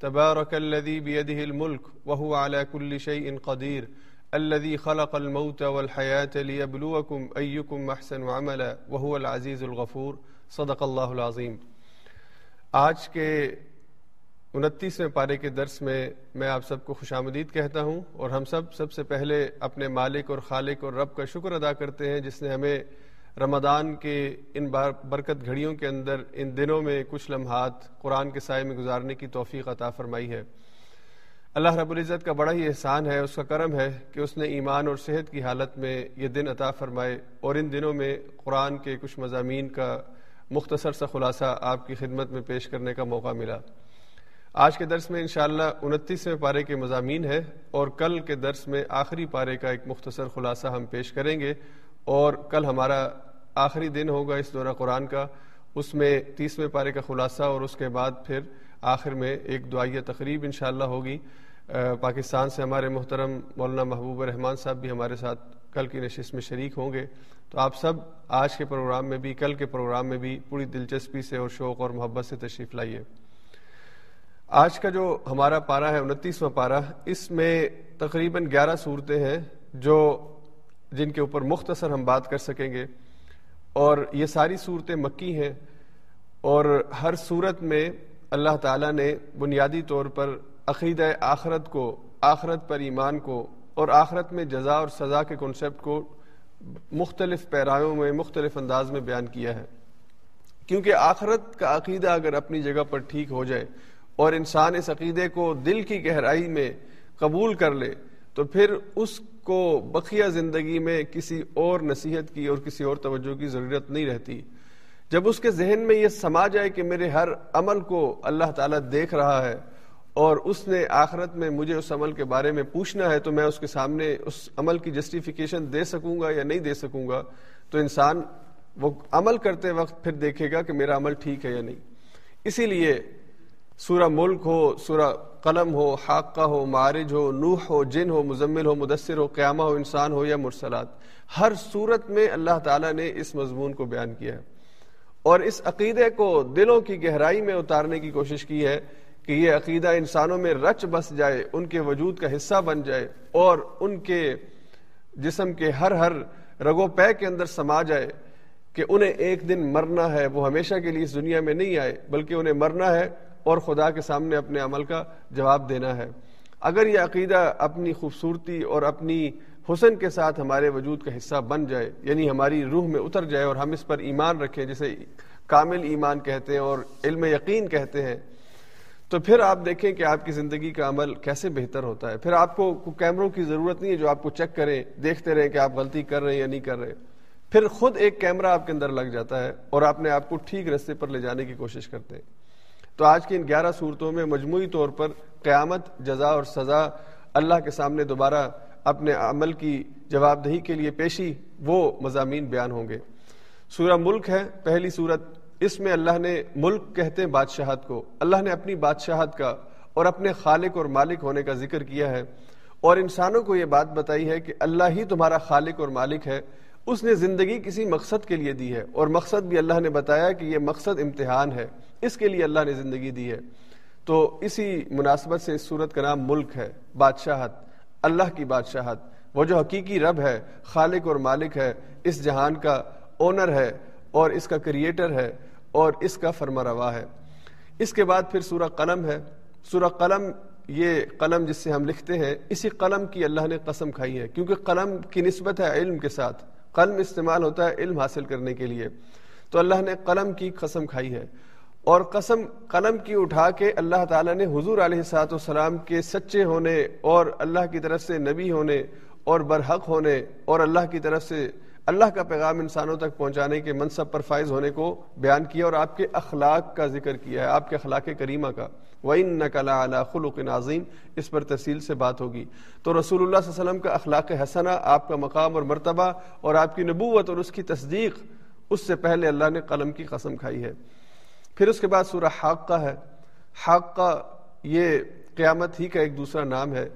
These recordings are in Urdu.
تبارك الذي بيده الملك وهو على كل شيء قدير الذي خلق الموت والحياة ليبلوكم أيكم أحسن عملا وهو العزيز الغفور. صدق اللہ العظیم. آج کے انتیسویں پارے کے درس میں میں آپ سب کو خوش آمدید کہتا ہوں اور ہم سب سب سے پہلے اپنے مالک اور خالق اور رب کا شکر ادا کرتے ہیں جس نے ہمیں رمضان کے ان برکت گھڑیوں کے اندر ان دنوں میں کچھ لمحات قرآن کے سائے میں گزارنے کی توفیق عطا فرمائی ہے۔ اللہ رب العزت کا بڑا ہی احسان ہے، اس کا کرم ہے کہ اس نے ایمان اور صحت کی حالت میں یہ دن عطا فرمائے اور ان دنوں میں قرآن کے کچھ مضامین کا مختصر سا خلاصہ آپ کی خدمت میں پیش کرنے کا موقع ملا۔ آج کے درس میں انشاءاللہ انتیسویں پارے کے مضامین ہے اور کل کے درس میں آخری پارے کا ایک مختصر خلاصہ ہم پیش کریں گے۔ اور کل ہمارا آخری دن ہوگا اس دورہ قرآن کا، اس میں تیسویں پارے کا خلاصہ اور اس کے بعد پھر آخر میں ایک دعائیہ تقریب انشاءاللہ ہوگی۔ پاکستان سے ہمارے محترم مولانا محبوب رحمان صاحب بھی ہمارے ساتھ کل کی نشست میں شریک ہوں گے۔ تو آپ سب آج کے پروگرام میں بھی، کل کے پروگرام میں بھی پوری دلچسپی سے اور شوق اور محبت سے تشریف لائیے۔ آج کا جو ہمارا پارا ہے، انتیسواں پارا اس میں تقریباً گیارہ صورتیں ہیں جو جن کے اوپر مختصر ہم بات کر سکیں گے اور یہ ساری صورتیں مکی ہیں اور ہر صورت میں اللہ تعالیٰ نے بنیادی طور پر عقیدہ آخرت کو، آخرت پر ایمان کو اور آخرت میں جزا اور سزا کے کنسیپٹ کو مختلف پیرایوں میں، مختلف انداز میں بیان کیا ہے۔ کیونکہ آخرت کا عقیدہ اگر اپنی جگہ پر ٹھیک ہو جائے اور انسان اس عقیدے کو دل کی گہرائی میں قبول کر لے تو پھر اس کو بقیہ زندگی میں کسی اور نصیحت کی اور کسی اور توجہ کی ضرورت نہیں رہتی۔ جب اس کے ذہن میں یہ سما جائے کہ میرے ہر عمل کو اللہ تعالیٰ دیکھ رہا ہے اور اس نے آخرت میں مجھے اس عمل کے بارے میں پوچھنا ہے تو میں اس کے سامنے اس عمل کی جسٹیفیکیشن دے سکوں گا یا نہیں دے سکوں گا، تو انسان وہ عمل کرتے وقت پھر دیکھے گا کہ میرا عمل ٹھیک ہے یا نہیں۔ اسی لیے سورہ ملک ہو، سورہ قلم ہو، حاقہ ہو معارج ہو، نوح ہو، جن ہو، مزمل ہو، مدثر ہو، قیامہ ہو، انسان ہو یا مرسلات۔ ہر صورت میں اللہ تعالیٰ نے اس مضمون کو بیان کیا ہے۔ اور اس عقیدے کو دلوں کی گہرائی میں اتارنے کی کوشش کی ہے کہ یہ عقیدہ انسانوں میں رچ بس جائے، ان کے وجود کا حصہ بن جائے اور ان کے جسم کے ہر ہر رگو پے کے اندر سما جائے کہ انہیں ایک دن مرنا ہے، وہ ہمیشہ کے لیے اس دنیا میں نہیں آئے، بلکہ انہیں مرنا ہے اور خدا کے سامنے اپنے عمل کا جواب دینا ہے۔ اگر یہ عقیدہ اپنی خوبصورتی اور اپنی حسن کے ساتھ ہمارے وجود کا حصہ بن جائے یعنی ہماری روح میں اتر جائے اور ہم اس پر ایمان رکھیں، جسے کامل ایمان کہتے ہیں اور علم یقین کہتے ہیں، تو پھر آپ دیکھیں کہ آپ کی زندگی کا عمل کیسے بہتر ہوتا ہے۔ پھر آپ کو کیمروں کی ضرورت نہیں ہے جو آپ کو چیک کریں، دیکھتے رہیں کہ آپ غلطی کر رہے ہیں یا نہیں کر رہے۔ پھر خود ایک کیمرہ آپ کے اندر لگ جاتا ہے اور آپ نے آپ کو ٹھیک رستے پر لے جانے کی کوشش کرتے ہیں۔ تو آج کی ان گیارہ صورتوں میں مجموعی طور پر قیامت، جزا اور سزا اللہ کے سامنے دوبارہ اپنے عمل کی جواب دہی کے لیے پیشی، وہ مضامین بیان ہوں گے۔ سورہ ملک ہے، پہلی صورت۔ اس میں اللہ نے ملک کہتے ہیں بادشاہت کو۔ اللہ نے اپنی بادشاہت کا اور اپنے خالق اور مالک ہونے کا ذکر کیا ہے۔ اور انسانوں کو یہ بات بتائی ہے کہ اللہ ہی تمہارا خالق اور مالک ہے۔ اس نے زندگی کسی مقصد کے لیے دی ہے اور مقصد بھی اللہ نے بتایا کہ یہ مقصد امتحان ہے، اس کے لیے اللہ نے زندگی دی ہے۔ تو اسی مناسبت سے اس صورت کا نام ملک ہے، بادشاہت، اللہ کی بادشاہت۔ وہ جو حقیقی رب ہے، خالق اور مالک ہے، اس جہان کا اونر ہے اور اس کا کریٹر ہے اور اس کا فرما روا ہے۔ اس کے بعد پھر سورہ قلم ہے۔ سورہ قلم، یہ قلم جس سے ہم لکھتے ہیں، اسی قلم کی اللہ نے قسم کھائی ہے۔ کیونکہ قلم کی نسبت ہے علم کے ساتھ۔ قلم استعمال ہوتا ہے علم حاصل کرنے کے لیے۔ تو اللہ نے قلم کی قسم کھائی ہے۔ اور قسم، قلم کی اٹھا کے اللہ تعالیٰ نے حضور علیہ سات والسلام کے سچے ہونے اور اللہ کی طرف سے نبی ہونے اور برحق ہونے اور اللہ کی طرف سے اللہ کا پیغام انسانوں تک پہنچانے کے منصب پر فائز ہونے کو بیان کیا اور آپ کے اخلاق کا ذکر کیا ہے، آپ کے اخلاق کریمہ کا۔ وَإِنَّكَ نقل اعلیٰ خلق نظیم اس پر تفصیل سے بات ہوگی۔ تو رسول اللہ صلی اللہ علیہ وسلم کا اخلاق حسنہ، آپ کا مقام اور مرتبہ اور آپ کی نبوت اور اس کی تصدیق، اس سے پہلے اللہ نے قلم کی قسم کھائی ہے۔ پھر اس کے بعد سورہ حاق کا ہے۔ حاق کا یہ قیامت ہی کا ایک دوسرا نام ہے۔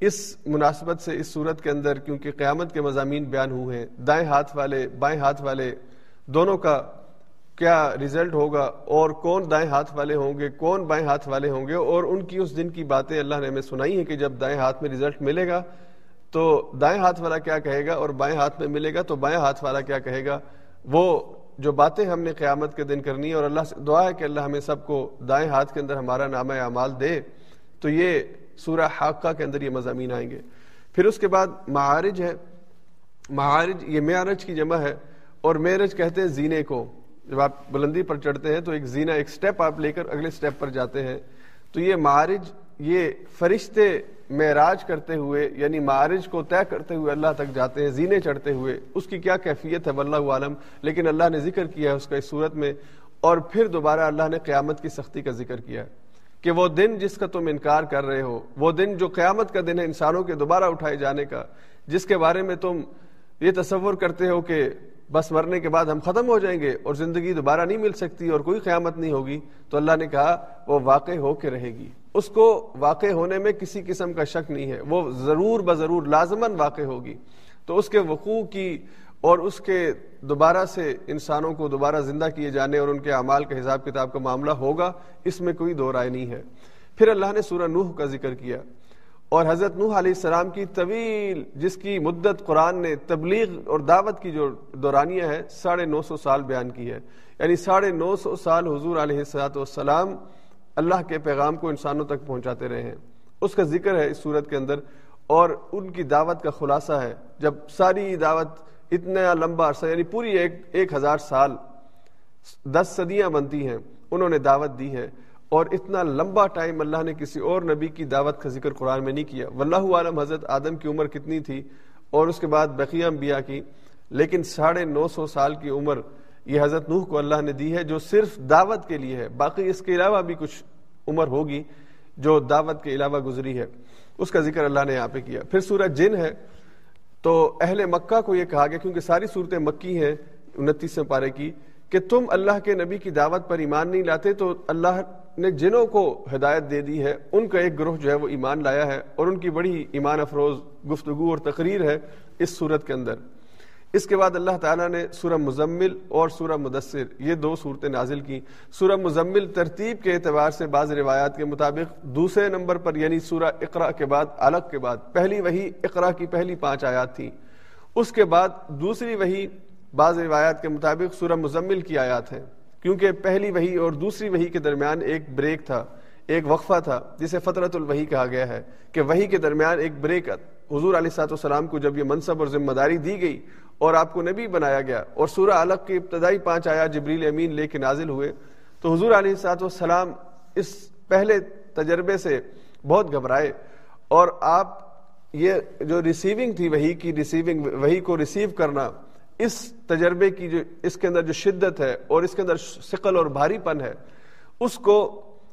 اس مناسبت سے اس صورت کے اندر، کیونکہ قیامت کے مضامین بیان ہوئے ہیں، دائیں ہاتھ والے، بائیں ہاتھ والے، دونوں کا کیا ریزلٹ ہوگا اور کون دائیں ہاتھ والے ہوں گے، کون بائیں ہاتھ والے ہوں گے؟ اور ان کی اس دن کی باتیں اللہ نے ہمیں سنائی ہیں کہ جب دائیں ہاتھ میں ریزلٹ ملے گا تو دائیں ہاتھ والا کیا کہے گا اور بائیں ہاتھ میں ملے گا تو بائیں ہاتھ والا کیا کہے گا؟ وہ جو باتیں ہم نے قیامت کے دن کرنی ہے اور اللہ سے دعا ہے کہ اللہ ہمیں سب کو دائیں ہاتھ کے اندر ہمارا نامہ اعمال دے، تو یہ سورہ حاقہ کے اندر یہ مضامین آئیں گے۔ پھر اس کے بعد معارج ہے۔ معارج، یہ معرج کی جمع ہے اور معرج کہتے ہیں زینے کو۔ جب آپ بلندی پر چڑھتے ہیں تو ایک زینہ ایک سٹیپ آپ لے کر اگلے سٹیپ پر جاتے ہیں۔ تو یہ معارج، یہ فرشتے معراج کرتے ہوئے یعنی معارج کو طے کرتے ہوئے اللہ تک جاتے ہیں، زینے چڑھتے ہوئے۔ اس کی کیا کیفیت ہے؟ واللہ عالم۔ لیکن اللہ نے ذکر کیا ہے اس کا اس صورت میں۔ اور پھر دوبارہ اللہ نے قیامت کی سختی کا ذکر کیا ہے کہ وہ دن جس کا تم انکار کر رہے ہو، وہ دن جو قیامت کا دن ہے انسانوں کے دوبارہ اٹھائے جانے کا، جس کے بارے میں تم یہ تصور کرتے ہو کہ بس مرنے کے بعد ہم ختم ہو جائیں گے اور زندگی دوبارہ نہیں مل سکتی اور کوئی قیامت نہیں ہوگی، تو اللہ نے کہا وہ واقع ہو کے رہے گی۔ اس کو واقع ہونے میں کسی قسم کا شک نہیں ہے، وہ ضرور بضرور لازمن واقع ہوگی۔ تو اس کے وقوع کی اور اس کے دوبارہ سے انسانوں کو دوبارہ زندہ کیے جانے اور ان کے اعمال کا حساب کتاب کا معاملہ ہوگا، اس میں کوئی دو رائے نہیں ہے۔ پھر اللہ نے سورہ نوح کا ذکر کیا۔ اور حضرت نوح علیہ السلام کی طویل، جس کی مدت قرآن نے تبلیغ اور دعوت کی جو دورانیہ ہے ساڑھے نو سو سال بیان کی ہے۔ یعنی ساڑھے نو سو سال حضور علیہ السلاۃ والسلام اللہ کے پیغام کو انسانوں تک پہنچاتے رہے ہیں۔ اس کا ذکر ہے اس صورت کے اندر۔ اور ان کی دعوت کا خلاصہ ہے، جب ساری دعوت اتنا لمبا عرصہ یعنی پوری ایک ایک ہزار سال، دس صدیاں بنتی ہیں، انہوں نے دعوت دی ہے۔ اور اتنا لمبا ٹائم اللہ نے کسی اور نبی کی دعوت کا ذکر قرآن میں نہیں کیا۔ واللہ عالم حضرت آدم کی عمر کتنی تھی اور اس کے بعد بقیہ انبیاء کی۔ لیکن ساڑھے نو سو سال کی عمر یہ حضرت نوح کو اللہ نے دی ہے جو صرف دعوت کے لیے ہے۔ باقی اس کے علاوہ بھی کچھ عمر ہوگی جو دعوت کے علاوہ گزری ہے۔ اس کا ذکر اللہ نے یہاں پہ کیا۔ پھر سورج جن ہے۔ تو اہل مکہ کو یہ کہا گیا، کیونکہ ساری صورتیں مکی ہیں انتیس پارے کی، کہ تم اللہ کے نبی کی دعوت پر ایمان نہیں لاتے تو اللہ نے جنوں کو ہدایت دے دی ہے، ان کا ایک گروہ جو ہے وہ ایمان لایا ہے اور ان کی بڑی ایمان افروز گفتگو اور تقریر ہے اس صورت کے اندر۔ اس کے بعد اللہ تعالیٰ نے سورہ مزمل اور سورہ مدثر، یہ دو صورتیں نازل کی سورہ مزمل ترتیب کے اعتبار سے بعض روایات کے مطابق دوسرے نمبر پر یعنی سورہ اقرا کے بعد، الگ کے بعد، پہلی وہی اقرا کی پہلی پانچ آیات تھی اس کے بعد دوسری وہی بعض روایات کے مطابق سورہ مزمل کی آیات ہیں۔ کیونکہ پہلی وہی اور دوسری وہی کے درمیان ایک بریک تھا، ایک وقفہ تھا، جسے فطرت الوحی کہا گیا ہے کہ وہی کے درمیان ایک بریک حضور علیہ سات والسلام کو جب یہ منصب اور ذمہ داری دی گئی اور آپ کو نبی بنایا گیا اور سورہ الگ کی ابتدائی پانچ آیا جبریل امین لے کے نازل ہوئے، تو حضور علیہ سات والسلام اس پہلے تجربے سے بہت گھبرائے اور آپ یہ جو ریسیونگ تھی وہی کی ریسیونگ وہی کو ریسیو کرنا اس تجربے کی جو اس کے اندر جو شدت ہے اور اس کے اندر شکل اور بھاری پن ہے، اس کو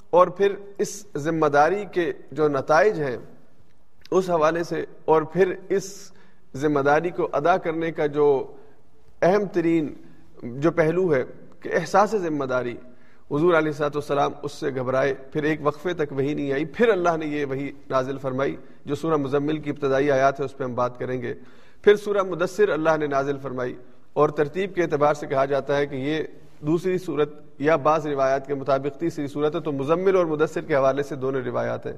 اور پھر اس ذمہ داری کے جو نتائج ہیں، اس حوالے سے اور پھر اس ذمہ داری کو ادا کرنے کا جو اہم ترین جو پہلو ہے کہ احساس ذمہ داری، حضور علیہ سات والسلام اس سے گھبرائے، پھر ایک وقفے تک وہی نہیں آئی، پھر اللہ نے یہ وہی نازل فرمائی، جو سورہ مزمل کی ابتدائی آیات ہے، اس پہ ہم بات کریں گے۔ پھر سورہ مدثر اللہ نے نازل فرمائی اور ترتیب کے اعتبار سے کہا جاتا ہے کہ یہ دوسری صورت یا بعض روایات کے مطابق تیسری صورت ہے، تو مزمل اور مدثر کے حوالے سے دونوں روایات ہیں۔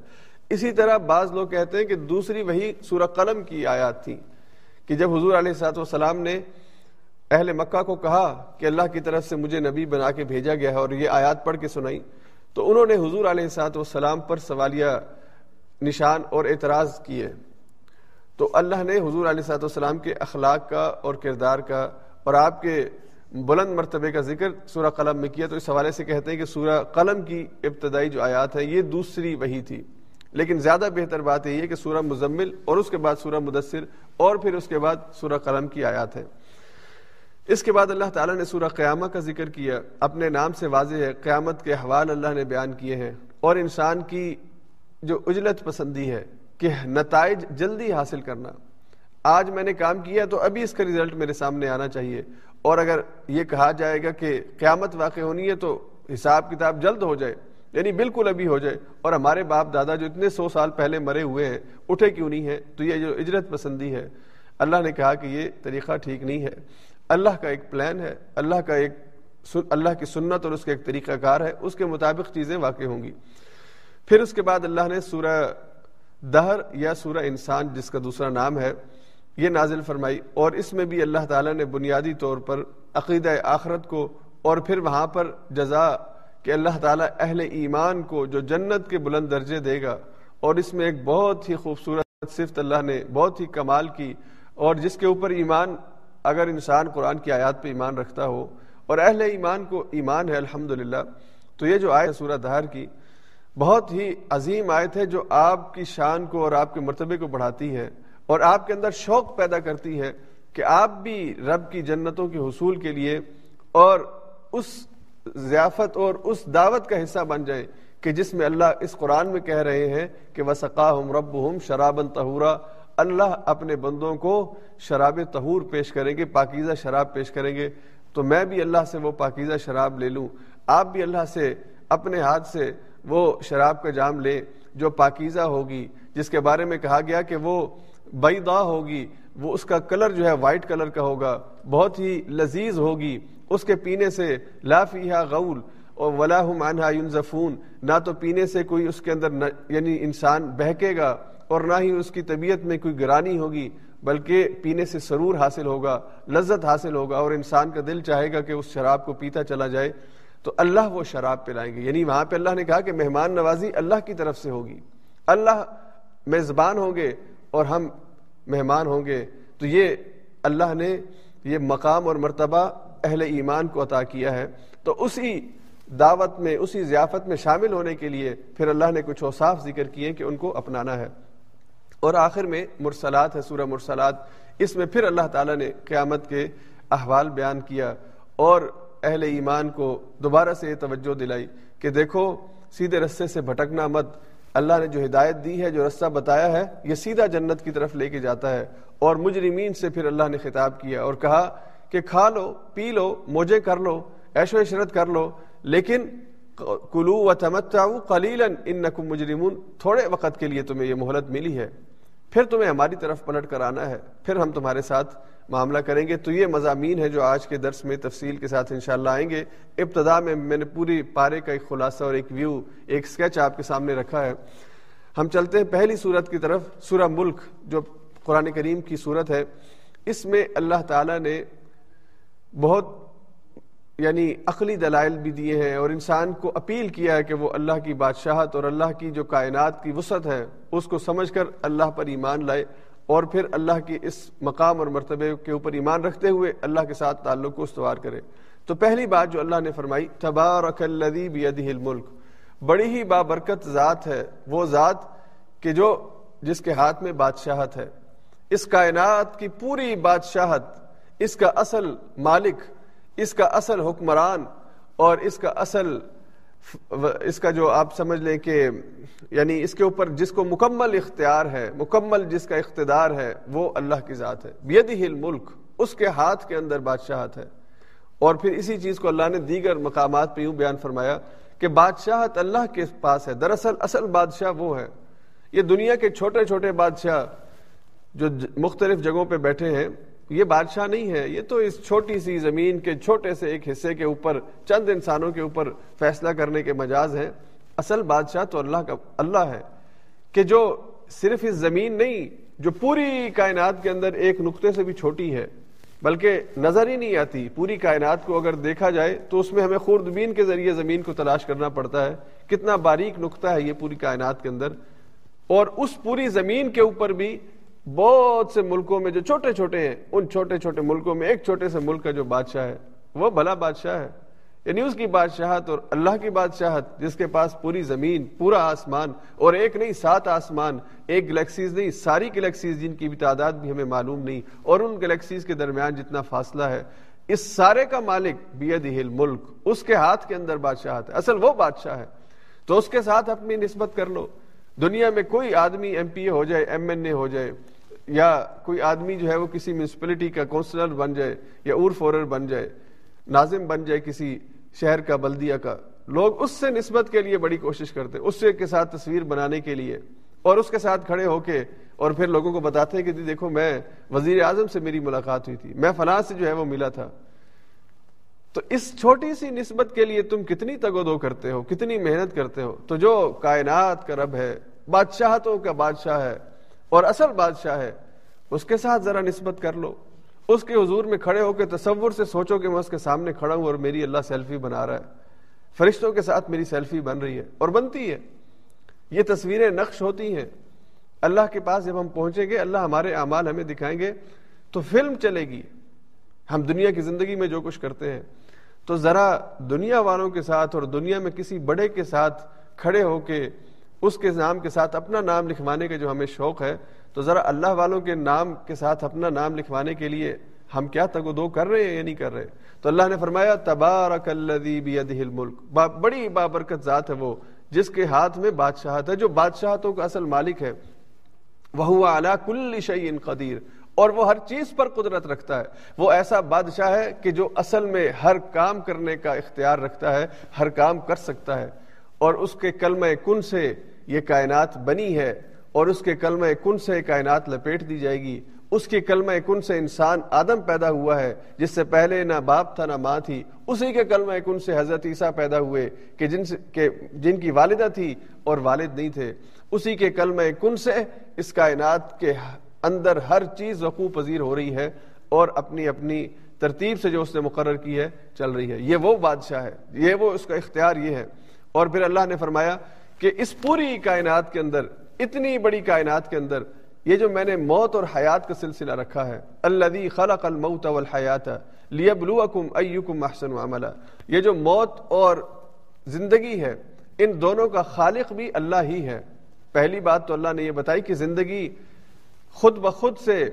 اسی طرح بعض لوگ کہتے ہیں کہ دوسری وہی سورہ قلم کی آیات تھی کہ جب حضور علیہ سات والسلام نے اہل مکہ کو کہا کہ اللہ کی طرف سے مجھے نبی بنا کے بھیجا گیا ہے اور یہ آیات پڑھ کے سنائی، تو انہوں نے حضور علیہ سات والسلام پر سوالیہ نشان اور اعتراض کیے۔ تو اللہ نے حضور علیہ صاحب السلام کے اخلاق کا اور کردار کا اور آپ کے بلند مرتبے کا ذکر سورہ قلم میں کیا تو اس حوالے سے کہتے ہیں کہ سورہ قلم کی ابتدائی جو آیات ہے یہ دوسری وہی تھی۔ لیکن زیادہ بہتر بات یہ ہے کہ سورہ مزمل اور اس کے بعد سورہ مدثر اور پھر اس کے بعد سورہ قلم کی آیات ہے اس کے بعد اللہ تعالیٰ نے سورہ قیامہ کا ذکر کیا۔ اپنے نام سے واضح ہے، قیامت کے حوال اللہ نے بیان کیے ہیں اور انسان کی جو اجلت پسندی ہے کہ نتائج جلدی حاصل کرنا۔ آج میں نے کام کیا تو ابھی اس کا ریزلٹ میرے سامنے آنا چاہیے۔ اور اگر یہ کہا جائے گا کہ قیامت واقع ہونی ہے تو حساب کتاب جلد ہو جائے یعنی بالکل ابھی ہو جائے۔ اور ہمارے باپ دادا جو اتنے سو سال پہلے مرے ہوئے ہیں، اٹھے کیوں نہیں ہے تو یہ جو اجرت پسندی ہے۔ اللہ نے کہا کہ یہ طریقہ ٹھیک نہیں ہے۔ اللہ کا ایک پلان ہے، اللہ کا ایک اللہ کی سنت اور اس کا ایک طریقہ کار ہے۔ اس کے مطابق چیزیں واقع ہوں گی۔ پھر اس کے بعد اللہ نے سورہ دہر یا سورہ انسان جس کا دوسرا نام ہے، یہ نازل فرمائی، اور اس میں بھی اللہ تعالیٰ نے بنیادی طور پر عقیدہ آخرت کو اور پھر وہاں پر جزا کہ اللہ تعالیٰ اہل ایمان کو جو جنت کے بلند درجے دے گا، اور اس میں ایک بہت ہی خوبصورت صفت اللہ نے بہت ہی کمال کی، اور جس کے اوپر ایمان، اگر انسان قرآن کی آیات پہ ایمان رکھتا ہو، اور اہل ایمان کو ایمان ہے الحمد تو یہ جو آئے سورہ دہر کی بہت ہی عظیم آیت ہے جو آپ کی شان کو اور آپ کے مرتبے کو بڑھاتی ہے اور آپ کے اندر شوق پیدا کرتی ہے کہ آپ بھی رب کی جنتوں کے حصول کے لیے اور اس ضیافت اور اس دعوت کا حصہ بن جائیں کہ جس میں اللہ اس قرآن میں کہہ رہے ہیں کہ وسقا ہم رب ہم شرابن تہورا اللہ اپنے بندوں کو شراب تہور پیش کریں گے، پاکیزہ شراب پیش کریں گے۔ تو میں بھی اللہ سے وہ پاکیزہ شراب لے لوں۔ آپ بھی اللہ سے، اپنے ہاتھ سے وہ شراب کا جام لیں جو پاکیزہ ہوگی، جس کے بارے میں کہا گیا کہ وہ بیدا ہوگی، وہ اس کا کلر جو ہے وائٹ کلر کا ہوگا، بہت ہی لذیذ ہوگی، اس کے پینے سے لا فیہا غول اور ولا عنہا ینزفون، نہ تو پینے سے کوئی اس کے اندر یعنی انسان بہکے گا اور نہ ہی اس کی طبیعت میں کوئی گرانی ہوگی، بلکہ پینے سے سرور حاصل ہوگا، لذت حاصل ہوگا اور انسان کا دل چاہے گا کہ اس شراب کو پیتا چلا جائے۔ تو اللہ وہ شراب پلائیں گے۔ یعنی وہاں پہ اللہ نے کہا کہ مہمان نوازی اللہ کی طرف سے ہوگی۔ اللہ میزبان ہوں گے اور ہم مہمان ہوں گے۔ تو یہ اللہ نے یہ مقام اور مرتبہ اہل ایمان کو عطا کیا ہے۔ تو اسی دعوت میں، اسی ضیافت میں شامل ہونے کے لیے پھر اللہ نے کچھ اوصاف ذکر کیے کہ ان کو اپنانا ہے۔ اور آخر میں مرسلات ہے، سورہ مرسلات۔ اس میں پھر اللہ تعالیٰ نے قیامت کے احوال بیان کیا۔ اور اہل ایمان کو دوبارہ سے یہ توجہ دلائی کہ دیکھو، سیدھے رستے سے بھٹکنا مت۔ اللہ نے جو ہدایت دی ہے، جو رستہ بتایا ہے، یہ سیدھا جنت کی طرف لے کے جاتا ہے۔ اور مجرمین سے پھر اللہ نے خطاب کیا اور کہا کہ کھا لو، پی لو، موجے کر لو، ایش و عشرت کر لو۔ لیکن کلو و تمتعو قلیلا انکم مجرمون۔ تھوڑے وقت کے لیے تمہیں یہ مہلت ملی ہے۔ پھر تمہیں ہماری طرف پلٹ کر آنا ہے، پھر ہم تمہارے ساتھ معاملہ کریں گے۔ تو یہ مضامین ہے جو آج کے درس میں تفصیل کے ساتھ انشاءاللہ آئیں گے۔ ابتدا میں میں نے پوری پارے کا ایک خلاصہ اور ایک ویو ایک سکیچ آپ کے سامنے رکھا ہے۔ ہم چلتے ہیں پہلی صورت کی طرف، سورہ ملک جو قرآن کریم کی صورت ہے۔ اس میں اللہ تعالیٰ نے بہت یعنی عقلی دلائل بھی دیے ہیں اور انسان کو اپیل کیا ہے کہ وہ اللہ کی بادشاہت اور اللہ کی جو کائنات کی وسعت ہے، اس کو سمجھ کر اللہ پر ایمان لائے اور پھر اللہ کی اس مقام اور مرتبے کے اوپر ایمان رکھتے ہوئے اللہ کے ساتھ تعلق کو استوار کرے۔ تو پہلی بات جو اللہ نے فرمائی، تبارک الذی بیدہ الملک۔ بڑی ہی بابرکت ذات ہے وہ ذات کہ جو جس کے ہاتھ میں بادشاہت ہے۔ اس کائنات کی پوری بادشاہت، اس کا اصل مالک اس کا اصل حکمران اور اس کا اصل اس کا جو آپ سمجھ لیں کہ یعنی اس کے اوپر جس کو مکمل اختیار ہے، مکمل جس کا اقتدار ہے، وہ اللہ کی ذات ہے۔ بیدی ہل ملک اس کے ہاتھ کے اندر بادشاہت ہے۔ اور پھر اسی چیز کو اللہ نے دیگر مقامات پہ یوں بیان فرمایا کہ بادشاہت اللہ کے پاس ہے۔ دراصل اصل بادشاہ وہ ہے۔ یہ دنیا کے چھوٹے چھوٹے بادشاہ جو مختلف جگہوں پہ بیٹھے ہیں یہ بادشاہ نہیں ہے، یہ تو اس چھوٹی سی زمین کے چھوٹے سے ایک حصے کے اوپر، چند انسانوں کے اوپر فیصلہ کرنے کے مجاز ہیں۔ اصل بادشاہ تو اللہ کا، اللہ ہے کہ جو صرف اس زمین نہیں، جو پوری کائنات کے اندر ایک نقطے سے بھی چھوٹی ہے، بلکہ نظر ہی نہیں آتی۔ پوری کائنات کو اگر دیکھا جائے تو اس میں ہمیں خوردبین کے ذریعے زمین کو تلاش کرنا پڑتا ہے۔ کتنا باریک نقطہ ہے یہ پوری کائنات کے اندر۔ اور اس پوری زمین کے اوپر بھی بہت سے ملکوں میں جو چھوٹے چھوٹے ہیں، ان چھوٹے چھوٹے ملکوں میں ایک چھوٹے سے ملک کا جو بادشاہ ہے، وہ بھلا بادشاہ ہے۔ یعنی اس کی بادشاہت اور اللہ کی بادشاہت، جس کے پاس پوری زمین، پورا آسمان اور ایک نہیں، سات آسمان، ایک گلیکسیز نہیں، ساری گلیکسیز جن کی بھی تعداد بھی ہمیں معلوم نہیں اور ان گلیکسیز کے درمیان جتنا فاصلہ ہے، اس سارے کا مالک بید ہل ملک اس کے ہاتھ کے اندر بادشاہ ہے۔ اصل وہ بادشاہ ہے۔ تو اس کے ساتھ اپنی نسبت کر لو۔ دنیا میں کوئی آدمی ایم پی اے ہو جائے، ایم این اے ہو جائے یا کوئی آدمی جو ہے وہ کسی میونسپلٹی کا کونسلر بن جائے یا اور فورر بن جائے، ناظم بن جائے کسی شہر کا، بلدیہ کا، لوگ اس سے نسبت کے لیے بڑی کوشش کرتے، اس سے کے ساتھ تصویر بنانے کے لیے اور اس کے ساتھ کھڑے ہو کے اور پھر لوگوں کو بتاتے ہیں کہ جی دیکھو میں وزیر اعظم سے میری ملاقات ہوئی تھی، میں فلاں سے جو ہے وہ ملا تھا۔ تو اس چھوٹی سی نسبت کے لیے تم کتنی تگ و دو کرتے ہو، کتنی محنت کرتے ہو؟ تو جو کائنات کا رب ہے، بادشاہتوں کا بادشاہ ہے اور اصل بادشاہ ہے۔ اس کے ساتھ ذرا نسبت کر لو۔ اس کے حضور میں کھڑے ہو کے تصور سے سوچو کہ میں اس کے سامنے کھڑا ہوں اور میری اللہ سیلفی بنا رہا ہے۔ فرشتوں کے ساتھ میری سیلفی بن رہی ہے اور بنتی ہے۔ یہ تصویریں نقش ہوتی ہیں۔ اللہ کے پاس جب ہم پہنچیں گے، اللہ ہمارے اعمال ہمیں دکھائیں گے، تو فلم چلے گی۔ ہم دنیا کی زندگی میں جو کچھ کرتے ہیں، تو ذرا دنیا والوں کے ساتھ اور دنیا میں کسی بڑے کے ساتھ کھڑے ہو کے اس کے نام کے ساتھ اپنا نام لکھوانے کا جو ہمیں شوق ہے، تو ذرا اللہ والوں کے نام کے ساتھ اپنا نام لکھوانے کے لیے ہم کیا تگ و دو کر رہے ہیں یا نہیں کر رہے؟ تو اللہ نے فرمایا، تبارک الملک۔ با بڑی بابرکت ذات ہے وہ، جس کے ہاتھ میں بادشاہت ہے، جو بادشاہتوں کا اصل مالک ہے۔ وہ اعلیٰ کل شعین قدیر۔ اور وہ ہر چیز پر قدرت رکھتا ہے۔ وہ ایسا بادشاہ ہے کہ جو اصل میں ہر کام کرنے کا اختیار رکھتا ہے، ہر کام کر سکتا ہے۔ اور اس کے کلمہ کن سے یہ کائنات بنی ہے اور اس کے کلمہ کن سے کائنات لپیٹ دی جائے گی؟ اس کے کلمہ کن سے انسان آدم پیدا ہوا ہے جس سے پہلے نہ باپ تھا نہ ماں تھی، اسی کے کلمہ کن سے حضرت عیسیٰ پیدا ہوئے کہ جن سے کہ جن کی والدہ تھی اور والد نہیں تھے۔ اسی کے کلمہ کن سے اس کائنات کے اندر ہر چیز وقوع پذیر ہو رہی ہے اور اپنی اپنی ترتیب سے جو اس نے مقرر کی ہے، چل رہی ہے۔ یہ وہ بادشاہ ہے، یہ وہ اس کا اختیار یہ ہے۔ اور پھر اللہ نے فرمایا کہ اس پوری کائنات کے اندر، اتنی بڑی کائنات کے اندر، یہ جو میں نے موت اور حیات کا سلسلہ رکھا ہے اللہ خلق الموت والحیات لیبلوکم ایکم احسن عملا۔ یہ جو موت اور زندگی ہے، ان دونوں کا خالق بھی اللہ ہی ہے۔ پہلی بات تو اللہ نے یہ بتائی کہ زندگی خود بخود سے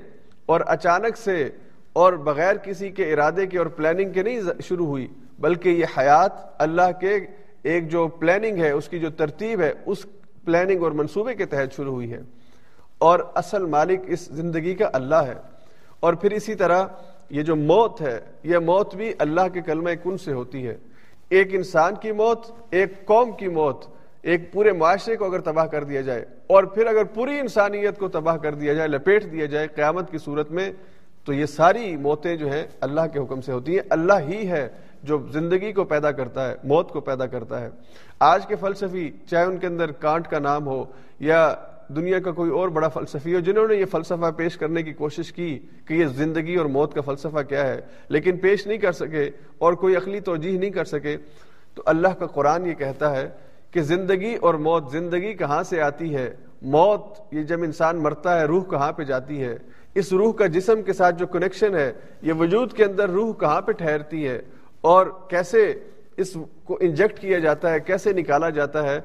اور اچانک سے اور بغیر کسی کے ارادے کے اور پلاننگ کے نہیں شروع ہوئی، بلکہ یہ حیات اللہ کے ایک جو پلاننگ ہے، اس کی جو ترتیب ہے، اس پلاننگ اور منصوبے کے تحت شروع ہوئی ہے۔ اور اصل مالک اس زندگی کا اللہ ہے۔ اور پھر اسی طرح یہ جو موت ہے، یہ موت بھی اللہ کے کلمہ کن سے ہوتی ہے؟ ایک انسان کی موت، ایک قوم کی موت، ایک پورے معاشرے کو اگر تباہ کر دیا جائے، اور پھر اگر پوری انسانیت کو تباہ کر دیا جائے، لپیٹ دیا جائے قیامت کی صورت میں، تو یہ ساری موتیں جو ہیں اللہ کے حکم سے ہوتی ہیں۔ اللہ ہی ہے جو زندگی کو پیدا کرتا ہے، موت کو پیدا کرتا ہے۔ آج کے فلسفی، چاہے ان کے اندر کانٹ کا نام ہو یا دنیا کا کوئی اور بڑا فلسفی ہو، جنہوں نے یہ فلسفہ پیش کرنے کی کوشش کی کہ یہ زندگی اور موت کا فلسفہ کیا ہے، لیکن پیش نہیں کر سکے اور کوئی عقلی توجہ نہیں کر سکے، تو اللہ کا قرآن یہ کہتا ہے کہ زندگی اور موت زندگی کہاں سے آتی ہے؟ موت یہ جب انسان مرتا ہے، روح کہاں پہ جاتی ہے؟ اس روح کا جسم کے ساتھ جو کنیکشن ہے، یہ وجود کے اندر روح کہاں پہ ٹھہرتی ہے؟ اور کیسے اس کو انجیکٹ کیا جاتا ہے، کیسے نکالا جاتا ہے،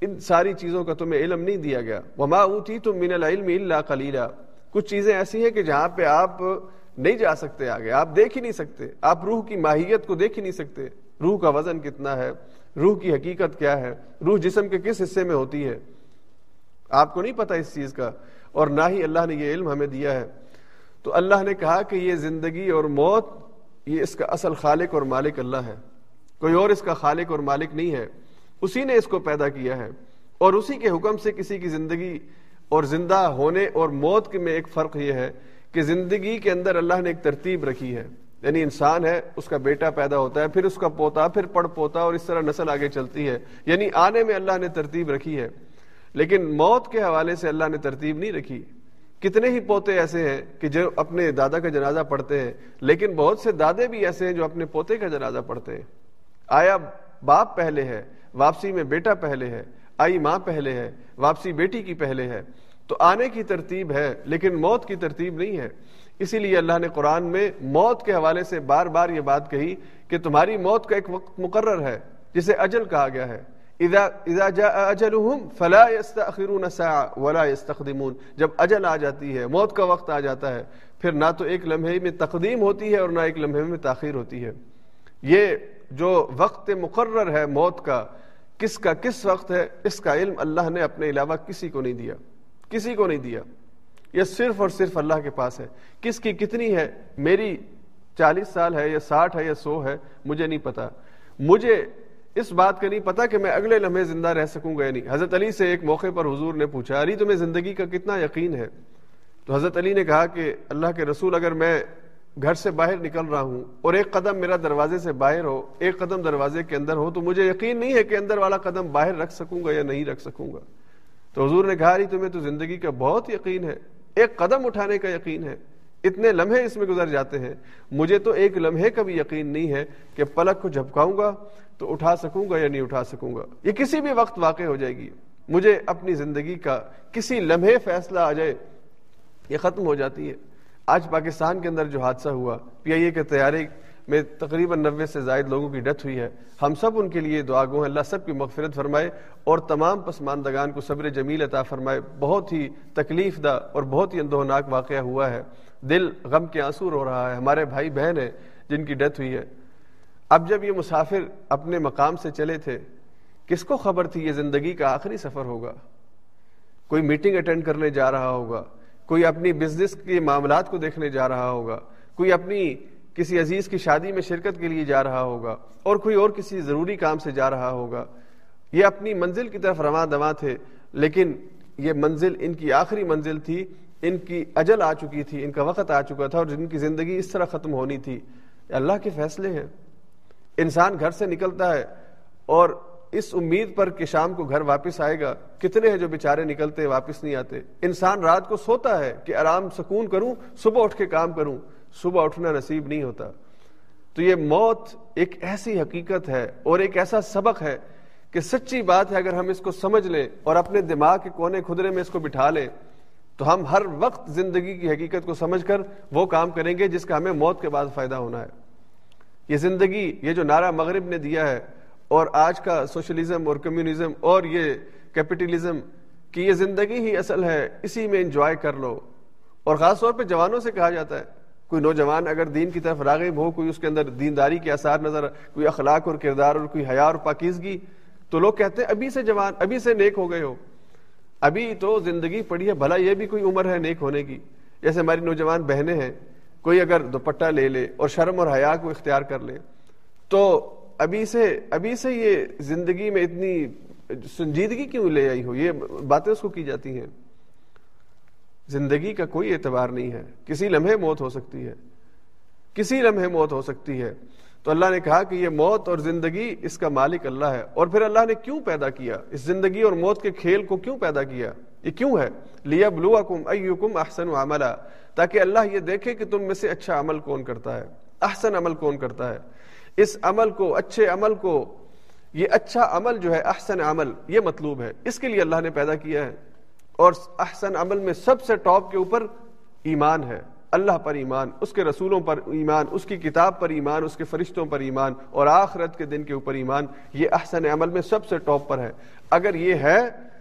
ان ساری چیزوں کا تمہیں علم نہیں دیا گیا۔ وما اوتی تم من العلم الا قلیلا کچھ چیزیں ایسی ہیں کہ جہاں پہ آپ نہیں جا سکتے آگے، آپ دیکھ ہی نہیں سکتے۔ آپ روح کی ماہیت کو دیکھ ہی نہیں سکتے۔ روح کا وزن کتنا ہے، روح کی حقیقت کیا ہے، روح جسم کے کس حصے میں ہوتی ہے۔ آپ کو نہیں پتا اس چیز کا۔ اور نہ ہی اللہ نے یہ علم ہمیں دیا ہے۔ تو اللہ نے کہا کہ یہ زندگی اور موت یہ اس کا اصل خالق اور مالک اللہ ہے۔ کوئی اور اس کا خالق اور مالک نہیں ہے۔ اسی نے اس کو پیدا کیا ہے۔ اور اسی کے حکم سے کسی کی زندگی اور زندہ ہونے اور موت کے میں ایک فرق یہ ہے کہ زندگی کے اندر اللہ نے ایک ترتیب رکھی ہے۔ یعنی انسان ہے، اس کا بیٹا پیدا ہوتا ہے، پھر اس کا پوتا، پھر پڑ پوتا اور اس طرح نسل آگے چلتی ہے۔ یعنی آنے میں اللہ نے ترتیب رکھی ہے۔ لیکن موت کے حوالے سے اللہ نے ترتیب نہیں رکھی۔ کتنے ہی پوتے ایسے ہیں کہ جو اپنے دادا کا جنازہ پڑھتے ہیں، لیکن بہت سے دادے بھی ایسے ہیں جو اپنے پوتے کا جنازہ پڑھتے ہیں۔ آیا باپ پہلے ہے، واپسی میں بیٹا پہلے ہے، آئی ماں پہلے ہے، واپسی بیٹی کی پہلے ہے۔ تو آنے کی ترتیب ہے، لیکن موت کی ترتیب نہیں ہے۔ اسی لیے اللہ نے قرآن میں موت کے حوالے سے بار بار یہ بات کہی کہ تمہاری موت کا ایک وقت مقرر ہے، جسے اجل کہا گیا ہے۔ اذا اذا جاء اجلهم فلا يستاخرون ساعه ولا يستقدمون جب اجل آ جاتی ہے، موت کا وقت آ جاتا ہے، پھر نہ تو ایک لمحے میں تقدیم ہوتی ہے اور نہ ایک لمحے میں تاخیر ہوتی ہے۔ یہ جو وقت مقرر ہے موت کا، کس کا کس وقت ہے، اس کا علم اللہ نے اپنے علاوہ کسی کو نہیں دیا۔ کسی کو نہیں دیا۔ یہ صرف اور صرف اللہ کے پاس ہے۔ کس کی کتنی ہے؟ میری چالیس سال ہے یا ساٹھ ہے یا سو ہے، مجھے نہیں پتا۔ مجھے اس بات کا نہیں پتا کہ میں اگلے لمحے زندہ رہ سکوں گا یا نہیں۔ حضرت علی سے ایک موقع پر حضور نے پوچھا، علی، تمہیں زندگی کا کتنا یقین ہے؟ تو حضرت علی نے کہا کہ اللہ کے رسول، اگر میں گھر سے باہر نکل رہا ہوں اور ایک قدم میرا دروازے سے باہر ہو، ایک قدم دروازے کے اندر ہو، تو مجھے یقین نہیں ہے کہ اندر والا قدم باہر رکھ سکوں گا یا نہیں رکھ سکوں گا۔ تو حضور نے کہا تمہیں تو زندگی کا بہت یقین ہے، ایک قدم اٹھانے کا یقین ہے۔ اتنے لمحے اس میں گزر جاتے ہیں۔ مجھے تو ایک لمحے کا بھی یقین نہیں ہے کہ پلک کو جھپکاؤں گا تو اٹھا سکوں گا یا نہیں اٹھا سکوں گا۔ یہ کسی بھی وقت واقع ہو جائے گی۔ مجھے اپنی زندگی کا کسی لمحے فیصلہ آ جائے، یہ ختم ہو جاتی ہے۔ آج پاکستان کے اندر جو حادثہ ہوا، پی آئی اے کے تیاری میں تقریباً نوے سے زائد لوگوں کی ڈیتھ ہوئی ہے۔ ہم سب ان کے لیے دعا گو ہیں۔ اللہ سب کی مغفرت فرمائے اور تمام پسماندگان کو صبر جمیل عطا فرمائے۔ بہت ہی تکلیف دہ اور بہت ہی اندوہناک واقعہ ہوا ہے۔ دل غم کے آنسور ہو رہا ہے، ہمارے بھائی بہن ہیں جن کی ڈیتھ ہوئی ہے۔ اب جب یہ مسافر اپنے مقام سے چلے تھے، کس کو خبر تھی یہ زندگی کا آخری سفر ہوگا؟ کوئی میٹنگ اٹینڈ کرنے جا رہا ہوگا، کوئی اپنی بزنس کے معاملات کو دیکھنے جا رہا ہوگا، کوئی اپنی کسی عزیز کی شادی میں شرکت کے لیے جا رہا ہوگا، اور کوئی اور کسی ضروری کام سے جا رہا ہوگا۔ یہ اپنی منزل کی طرف رواں دواں تھے، لیکن یہ منزل ان کی آخری منزل تھی ان کی اجل آ چکی تھی، ان کا وقت آ چکا تھا اور جن کی زندگی اس طرح ختم ہونی تھی۔ اللہ کے فیصلے ہیں۔ انسان گھر سے نکلتا ہے اور اس امید پر کہ شام کو گھر واپس آئے گا۔ کتنے ہیں جو بےچارے نکلتے، واپس نہیں آتے۔ انسان رات کو سوتا ہے کہ آرام، سکون کروں، صبح اٹھ کے کام کروں۔ صبح اٹھنا نصیب نہیں ہوتا۔ تو یہ موت ایک ایسی حقیقت ہے اور ایک ایسا سبق ہے کہ سچی بات ہے، اگر ہم اس کو سمجھ لیں اور اپنے دماغ کے کونے خدرے میں اس کو بٹھا لیں تو ہم ہر وقت زندگی کی حقیقت کو سمجھ کر وہ کام کریں گے جس کا ہمیں موت کے بعد فائدہ ہونا ہے۔ یہ زندگی، یہ جو نعرہ مغرب نے دیا ہے اور آج کا سوشلزم اور کمیونزم اور یہ کیپٹلزم کی یہ زندگی ہی اصل ہے، اسی میں انجوائے کر لو۔ اور خاص طور پہ جوانوں سے کہا جاتا ہے، کوئی نوجوان اگر دین کی طرف راغب ہو، کوئی اس کے اندر دینداری کے آثار نظر، کوئی اخلاق اور کردار اور کوئی حیا اور پاکیزگی، تو لوگ کہتے ہیں، ابھی سے جوان، ابھی سے نیک ہو گئے ہو۔ ابھی تو زندگی پڑی ہے، بھلا یہ بھی کوئی عمر ہے نیک ہونے کی۔ جیسے ہماری نوجوان بہنیں ہیں، کوئی اگر دوپٹہ لے لے اور شرم اور حیا کو اختیار کر لے، تو ابھی سے ابھی سے یہ زندگی میں اتنی سنجیدگی کیوں لے آئی ہو؟ یہ باتیں اس کو کی جاتی ہیں۔ زندگی کا کوئی اعتبار نہیں ہے۔ کسی لمحے موت ہو سکتی ہے۔ کسی لمحے موت ہو سکتی ہے۔ تو اللہ نے کہا کہ یہ موت اور زندگی اس کا مالک اللہ ہے۔ اور پھر اللہ نے کیوں پیدا کیا؟ اس زندگی اور موت کے کھیل کو کیوں پیدا کیا؟ یہ کیوں ہے؟ لیا بلوا کم احسن احسن عملہ تاکہ اللہ یہ دیکھے کہ تم میں سے اچھا عمل کون کرتا ہے۔ احسن عمل کون کرتا ہے؟ اس عمل کو، اچھے عمل کو، یہ اچھا عمل جو ہے، احسن عمل، یہ مطلوب ہے۔ اس کے لیے اللہ نے پیدا کیا ہے۔ اور احسن عمل میں سب سے ٹاپ کے اوپر ایمان ہے۔ اللہ پر ایمان، اس کے رسولوں پر ایمان، اس کی کتاب پر ایمان، اس کے فرشتوں پر ایمان اور آخرت کے دن کے اوپر ایمان، یہ احسن عمل میں سب سے ٹاپ پر ہے۔ اگر یہ ہے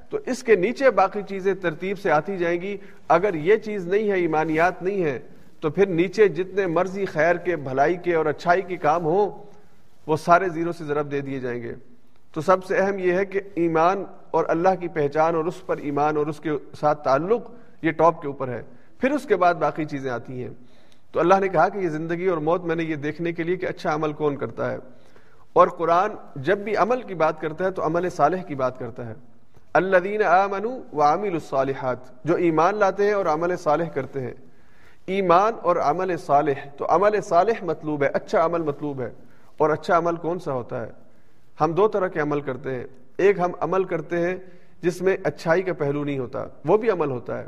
تو اس کے نیچے باقی چیزیں ترتیب سے آتی جائیں گی۔ اگر یہ چیز نہیں ہے، ایمانیات نہیں ہے، تو پھر نیچے جتنے مرضی خیر کے، بھلائی کے اور اچھائی کے کام ہوں، وہ سارے زیرو سے ضرب دے دیے جائیں گے۔ تو سب سے اہم یہ ہے کہ ایمان اور اللہ کی پہچان اور اس پر ایمان اور اس کے ساتھ تعلق یہ ٹاپ کے اوپر ہے۔ پھر اس کے بعد باقی چیزیں آتی ہیں۔ تو اللہ نے کہا کہ یہ زندگی اور موت میں نے یہ دیکھنے کے لیے کہ اچھا عمل کون کرتا ہے۔ اور قرآن جب بھی عمل کی بات کرتا ہے تو عمل صالح کی بات کرتا ہے۔ اللہ دین و عامل الصالحات، جو ایمان لاتے ہیں اور عمل صالح کرتے ہیں۔ ایمان اور عمل صالح، تو عمل صالح مطلوب ہے اچھا عمل مطلوب ہے۔ اور اچھا عمل کون سا ہوتا ہے؟ ہم دو طرح کے عمل کرتے ہیں۔ ایک ہم عمل کرتے ہیں جس میں اچھائی کا پہلو نہیں ہوتا، وہ بھی عمل ہوتا ہے۔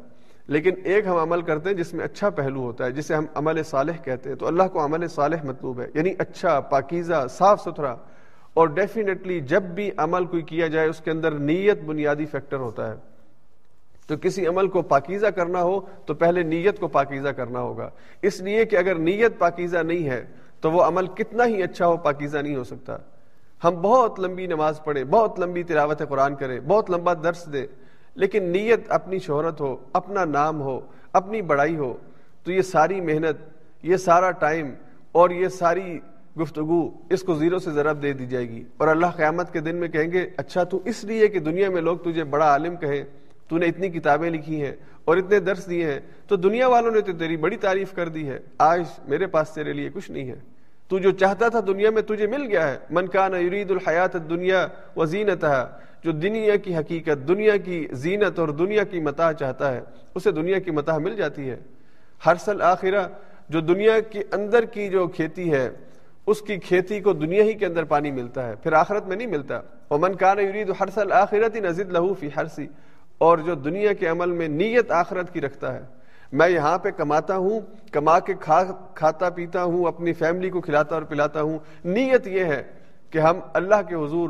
لیکن ایک ہم عمل کرتے ہیں جس میں اچھا پہلو ہوتا ہے، جسے ہم عمل صالح کہتے ہیں۔ تو اللہ کو عمل صالح مطلوب ہے۔ یعنی اچھا پاکیزہ، صاف ستھرا۔ اور ڈیفینیٹلی جب بھی عمل کوئی کیا جائے، اس کے اندر نیت بنیادی فیکٹر ہوتا ہے۔ تو کسی عمل کو پاکیزہ کرنا ہو، تو پہلے نیت کو پاکیزہ کرنا ہوگا۔ اس لیے کہ اگر نیت پاکیزہ نہیں ہے، تو وہ عمل کتنا ہی اچھا ہو، پاکیزہ نہیں ہو سکتا۔ ہم بہت لمبی نماز پڑھیں، بہت لمبی تلاوت قرآن کریں، بہت لمبا درس دیں۔ لیکن نیت اپنی شہرت ہو، اپنا نام ہو، اپنی بڑائی ہو، تو یہ ساری محنت، یہ سارا ٹائم اور یہ ساری گفتگو اس کو زیرو سے ضرب دے دی جائے گی۔ اور اللہ قیامت کے دن میں کہیں گے اچھا تو اس لیے کہ دنیا میں لوگ تجھے بڑا عالم کہیں، تو نے اتنی کتابیں لکھی ہیں اور اتنے درس دیے ہیں، تو دنیا والوں نے تو تیری بڑی تعریف کر دی ہے۔ آج میرے پاس تیرے لیے کچھ نہیں ہے۔ تو جو چاہتا تھا دنیا میں تجھے مل گیا ہے۔ من کان یرید الحیات دنیا و زینت جو دنیا کی حقیقت، دنیا کی زینت اور دنیا کی متاح چاہتا ہے، اسے دنیا کی متاح مل جاتی ہے۔ ہر سل آخرہ جو دنیا کے اندر کی جو کھیتی ہے، اس کی کھیتی کو دنیا ہی کے اندر پانی ملتا ہے، پھر آخرت میں نہیں ملتا۔ اور من کان یرید ہر سل آخرت ہی نزد لہو فی ہرسی اور جو دنیا کے عمل میں نیت آخرت کی رکھتا ہے۔ میں یہاں پہ کماتا ہوں، کما کے کھا، کھاتا پیتا ہوں، اپنی فیملی کو کھلاتا اور پلاتا ہوں۔ نیت یہ ہے کہ ہم اللہ کے حضور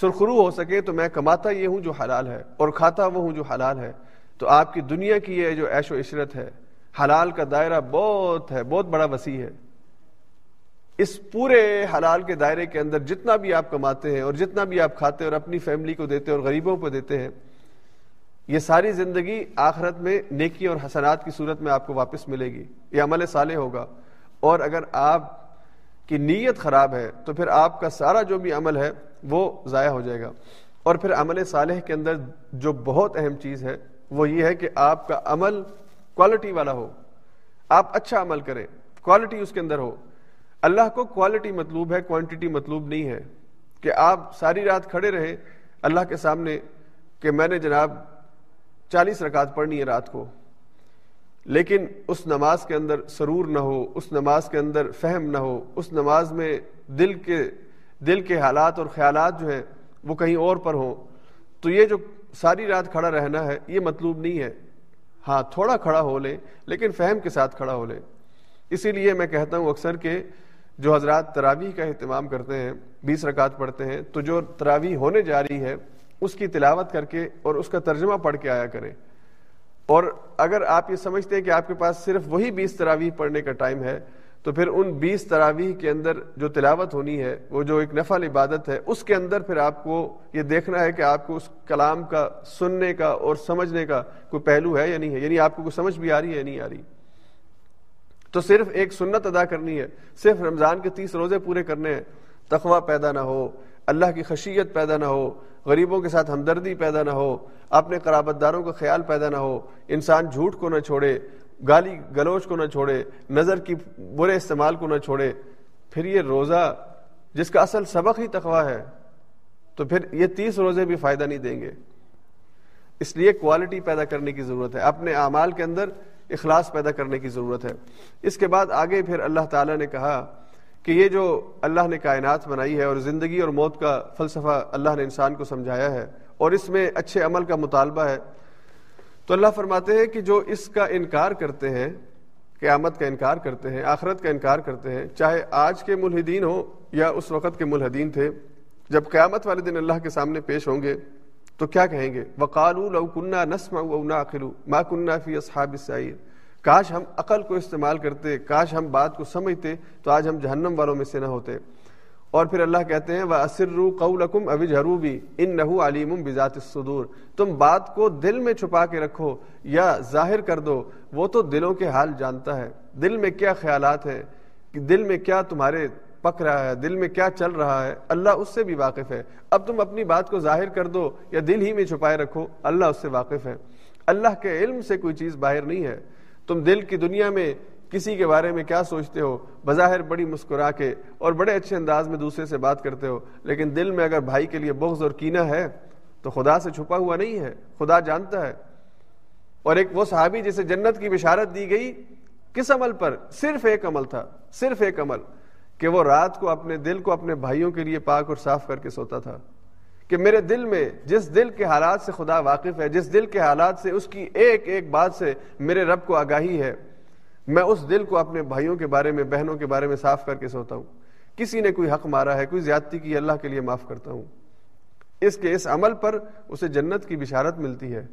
سرخرو ہو سکے تو میں کماتا یہ ہوں جو حلال ہے اور کھاتا وہ ہوں جو حلال ہے۔ تو آپ کی دنیا کی یہ جو عیش و عشرت ہے، حلال کا دائرہ بہت ہے، بہت بڑا وسیع ہے۔ اس پورے حلال کے دائرے کے اندر جتنا بھی آپ کماتے ہیں اور جتنا بھی آپ کھاتے ہیں اور اپنی فیملی کو دیتے ہیں اور غریبوں کو دیتے ہیں، یہ ساری زندگی آخرت میں نیکی اور حسنات کی صورت میں آپ کو واپس ملے گی۔ یہ عمل صالح ہوگا۔ اور اگر آپ کی نیت خراب ہے تو پھر آپ کا سارا جو بھی عمل ہے وہ ضائع ہو جائے گا۔ اور پھر عمل صالح کے اندر جو بہت اہم چیز ہے، وہ یہ ہے کہ آپ کا عمل کوالٹی والا ہو۔ آپ اچھا عمل کریں کوالٹی اس کے اندر ہو۔ اللہ کو کوالٹی مطلوب ہے کوانٹٹی مطلوب نہیں ہے۔ کہ آپ ساری رات کھڑے رہے اللہ کے سامنے کہ میں نے جناب چالیس رکعت پڑھنی ہے رات کو۔ لیکن اس نماز کے اندر سرور نہ ہو، اس نماز کے اندر فہم نہ ہو، اس نماز میں دل کے دل کے حالات اور خیالات جو ہیں وہ کہیں اور پر ہوں، تو یہ جو ساری رات کھڑا رہنا ہے، یہ مطلوب نہیں ہے۔ ہاں تھوڑا کھڑا ہو لیں، لیکن فہم کے ساتھ کھڑا ہو لیں۔ اسی لیے میں کہتا ہوں اکثر کہ جو حضرات تراویح کا اہتمام کرتے ہیں، بیس رکعت پڑھتے ہیں، تو جو تراویح ہونے جا رہی ہے، اس کی تلاوت کر کے اور اس کا ترجمہ پڑھ کے آیا کریں۔ اور اگر آپ یہ سمجھتے ہیں کہ آپ کے پاس صرف وہی بیس تراویح پڑھنے کا ٹائم ہے تو پھر ان بیس تراویح کے اندر جو تلاوت ہونی ہے، وہ جو ایک نفل عبادت ہے، اس کے اندر پھر آپ کو یہ دیکھنا ہے کہ آپ کو اس کلام کا، سننے کا اور سمجھنے کا کوئی پہلو ہے یا نہیں ہے؟ یعنی آپ کو کوئی سمجھ بھی آ رہی ہے یا نہیں آ رہی؟ تو صرف ایک سنت ادا کرنی ہے۔ صرف رمضان کے تیس روزے پورے کرنے ہیں۔ تخوہ پیدا نہ ہو، اللہ کی خشیت پیدا نہ ہو، غریبوں کے ساتھ ہمدردی پیدا نہ ہو، اپنے قرابت داروں کا خیال پیدا نہ ہو، انسان جھوٹ کو نہ چھوڑے گالی گلوچ کو نہ چھوڑے، نظر کی برے استعمال کو نہ چھوڑے، پھر یہ روزہ جس کا اصل سبق ہی تخوا ہے، تو پھر یہ تیس روزے بھی فائدہ نہیں دیں گے۔ اس لیے کوالٹی پیدا کرنے کی ضرورت ہے۔ اپنے اعمال کے اندر اخلاص پیدا کرنے کی ضرورت ہے۔ اس کے بعد آگے پھر اللہ تعالیٰ نے کہا کہ یہ جو اللہ نے کائنات بنائی ہے اور زندگی اور موت کا فلسفہ اللہ نے انسان کو سمجھایا ہے اور اس میں اچھے عمل کا مطالبہ ہے تو اللہ فرماتے ہیں کہ جو اس کا انکار کرتے ہیں، قیامت کا انکار کرتے ہیں، آخرت کا انکار کرتے ہیں، چاہے آج کے ملحدین ہوں یا اس وقت کے ملحدین تھے، جب قیامت والے دن اللہ کے سامنے پیش ہوں گے تو کیا کہیں گے؟ وقالو لو کنہ نسم ما کنہ فی اصحاب السعیر۔ کاش ہم عقل کو استعمال کرتے، کاش ہم بات کو سمجھتے، تو آج ہم جہنم والوں میں سے نہ ہوتے۔ اور پھر اللہ کہتے ہیں وہ اسرو قولکم ابج حروبی ان نحو علیم بذات الصدور۔ تم بات کو دل میں چھپا کے رکھو یا ظاہر کر دو، وہ تو دلوں کے حال جانتا ہے۔ دل میں کیا خیالات ہیں؟ کہ دل میں کیا تمہارے پک رہا ہے؟ دل میں کیا چل رہا ہے؟ اللہ اس سے بھی واقف ہے۔ اب تم اپنی بات کو ظاہر کر دو یا دل ہی میں چھپائے رکھو، اللہ اس سے واقف ہے۔ اللہ کے علم سے کوئی چیز باہر نہیں ہے۔ تم دل کی دنیا میں کسی کے بارے میں کیا سوچتے ہو؟ بظاہر بڑی مسکرا کے اور بڑے اچھے انداز میں دوسرے سے بات کرتے ہو، لیکن دل میں اگر بھائی کے لیے بغض اور کینا ہے، تو خدا سے چھپا ہوا نہیں ہے، خدا جانتا ہے۔ اور ایک وہ صحابی جسے جنت کی بشارت دی گئی، کس عمل پر؟ صرف ایک عمل تھا، صرف ایک عمل، کہ وہ رات کو اپنے دل کو اپنے بھائیوں کے لیے پاک اور صاف کر کے سوتا تھا۔ کہ میرے دل میں جس دل کے حالات سے خدا واقف ہے، جس دل کے حالات سے اس کی ایک ایک بات سے میرے رب کو آگاہی ہے میں اس دل کو اپنے بھائیوں کے بارے میں، بہنوں کے بارے میں صاف کر کے سوتا ہوں۔ کسی نے کوئی حق مارا ہے، کوئی زیادتی کی، اللہ کے لیے معاف کرتا ہوں۔ اس کے اس عمل پر اسے جنت کی بشارت ملتی ہے۔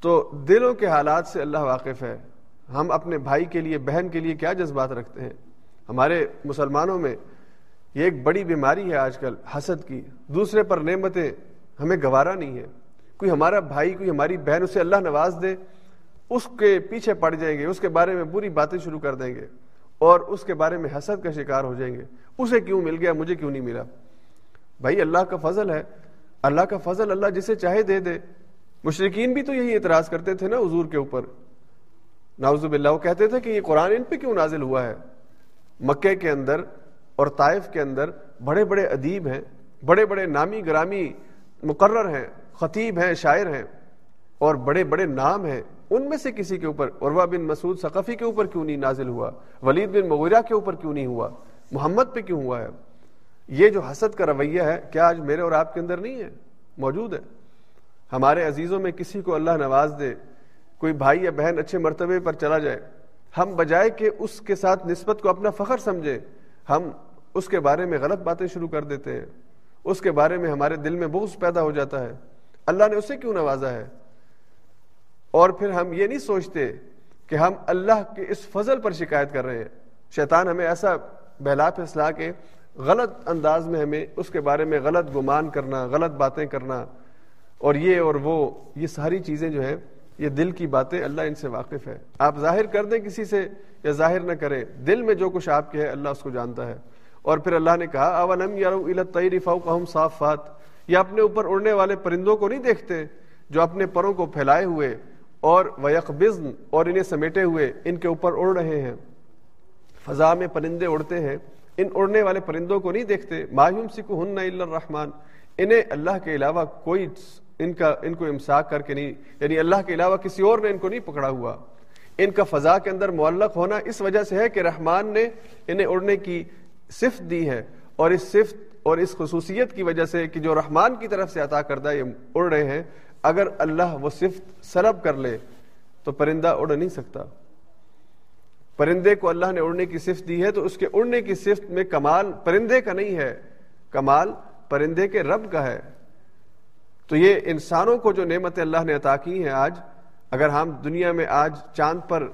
تو دلوں کے حالات سے اللہ واقف ہے۔ ہم اپنے بھائی کے لیے، بہن کے لیے کیا جذبات رکھتے ہیں؟ ہمارے مسلمانوں میں یہ ایک بڑی بیماری ہے آج کل، حسد کی۔ دوسرے پر نعمتیں ہمیں گوارا نہیں ہے۔ کوئی ہمارا بھائی، کوئی ہماری بہن، اسے اللہ نواز دے۔ اس کے پیچھے پڑ جائیں گے، اس کے بارے میں بری باتیں شروع کر دیں گے اور اس کے بارے میں حسد کا شکار ہو جائیں گے۔ اسے کیوں مل گیا؟ مجھے کیوں نہیں ملا؟ بھائی، اللہ کا فضل ہے۔ اللہ کا فضل اللہ جسے چاہے دے دے۔ مشرقین بھی تو یہی اعتراض کرتے تھے نا حضور کے اوپر۔ ناوز باللہ، وہ کہتے تھے کہ یہ قرآن ان پہ کیوں نازل ہوا ہے؟ مکے کے اندر اور طائف کے اندر بڑے بڑے ادیب ہیں، بڑے بڑے نامی گرامی مقرر ہیں، خطیب ہیں، شاعر ہیں اور بڑے بڑے نام ہیں۔ ان میں سے کسی کے اوپر عروا بن مسعود ثقفی کے اوپر کیوں نہیں نازل ہوا؟ ولید بن مغیرہ کے اوپر کیوں نہیں ہوا؟ محمد پہ کیوں ہوا ہے؟ یہ جو حسد کا رویہ ہے، کیا آج میرے اور آپ کے اندر نہیں ہے؟ موجود ہے۔ ہمارے عزیزوں میں کسی کو اللہ نواز دے، کوئی بھائی یا بہن اچھے مرتبے پر چلا جائے، ہم بجائے کہ اس کے ساتھ نسبت کو اپنا فخر سمجھے، ہم اس کے بارے میں غلط باتیں شروع کر دیتے ہیں۔ اس کے بارے میں ہمارے دل میں بغض پیدا ہو جاتا ہے۔ اللہ نے اسے کیوں نوازا ہے؟ اور پھر ہم یہ نہیں سوچتے کہ ہم اللہ کے اس فضل پر شکایت کر رہے ہیں۔ شیطان ہمیں ایسا بہلا پھسلا کے غلط انداز میں ہمیں اس کے بارے میں غلط گمان کرنا، غلط باتیں کرنا۔ اور یہ اور وہ، یہ ساری چیزیں جو ہیں، یہ دل کی باتیں اللہ ان سے واقف ہے۔ آپ ظاہر کر دیں کسی سے یا ظاہر نہ کریں، دل میں جو کچھ آپ کے ہے، اللہ اس کو جانتا ہے۔ اور پھر اللہ نے کہا اولم یارو صافات یا اپنے اوپر اڑنے والے پرندوں کو نہیں دیکھتے جو اپنے پروں کو پھیلائے ہوئے اور ویقبزن اور انہیں سمیٹے ہوئے ان کے اوپر اڑ رہے ہیں۔ فضا میں پرندے اڑتے ہیں۔ ان اڑنے والے پرندوں کو نہیں دیکھتے۔ مایوم سکو ہن الرحمان انہیں اللہ کے علاوہ کوئی ان کا ان کو امساک کر کے نہیں یعنی اللہ کے علاوہ کسی اور نے ان کو نہیں پکڑا ہوا۔ ان کا فضا کے اندر معلق ہونا اس وجہ سے ہے کہ رحمان نے انہیں اڑنے کی صفت دی ہے۔ اور اس صفت اور اس خصوصیت کی وجہ سے کہ جو رحمان کی طرف سے عطا کردہ یہ اڑ رہے ہیں اگر اللہ وہ صفت سلب کر لے تو پرندہ اڑ نہیں سکتا۔ پرندے کو اللہ نے اڑنے کی صفت دی ہے تو اس کے اڑنے کی صفت میں کمال پرندے کا نہیں ہے۔ کمال پرندے کے رب کا ہے۔ تو یہ انسانوں کو جو نعمت اللہ نے عطا کی ہیں آج، اگر ہم دنیا میں آج چاند پر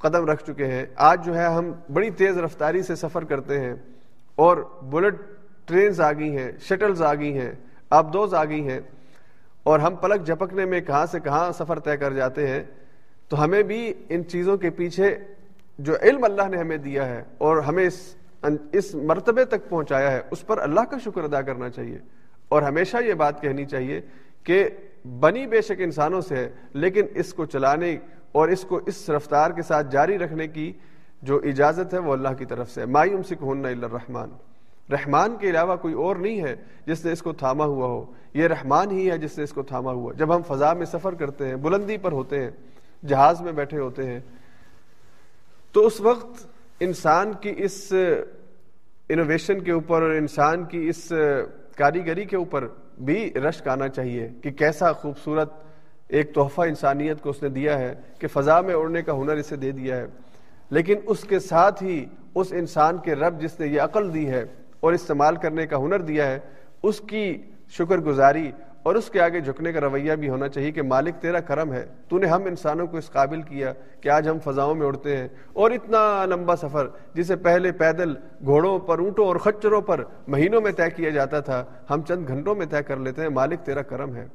قدم رکھ چکے ہیں، آج جو ہے ہم بڑی تیز رفتاری سے سفر کرتے ہیں اور بلٹ ٹرینز آ گئی ہیں، شٹلز آ گئی ہیں آبدوز آ گئی ہیں اور ہم پلک جھپکنے میں کہاں سے کہاں سفر طے کر جاتے ہیں، تو ہمیں بھی ان چیزوں کے پیچھے جو علم اللہ نے ہمیں دیا ہے اور ہمیں اس اس مرتبے تک پہنچایا ہے، اس پر اللہ کا شکر ادا کرنا چاہیے۔ اور ہمیشہ یہ بات کہنی چاہیے کہ بنی بے شک انسانوں سے ہے، لیکن اس کو چلانے اور اس کو اس رفتار کے ساتھ جاری رکھنے کی جو اجازت ہے وہ اللہ کی طرف سے مائی امسک ہن الرحمان رحمان کے علاوہ کوئی اور نہیں ہے جس نے اس کو تھاما ہوا ہو۔ یہ رحمان ہی ہے جس نے اس کو تھاما ہوا۔ جب ہم فضا میں سفر کرتے ہیں، بلندی پر ہوتے ہیں، جہاز میں بیٹھے ہوتے ہیں، تو اس وقت انسان کی اس انوویشن کے اوپر اور انسان کی اس کاریگری کے اوپر بھی رشک آنا چاہیے کہ کیسا خوبصورت ایک تحفہ انسانیت کو اس نے دیا ہے کہ فضا میں اڑنے کا ہنر اسے دے دیا ہے۔ لیکن اس کے ساتھ ہی اس انسان کے رب جس نے یہ عقل دی ہے اور استعمال کرنے کا ہنر دیا ہے، اس کی شکر گزاری اور اس کے آگے جھکنے کا رویہ بھی ہونا چاہیے کہ مالک تیرا کرم ہے۔ تو نے ہم انسانوں کو اس قابل کیا کہ آج ہم فضاؤں میں اڑتے ہیں۔ اور اتنا لمبا سفر جسے پہلے پیدل گھوڑوں پر، اونٹوں اور خچروں پر مہینوں میں طے کیا جاتا تھا، ہم چند گھنٹوں میں طے کر لیتے ہیں مالک تیرا کرم ہے۔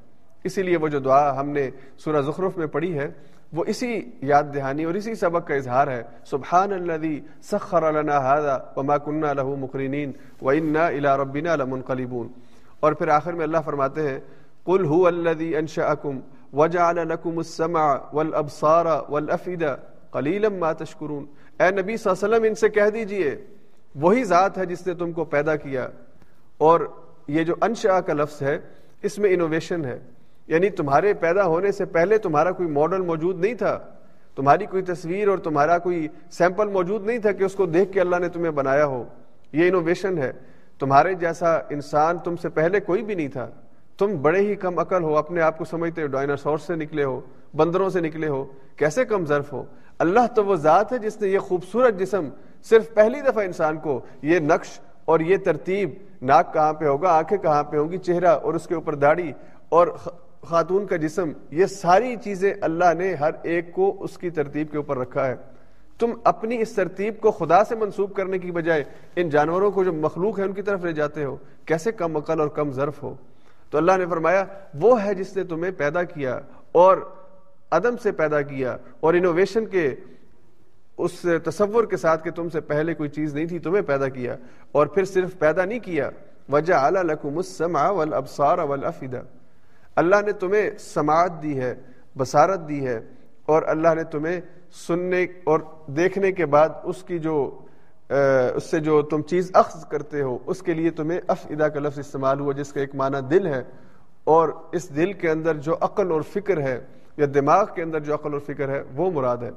اسی لیے وہ جو دعا ہم نے سورہ زخرف میں پڑھی ہے وہ اسی یاد دہانی اور اسی سبق کا اظہار ہے۔ سبحان الذي سخر لنا هذا وما كنا له مقرنين وانا الى ربنا لمنقلبون۔ اور پھر آخر میں اللہ فرماتے ہیں، قل هو الذي انشأكم وجعل لكم السمع والابصار والافئده قليلا ما تشكرون اے نبی صلی اللہ علیہ وسلم، ان سے کہہ دیجیے، وہی ذات ہے جس نے تم کو پیدا کیا۔ اور یہ جو انشاء کا لفظ ہے، اس میں انوویشن ہے۔ یعنی تمہارے پیدا ہونے سے پہلے تمہارا کوئی ماڈل موجود نہیں تھا۔ تمہاری کوئی تصویر اور تمہارا کوئی سیمپل موجود نہیں تھا کہ اس کو دیکھ کے اللہ نے تمہیں بنایا ہو۔ یہ انوویشن ہے۔ تمہارے جیسا انسان تم سے پہلے کوئی بھی نہیں تھا۔ تم بڑے ہی کم عقل ہو، اپنے آپ کو سمجھتے ہو ڈائناسور سے نکلے ہو، بندروں سے نکلے ہو۔ کیسے کم ظرف ہو؟ اللہ تو وہ ذات ہے جس نے یہ خوبصورت جسم صرف پہلی دفعہ انسان کو یہ نقش اور یہ ترتیب ناک کہاں پہ ہوگا، آنکھیں کہاں پہ ہوں گی، چہرہ اور اس کے اوپر داڑھی اور خاتون کا جسم، یہ ساری چیزیں اللہ نے ہر ایک کو اس کی ترتیب کے اوپر رکھا ہے۔ تم اپنی اس ترتیب کو خدا سے منسوب کرنے کی بجائے ان جانوروں کو جو مخلوق ہے ان کی طرف لے جاتے ہو، کیسے کم عقل اور کم ظرف ہو؟ تو اللہ نے فرمایا، وہ ہے جس نے تمہیں پیدا کیا اور عدم سے پیدا کیا اور انوویشن کے اس تصور کے ساتھ کہ تم سے پہلے کوئی چیز نہیں تھی، تمہیں پیدا کیا اور پھر صرف پیدا نہیں کیا۔ وجہ اعلیٰ اللہ نے تمہیں سماعت دی ہے، بصارت دی ہے اور اللہ نے تمہیں سننے اور دیکھنے کے بعد اس کی جو اس سے جو تم چیز اخذ کرتے ہو، اس کے لیے تمہیں افدا کا لفظ استعمال ہوا، جس کا ایک معنی دل ہے۔ اور اس دل کے اندر جو عقل اور فکر ہے، یا دماغ کے اندر جو عقل اور فکر ہے، وہ مراد ہے۔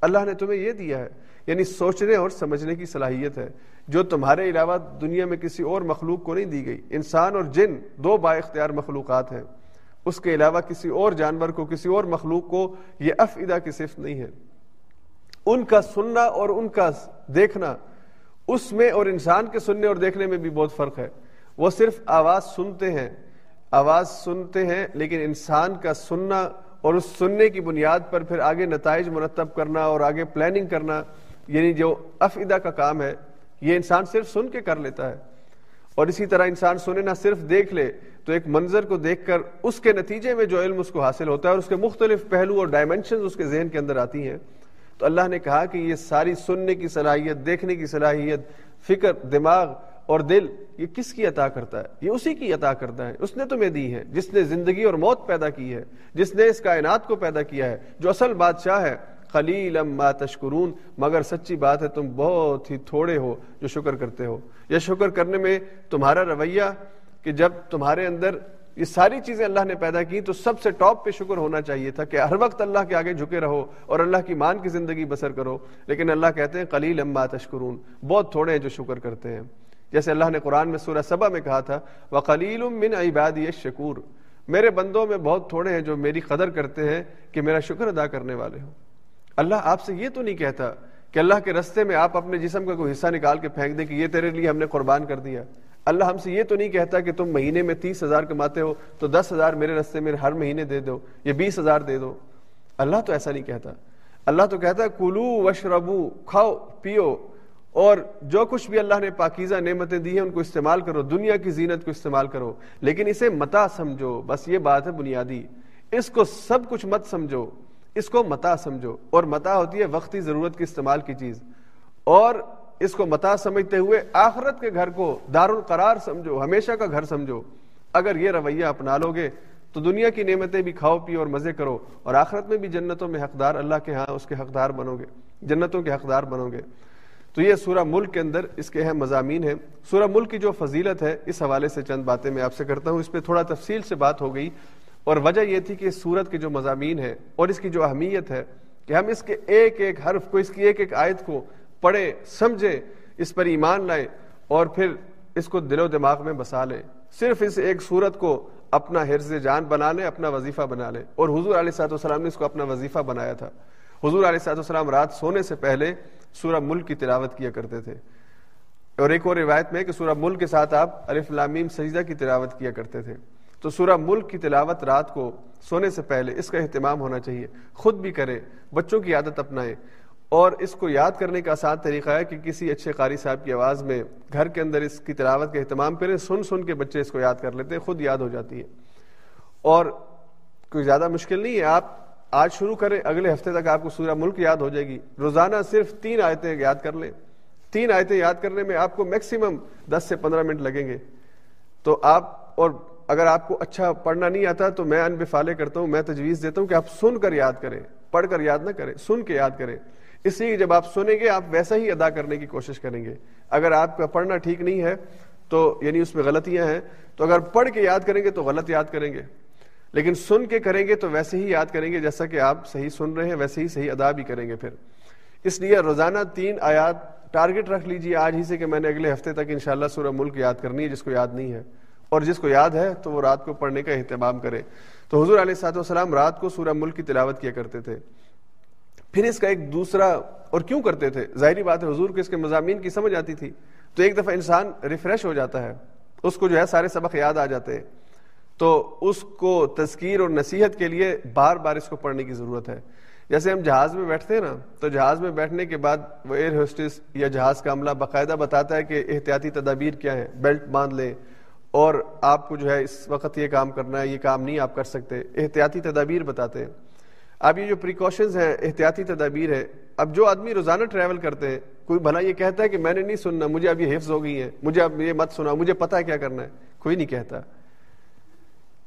اللہ نے تمہیں یہ دیا ہے یعنی سوچنے اور سمجھنے کی صلاحیت ہے، جو تمہارے علاوہ دنیا میں کسی اور مخلوق کو نہیں دی گئی۔ انسان اور جن دو با اختیار مخلوقات ہیں۔ اس کے علاوہ کسی اور جانور کو، کسی اور مخلوق کو یہ افدا کی صفت نہیں ہے۔ ان کا سننا اور ان کا دیکھنا، اس میں اور انسان کے سننے اور دیکھنے میں بھی بہت فرق ہے۔ وہ صرف آواز سنتے ہیں، آواز سنتے ہیں، لیکن انسان کا سننا اور اس سننے کی بنیاد پر پھر آگے نتائج مرتب کرنا اور آگے پلاننگ کرنا یعنی جو افیدہ کا کام ہے، یہ انسان صرف سن کے کر لیتا ہے۔ اور اسی طرح انسان سنے نہ صرف دیکھ لے تو ایک منظر کو دیکھ کر اس کے نتیجے میں جو علم اس کو حاصل ہوتا ہے اور اس کے مختلف پہلو اور ڈائمنشن اس کے ذہن کے اندر آتی ہیں، تو اللہ نے کہا کہ یہ ساری سننے کی صلاحیت، دیکھنے کی صلاحیت، فکر، دماغ اور دل، یہ کس کی عطا کرتا ہے؟ یہ اسی کی عطا کرتا ہے، اس نے تمہیں دی ہے، جس نے زندگی اور موت پیدا کی ہے، جس نے اس کائنات کو پیدا کیا ہے، جو اصل بادشاہ ہے۔ خلیل ما تشکرون، مگر سچی بات ہے، تم بہت ہی تھوڑے ہو جو شکر کرتے ہو۔ یا شکر کرنے میں تمہارا رویہ کہ جب تمہارے اندر یہ ساری چیزیں اللہ نے پیدا کی تو سب سے ٹاپ پہ شکر ہونا چاہیے تھا کہ ہر وقت اللہ کے آگے جھکے رہو اور اللہ کی مان کی زندگی بسر کرو۔ لیکن اللہ کہتے ہیں خلیل اما تشکرون، بہت تھوڑے ہیں جو شکر کرتے ہیں۔ جیسے اللہ نے قرآن میں سورہ سبا میں کہا تھا وہ خلیل من عبادی شکور میرے بندوں میں بہت تھوڑے ہیں جو میری قدر کرتے ہیں کہ میرا شکر ادا کرنے والے ہوں۔ اللہ آپ سے یہ تو نہیں کہتا کہ اللہ کے رستے میں آپ اپنے جسم کا کوئی حصہ نکال کے پھینک دیں کہ یہ تیرے لیے ہم نے قربان کر دیا۔ اللہ ہم سے یہ تو نہیں کہتا کہ تم مہینے میں تیس ہزار کماتے ہو تو دس ہزار میرے رستے میں ہر مہینے دے دو یا بیس ہزار دے دو۔ اللہ تو ایسا نہیں کہتا۔ اللہ تو کہتا ہے، کلو وشربو کھاؤ، پیو۔ اور جو کچھ بھی اللہ نے پاکیزہ نعمتیں دی ہیں، ان کو استعمال کرو۔ دنیا کی زینت کو استعمال کرو۔ لیکن اسے متا سمجھو۔ بس یہ بات ہے بنیادی۔ اس کو سب کچھ مت سمجھو۔ اس کو متا سمجھو۔ اور متا ہوتی ہے وقتی ضرورت کے استعمال کی چیز۔ اور اس کو متا سمجھتے ہوئے آخرت کے گھر کو دار القرار سمجھو، ہمیشہ کا گھر سمجھو۔ اگر یہ رویہ اپنا لو گے تو دنیا کی نعمتیں بھی کھاؤ، پیو اور مزے کرو۔ اور آخرت میں بھی جنتوں میں حقدار اللہ کے ہاں اس کے حقدار بنو گے جنتوں کے حقدار بنو گے تو یہ سورہ ملک کے اندر اس کے اہم مضامین ہیں۔ سورہ ملک کی جو فضیلت ہے، اس حوالے سے چند باتیں میں آپ سے کرتا ہوں۔ اس پہ تھوڑا تفصیل سے بات ہو گئی۔ اور وجہ یہ تھی کہ اس سورت کے جو مضامین ہے اور اس کی جو اہمیت ہے، کہ ہم اس کے ایک ایک حرف کو، اس کی ایک ایک آیت کو پڑھیں سمجھیں اس پر ایمان لائیں اور پھر اس کو دل و دماغ میں بسا لیں صرف اس ایک صورت کو اپنا حرز جان بنا لیں اپنا وظیفہ بنا لیں اور حضور علیہ صاحب السلام نے اس کو اپنا وظیفہ بنایا تھا۔ حضور علیہ صاحب السلام رات سونے سے پہلے سورہ ملک کی تلاوت کیا کرتے تھے۔ اور ایک اور روایت میں کہ سورہ ملک کے ساتھ آپ الف لامیم سجدہ کی تلاوت کیا کرتے تھے۔ تو سورہ ملک کی تلاوت رات کو سونے سے پہلے اس کا اہتمام ہونا چاہیے۔ خود بھی کرے، بچوں کی عادت اپنائے۔ اور اس کو یاد کرنے کا آسان طریقہ ہے کہ کسی اچھے قاری صاحب کی آواز میں گھر کے اندر اس کی تلاوت کا اہتمام کریں سن سن کے بچے اس کو یاد کر لیتے ہیں، خود یاد ہو جاتی ہے۔ اور کوئی زیادہ مشکل نہیں ہے، آپ آج شروع کریں، اگلے ہفتے تک آپ کو سورہ ملک یاد ہو جائے گی۔ روزانہ صرف تین آیتیں یاد کر لیں۔ تین آیتیں یاد کرنے میں آپ کو میکسیمم دس سے پندرہ منٹ لگیں گے۔ تو آپ، اور اگر آپ کو اچھا پڑھنا نہیں آتا تو میں ان بفالے کرتا ہوں، میں تجویز دیتا ہوں کہ آپ سن کر یاد کریں، پڑھ کر یاد نہ کریں، سن کے یاد کریں۔ اس لیے جب آپ سنیں گے، آپ ویسا ہی ادا کرنے کی کوشش کریں گے۔ اگر آپ کا پڑھنا ٹھیک نہیں ہے، تو یعنی اس میں غلطیاں ہیں۔ تو اگر پڑھ کے یاد کریں گے، تو غلط یاد کریں گے۔ لیکن سن کے کریں گے، تو ویسے ہی یاد کریں گے، جیسا کہ آپ صحیح سن رہے ہیں، ویسے ہی صحیح ادا بھی کریں گے پھر۔ اس لیے روزانہ تین آیات ٹارگٹ رکھ لیجیے آج ہی سے کہ میں نے اگلے ہفتے تک انشاءاللہ سورہ ملک یاد کرنی ہے، جس کو یاد نہیں ہے۔ اور جس کو یاد ہے، تو وہ رات کو پڑھنے کا اہتمام کرے۔ تو حضور علیہ سات وسلام رات کو سورہ ملک کی تلاوت کیا کرتے تھے۔ پھر اس کا ایک دوسرا، اور کیوں کرتے تھے؟ ظاہری بات ہے، حضور کو اس کے مضامین کی سمجھ آتی تھی۔ تو ایک دفعہ انسان ریفریش ہو جاتا ہے، اس کو جو ہے سارے سبق یاد آ جاتے ہیں۔ تو اس کو تذکیر اور نصیحت کے لیے بار بار اس کو پڑھنے کی ضرورت ہے۔ جیسے ہم جہاز میں بیٹھتے ہیں نا، تو جہاز میں بیٹھنے کے بعد وہ ایئر ہوسٹس یا جہاز کا عملہ باقاعدہ بتاتا ہے کہ احتیاطی تدابیر کیا ہے بیلٹ باندھ لیں۔ اور آپ کو جو ہے اس وقت یہ کام کرنا ہے، یہ کام نہیں آپ کر سکتے۔ احتیاطی تدابیر بتاتے ہیں۔ اب یہ جو پریکاشنز ہیں، احتیاطی تدابیر ہے اب جو آدمی روزانہ ٹریول کرتے ہیں، کوئی بھلا یہ کہتا ہے کہ میں نے نہیں سننا، مجھے اب یہ حفظ ہو گئی ہے مجھے اب یہ مت سنا مجھے پتا ہے کیا کرنا ہے، کوئی نہیں کہتا۔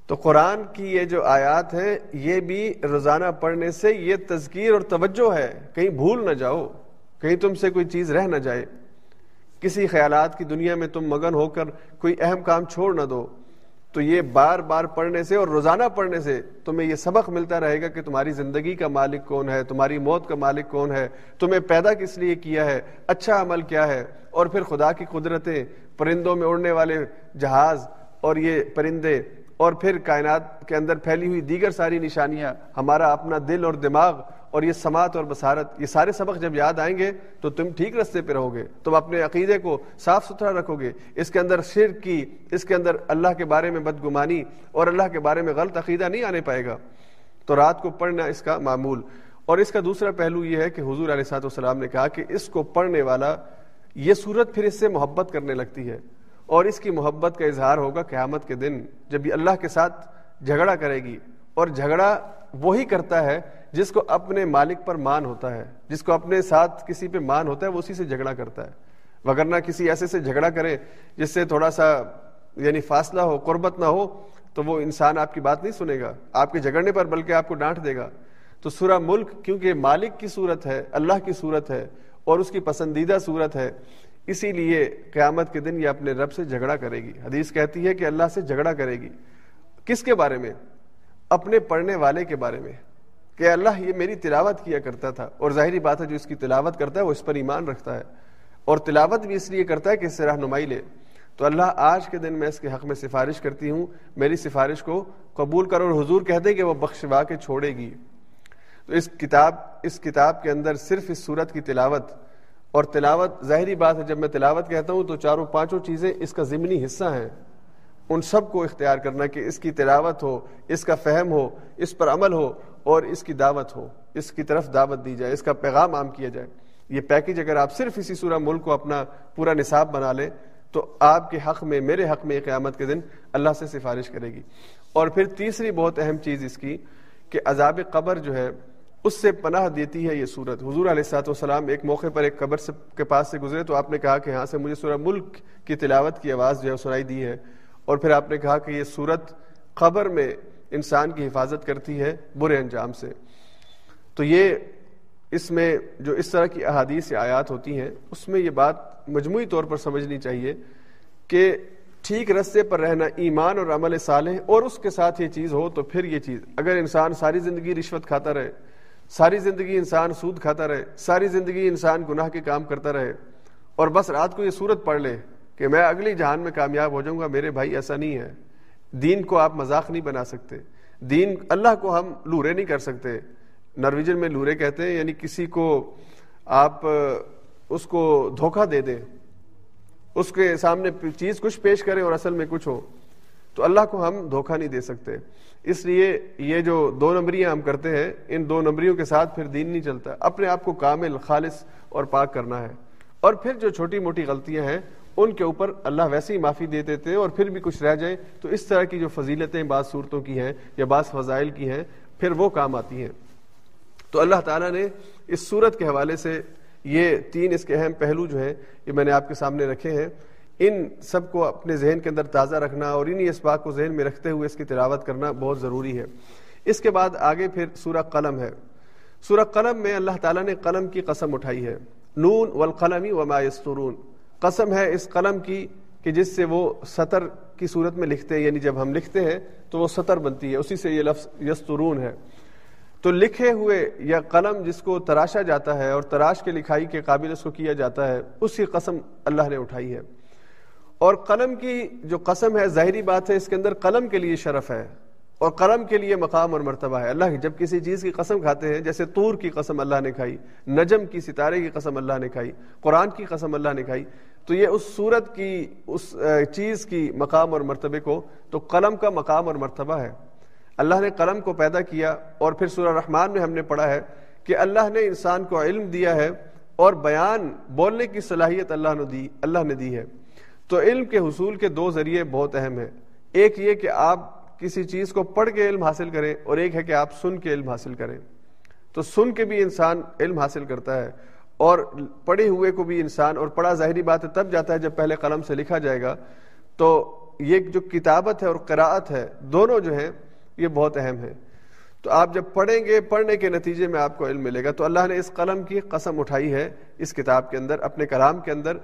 تو قرآن کی یہ جو آیات ہیں، یہ بھی روزانہ پڑھنے سے یہ تذکیر اور توجہ ہے، کہیں بھول نہ جاؤ، کہیں تم سے کوئی چیز رہ نہ جائے۔ کسی خیالات کی دنیا میں تم مگن ہو کر کوئی اہم کام چھوڑ نہ دو۔ تو یہ بار بار پڑھنے سے اور روزانہ پڑھنے سے تمہیں یہ سبق ملتا رہے گا کہ تمہاری زندگی کا مالک کون ہے، تمہاری موت کا مالک کون ہے، تمہیں پیدا کس لیے کیا ہے اچھا عمل کیا ہے، اور پھر خدا کی قدرتیں پرندوں میں اڑنے والے جہاز اور یہ پرندے اور پھر کائنات کے اندر پھیلی ہوئی دیگر ساری نشانیاں، ہمارا اپنا دل اور دماغ اور یہ سماعت اور بصارت، یہ سارے سبق جب یاد آئیں گے تو تم ٹھیک رستے پہ رہو گے، تم اپنے عقیدے کو صاف ستھرا رکھو گے۔ اس کے اندر شرک کی، اس کے اندر اللہ کے بارے میں بدگمانی اور اللہ کے بارے میں غلط عقیدہ نہیں آنے پائے گا۔ تو رات کو پڑھنا اس کا معمول۔ اور اس کا دوسرا پہلو یہ ہے کہ حضور علیہ صاحب والسلام نے کہا کہ اس کو پڑھنے والا یہ صورت پھر اس سے محبت کرنے لگتی ہے۔ اور اس کی محبت کا اظہار ہوگا قیامت کے دن، جب یہ اللہ کے ساتھ جھگڑا کرے گی۔ اور جھگڑا وہی کرتا ہے جس کو اپنے مالک پر مان ہوتا ہے، جس کو اپنے ساتھ کسی پہ مان ہوتا ہے، وہ اسی سے جھگڑا کرتا ہے۔ وگرنہ کسی ایسے سے جھگڑا کرے جس سے تھوڑا سا یعنی فاصلہ ہو، قربت نہ ہو، تو وہ انسان آپ کی بات نہیں سنے گا، آپ کے جھگڑنے پر بلکہ آپ کو ڈانٹ دے گا۔ تو سورہ ملک کیونکہ مالک کی صورت ہے، اللہ کی صورت ہے اور اس کی پسندیدہ صورت ہے، اسی لیے قیامت کے دن یہ اپنے رب سے جھگڑا کرے گی۔ حدیث کہتی ہے کہ اللہ سے جھگڑا کرے گی۔ کس کے بارے میں؟ اپنے پڑھنے والے کے بارے میں۔ کہ اللہ یہ میری تلاوت کیا کرتا تھا اور ظاہری بات ہے جو اس کی تلاوت کرتا ہے وہ اس پر ایمان رکھتا ہے اور تلاوت بھی اس لیے کرتا ہے کہ اس سے رہنمائی لے۔ تو اللہ آج کے دن میں اس کے حق میں سفارش کرتی ہوں، میری سفارش کو قبول کر اور حضور کہہ دے کہ وہ بخشوا کے چھوڑے گی۔ تو اس کتاب اس کتاب کے اندر صرف اس صورت کی تلاوت اور تلاوت، ظاہری بات ہے جب میں تلاوت کہتا ہوں تو چاروں پانچوں چیزیں اس کا ضمنی حصہ ہیں۔ ان سب کو اختیار کرنا کہ اس کی تلاوت ہو، اس کا فہم ہو، اس پر عمل ہو اور اس کی دعوت ہو، اس کی طرف دعوت دی جائے، اس کا پیغام عام کیا جائے۔ یہ پیکج اگر آپ صرف اسی سورہ ملک کو اپنا پورا نصاب بنا لیں، تو آپ کے حق میں، میرے حق میں قیامت کے دن اللہ سے سفارش کرے گی۔ اور پھر تیسری بہت اہم چیز اس کی کہ عذاب قبر جو ہے، اس سے پناہ دیتی ہے یہ صورت۔ حضور علیہ السلاۃ والسلام ایک موقع پر ایک قبر سے کے پاس سے گزرے تو آپ نے کہا کہ ہاں سے مجھے سورہ ملک کی تلاوت کی آواز جو ہے، سنائی دی ہے۔ اور پھر آپ نے کہا کہ یہ صورت قبر میں انسان کی حفاظت کرتی ہے برے انجام سے۔ تو یہ اس میں جو اس طرح کی احادیث یا آیات ہوتی ہیں، اس میں یہ بات مجموعی طور پر سمجھنی چاہیے کہ ٹھیک رستے پر رہنا ایمان اور عمل صالح اور اس کے ساتھ یہ چیز ہو تو پھر یہ چیز۔ اگر انسان ساری زندگی رشوت کھاتا رہے، ساری زندگی انسان سود کھاتا رہے، ساری زندگی انسان گناہ کے کام کرتا رہے اور بس رات کو یہ صورت پڑھ لے کہ میں اگلی جہان میں کامیاب ہو جاؤں گا، میرے بھائی ایسا نہیں ہے۔ دین کو آپ مذاق نہیں بنا سکتے۔ دین اللہ کو ہم لورے نہیں کر سکتے۔ نرویجن میں لورے کہتے ہیں یعنی کسی کو آپ اس کو دھوکہ دے دیں۔ اس کے سامنے چیز کچھ پیش کریں اور اصل میں کچھ ہو۔ تو اللہ کو ہم دھوکہ نہیں دے سکتے۔ اس لیے یہ جو دو نمبریاں ہم کرتے ہیں، ان دو نمبریوں کے ساتھ پھر دین نہیں چلتا۔ اپنے آپ کو کامل، خالص اور پاک کرنا ہے۔ اور پھر جو چھوٹی موٹی غلطیاں ہیں ان کے اوپر اللہ ویسے ہی معافی دے دیتے ہیں اور پھر بھی کچھ رہ جائے تو اس طرح کی جو فضیلتیں بعض صورتوں کی ہیں یا بعض فضائل کی ہیں، پھر وہ کام آتی ہیں۔ تو اللہ تعالیٰ نے اس صورت کے حوالے سے یہ تین اس کے اہم پہلو جو ہیں یہ میں نے آپ کے سامنے رکھے ہیں۔ ان سب کو اپنے ذہن کے اندر تازہ رکھنا اور انہی اس بات کو ذہن میں رکھتے ہوئے اس کی تلاوت کرنا بہت ضروری ہے۔ اس کے بعد آگے پھر سورہ قلم ہے۔ سورہ قلم میں اللہ تعالیٰ نے قلم کی قسم اٹھائی ہے۔ نون والقلمی وما یسترون قسم ہے اس قلم کی کہ جس سے وہ سطر کی صورت میں لکھتے ہیں یعنی جب ہم لکھتے ہیں تو وہ سطر بنتی ہے، اسی سے یہ لفظ یسترون ہے۔ تو لکھے ہوئے یا قلم جس کو تراشا جاتا ہے اور تراش کے لکھائی کے قابل اس کو کیا جاتا ہے اس کی قسم اللہ نے اٹھائی ہے۔ اور قلم کی جو قسم ہے، ظاہری بات ہے، اس کے اندر قلم کے لیے شرف ہے۔ اور قلم کے لیے مقام اور مرتبہ ہے۔ اللہ جب کسی چیز کی قسم کھاتے ہیں، جیسے طور کی قسم اللہ نے کھائی، نجم کی ستارے کی قسم اللہ نے کھائی، قرآن کی قسم اللہ نے کھائی، تو یہ اس صورت کی، اس چیز کی مقام اور مرتبے کو، تو قلم کا مقام اور مرتبہ ہے۔ اللہ نے قلم کو پیدا کیا اور پھر سورہ رحمان میں ہم نے پڑھا ہے کہ اللہ نے انسان کو علم دیا ہے اور بیان، بولنے کی صلاحیت اللہ نے دی، اللہ نے دی ہے۔ تو علم کے حصول کے دو ذریعے بہت اہم ہیں۔ ایک یہ کہ آپ کسی چیز کو پڑھ کے علم حاصل کریں اور ایک ہے کہ آپ سن کے علم حاصل کریں۔ تو سن کے بھی انسان علم حاصل کرتا ہے اور پڑھے ہوئے کو بھی انسان اور پڑھا ظاہری بات ہے، تب جاتا ہے جب پہلے قلم سے لکھا جائے گا۔ تو یہ جو کتابت ہے اور قراءت ہے، دونوں جو ہیں، یہ بہت اہم ہے تو آپ جب پڑھیں گے، پڑھنے کے نتیجے میں آپ کو علم ملے گا۔ تو اللہ نے اس قلم کی قسم اٹھائی ہے اس کتاب کے اندر، اپنے کلام کے اندر۔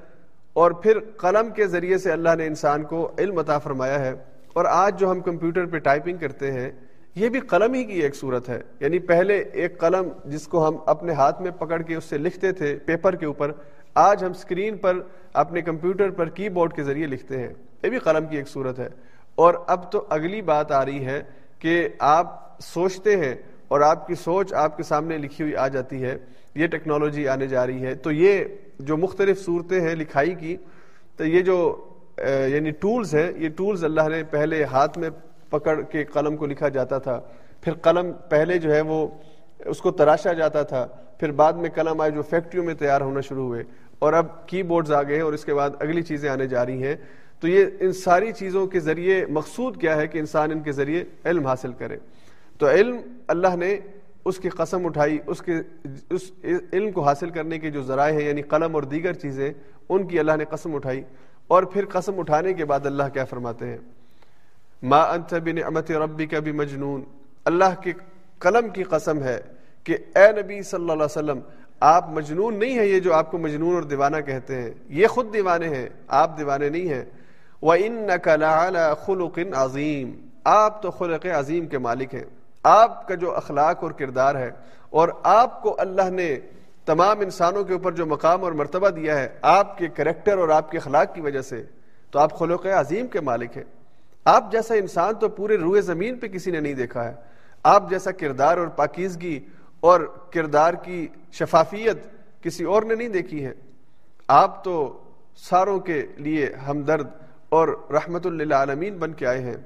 اور پھر قلم کے ذریعے سے اللہ نے انسان کو علم عطا فرمایا ہے۔ اور آج جو ہم کمپیوٹر پہ ٹائپنگ کرتے ہیں، یہ بھی قلم ہی کی ایک صورت ہے۔ یعنی پہلے ایک قلم جس کو ہم اپنے ہاتھ میں پکڑ کے اس سے لکھتے تھے پیپر کے اوپر، آج ہم اسکرین پر اپنے کمپیوٹر پر کی بورڈ کے ذریعے لکھتے ہیں۔ یہ بھی قلم کی ایک صورت ہے۔ اور اب تو اگلی بات آ رہی ہے کہ آپ سوچتے ہیں اور آپ کی سوچ آپ کے سامنے لکھی ہوئی آ جاتی ہے۔ یہ ٹیکنالوجی آنے جا رہی ہے۔ تو یہ جو مختلف صورتیں ہیں لکھائی کی، تو یہ جو یعنی ٹولز ہیں، یہ ٹولز اللہ نے پہلے ہاتھ میں پکڑ کے قلم کو لکھا جاتا تھا۔ پھر قلم پہلے جو ہے وہ اس کو تراشا جاتا تھا۔ پھر بعد میں قلم آئے جو فیکٹریوں میں تیار ہونا شروع ہوئے۔ اور اب کی بورڈز آ گئے ہیں اور اس کے بعد اگلی چیزیں آنے جا رہی ہیں۔ تو یہ ان ساری چیزوں کے ذریعے مقصود کیا ہے کہ انسان ان کے ذریعے علم حاصل کرے۔ تو علم اللہ نے اس کی قسم اٹھائی، اس کے اس علم کو حاصل کرنے کے جو ذرائع ہیں یعنی قلم اور دیگر چیزیں، ان کی اللہ نے قسم اٹھائی۔ اور پھر قسم اٹھانے کے بعد اللہ کیا فرماتے ہیں؟ ما انت بنعمت ربی کا بھی مجنون اللہ کے قلم کی قسم ہے کہ اے نبی صلی اللہ علیہ وسلم، آپ مجنون نہیں ہیں یہ جو آپ کو مجنون اور دیوانہ کہتے ہیں۔ یہ خود دیوانے ہیں، آپ دیوانے نہیں ہیں۔ وَإِنَّكَ لَعَلَى خُلُقٍ عَظِيمٍ۔ آپ تو خلق عظیم کے مالک ہیں۔ آپ کا جو اخلاق اور کردار ہے، اور آپ کو اللہ نے تمام انسانوں کے اوپر جو مقام اور مرتبہ دیا ہے، آپ کے کریکٹر اور آپ کے اخلاق کی وجہ سے، تو آپ خلق عظیم کے مالک ہیں۔ آپ جیسا انسان تو پورے روئے زمین پہ کسی نے نہیں دیکھا ہے۔ آپ جیسا کردار اور پاکیزگی اور کردار کی شفافیت کسی اور نے نہیں دیکھی ہے۔ آپ تو ساروں کے لیے ہمدرد اور رحمت اللہ عالمین بن کے آئے ہیں۔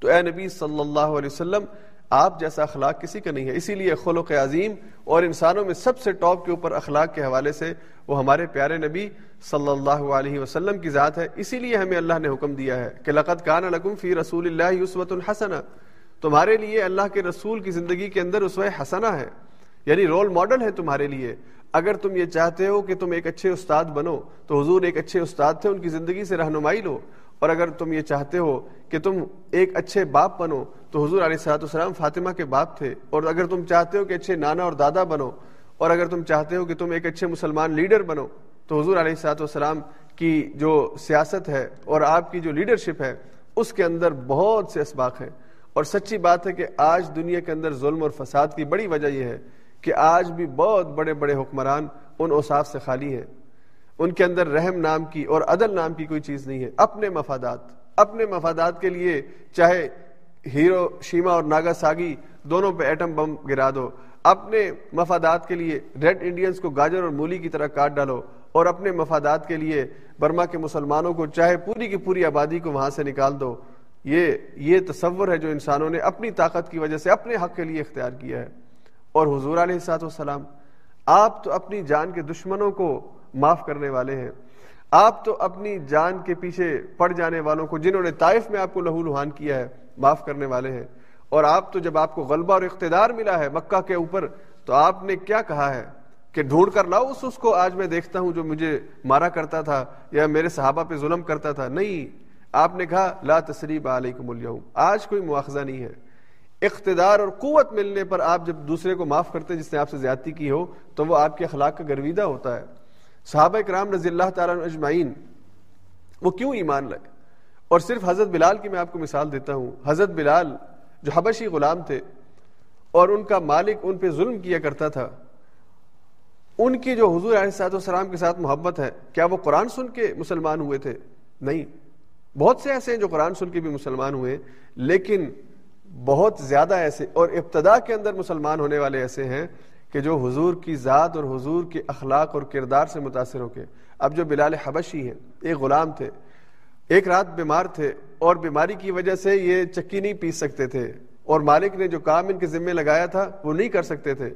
تو اے نبی صلی اللہ علیہ وسلم آپ جیسا اخلاق کسی کا نہیں ہے، اسی لیے خلق عظیم اور انسانوں میں سب سے ٹاپ کے اوپر اخلاق کے حوالے سے وہ ہمارے پیارے نبی صلی اللہ علیہ وسلم کی ذات ہے۔ اسی لیے ہمیں اللہ نے حکم دیا ہے کہ لقت کان لکم فی رسول اللہ عصوت الحسن تمہارے لیے اللہ کے رسول کی زندگی کے اندر اسوہ حسنا ہے یعنی رول ماڈل ہے تمہارے لیے۔ اگر تم یہ چاہتے ہو کہ تم ایک اچھے استاد بنو، تو حضور ایک اچھے استاد تھے، ان کی زندگی سے رہنمائی لو۔ اور اگر تم یہ چاہتے ہو کہ تم ایک اچھے باپ بنو تو حضور علیہ صاحب السلام فاطمہ کے باپ تھے۔ اور اگر تم چاہتے ہو کہ اچھے نانا اور دادا بنو، اور اگر تم چاہتے ہو کہ تم ایک اچھے مسلمان لیڈر بنو، تو حضور علیہ صاحب والسلام کی جو سیاست ہے اور آپ کی جو لیڈرشپ ہے، اس کے اندر بہت سے اسباق ہیں۔ اور سچی بات ہے کہ آج دنیا کے اندر ظلم اور فساد کی بڑی وجہ یہ ہے کہ آج بھی بہت بڑے بڑے حکمران ان اوصاف سے خالی ہیں۔ ان کے اندر رحم نام کی اور عدل نام کی کوئی چیز نہیں ہے۔ اپنے مفادات اپنے مفادات کے لیے چاہے ہیرو، شیما اور ناگا ساگی دونوں پہ ایٹم بم گرا دو۔ اپنے مفادات کے لیے ریڈ انڈینز کو گاجر اور مولی کی طرح کاٹ ڈالو اور اپنے مفادات کے لیے برما کے مسلمانوں کو چاہے پوری کی پوری آبادی کو وہاں سے نکال دو۔ یہ یہ تصور ہے جو انسانوں نے اپنی طاقت کی وجہ سے اپنے حق کے لیے اختیار کیا ہے۔ اور حضور علیہ سات وسلام آپ تو اپنی جان کے دشمنوں کو معاف کرنے والے ہیں۔ آپ تو اپنی جان کے پیچھے پڑ جانے والوں کو جنہوں نے طائف میں آپ کو لہو لہان کیا ہے۔ معاف کرنے والے ہیں۔ اور آپ تو جب آپ کو غلبہ اور اقتدار ملا ہے مکہ کے اوپر، تو آپ نے کیا کہا ہے کہ ڈھونڈ کر لاؤ، اس اس کو آج میں دیکھتا ہوں جو مجھے مارا کرتا تھا یا میرے صحابہ پہ ظلم کرتا تھا۔ نہیں، آپ نے کہا، لا تصریب علیکم اليوم۔ آج کوئی مواخذہ نہیں ہے۔ اقتدار اور قوت ملنے پر آپ جب دوسرے کو معاف کرتے جس نے آپ سے زیادتی کی ہو، تو وہ آپ کے اخلاق کا گرویدہ ہوتا ہے۔ صحابہ کرام رضی اللہ تعالیٰ اجمعین، وہ کیوں ایمان لائے؟ اور صرف حضرت بلال کی میں آپ کو مثال دیتا ہوں۔ حضرت بلال جو حبشی غلام تھے اور ان کا مالک ان پہ ظلم کیا کرتا تھا، ان کی جو حضور علیہ صاحب السلام کے ساتھ محبت ہے، کیا وہ قرآن سن کے مسلمان ہوئے تھے؟ نہیں۔ بہت سے ایسے ہیں جو قرآن سن کے بھی مسلمان ہوئے، لیکن بہت زیادہ ایسے اور ابتدا کے اندر مسلمان ہونے والے ایسے ہیں کہ جو حضور کی ذات اور حضور کے اخلاق اور کردار سے متاثر ہو کے۔ اب جو بلال حبشی ہیں، ایک غلام تھے ایک رات بیمار تھے اور بیماری کی وجہ سے یہ چکی نہیں پیس سکتے تھے اور مالک نے جو کام ان کے ذمے لگایا تھا وہ نہیں کر سکتے تھے۔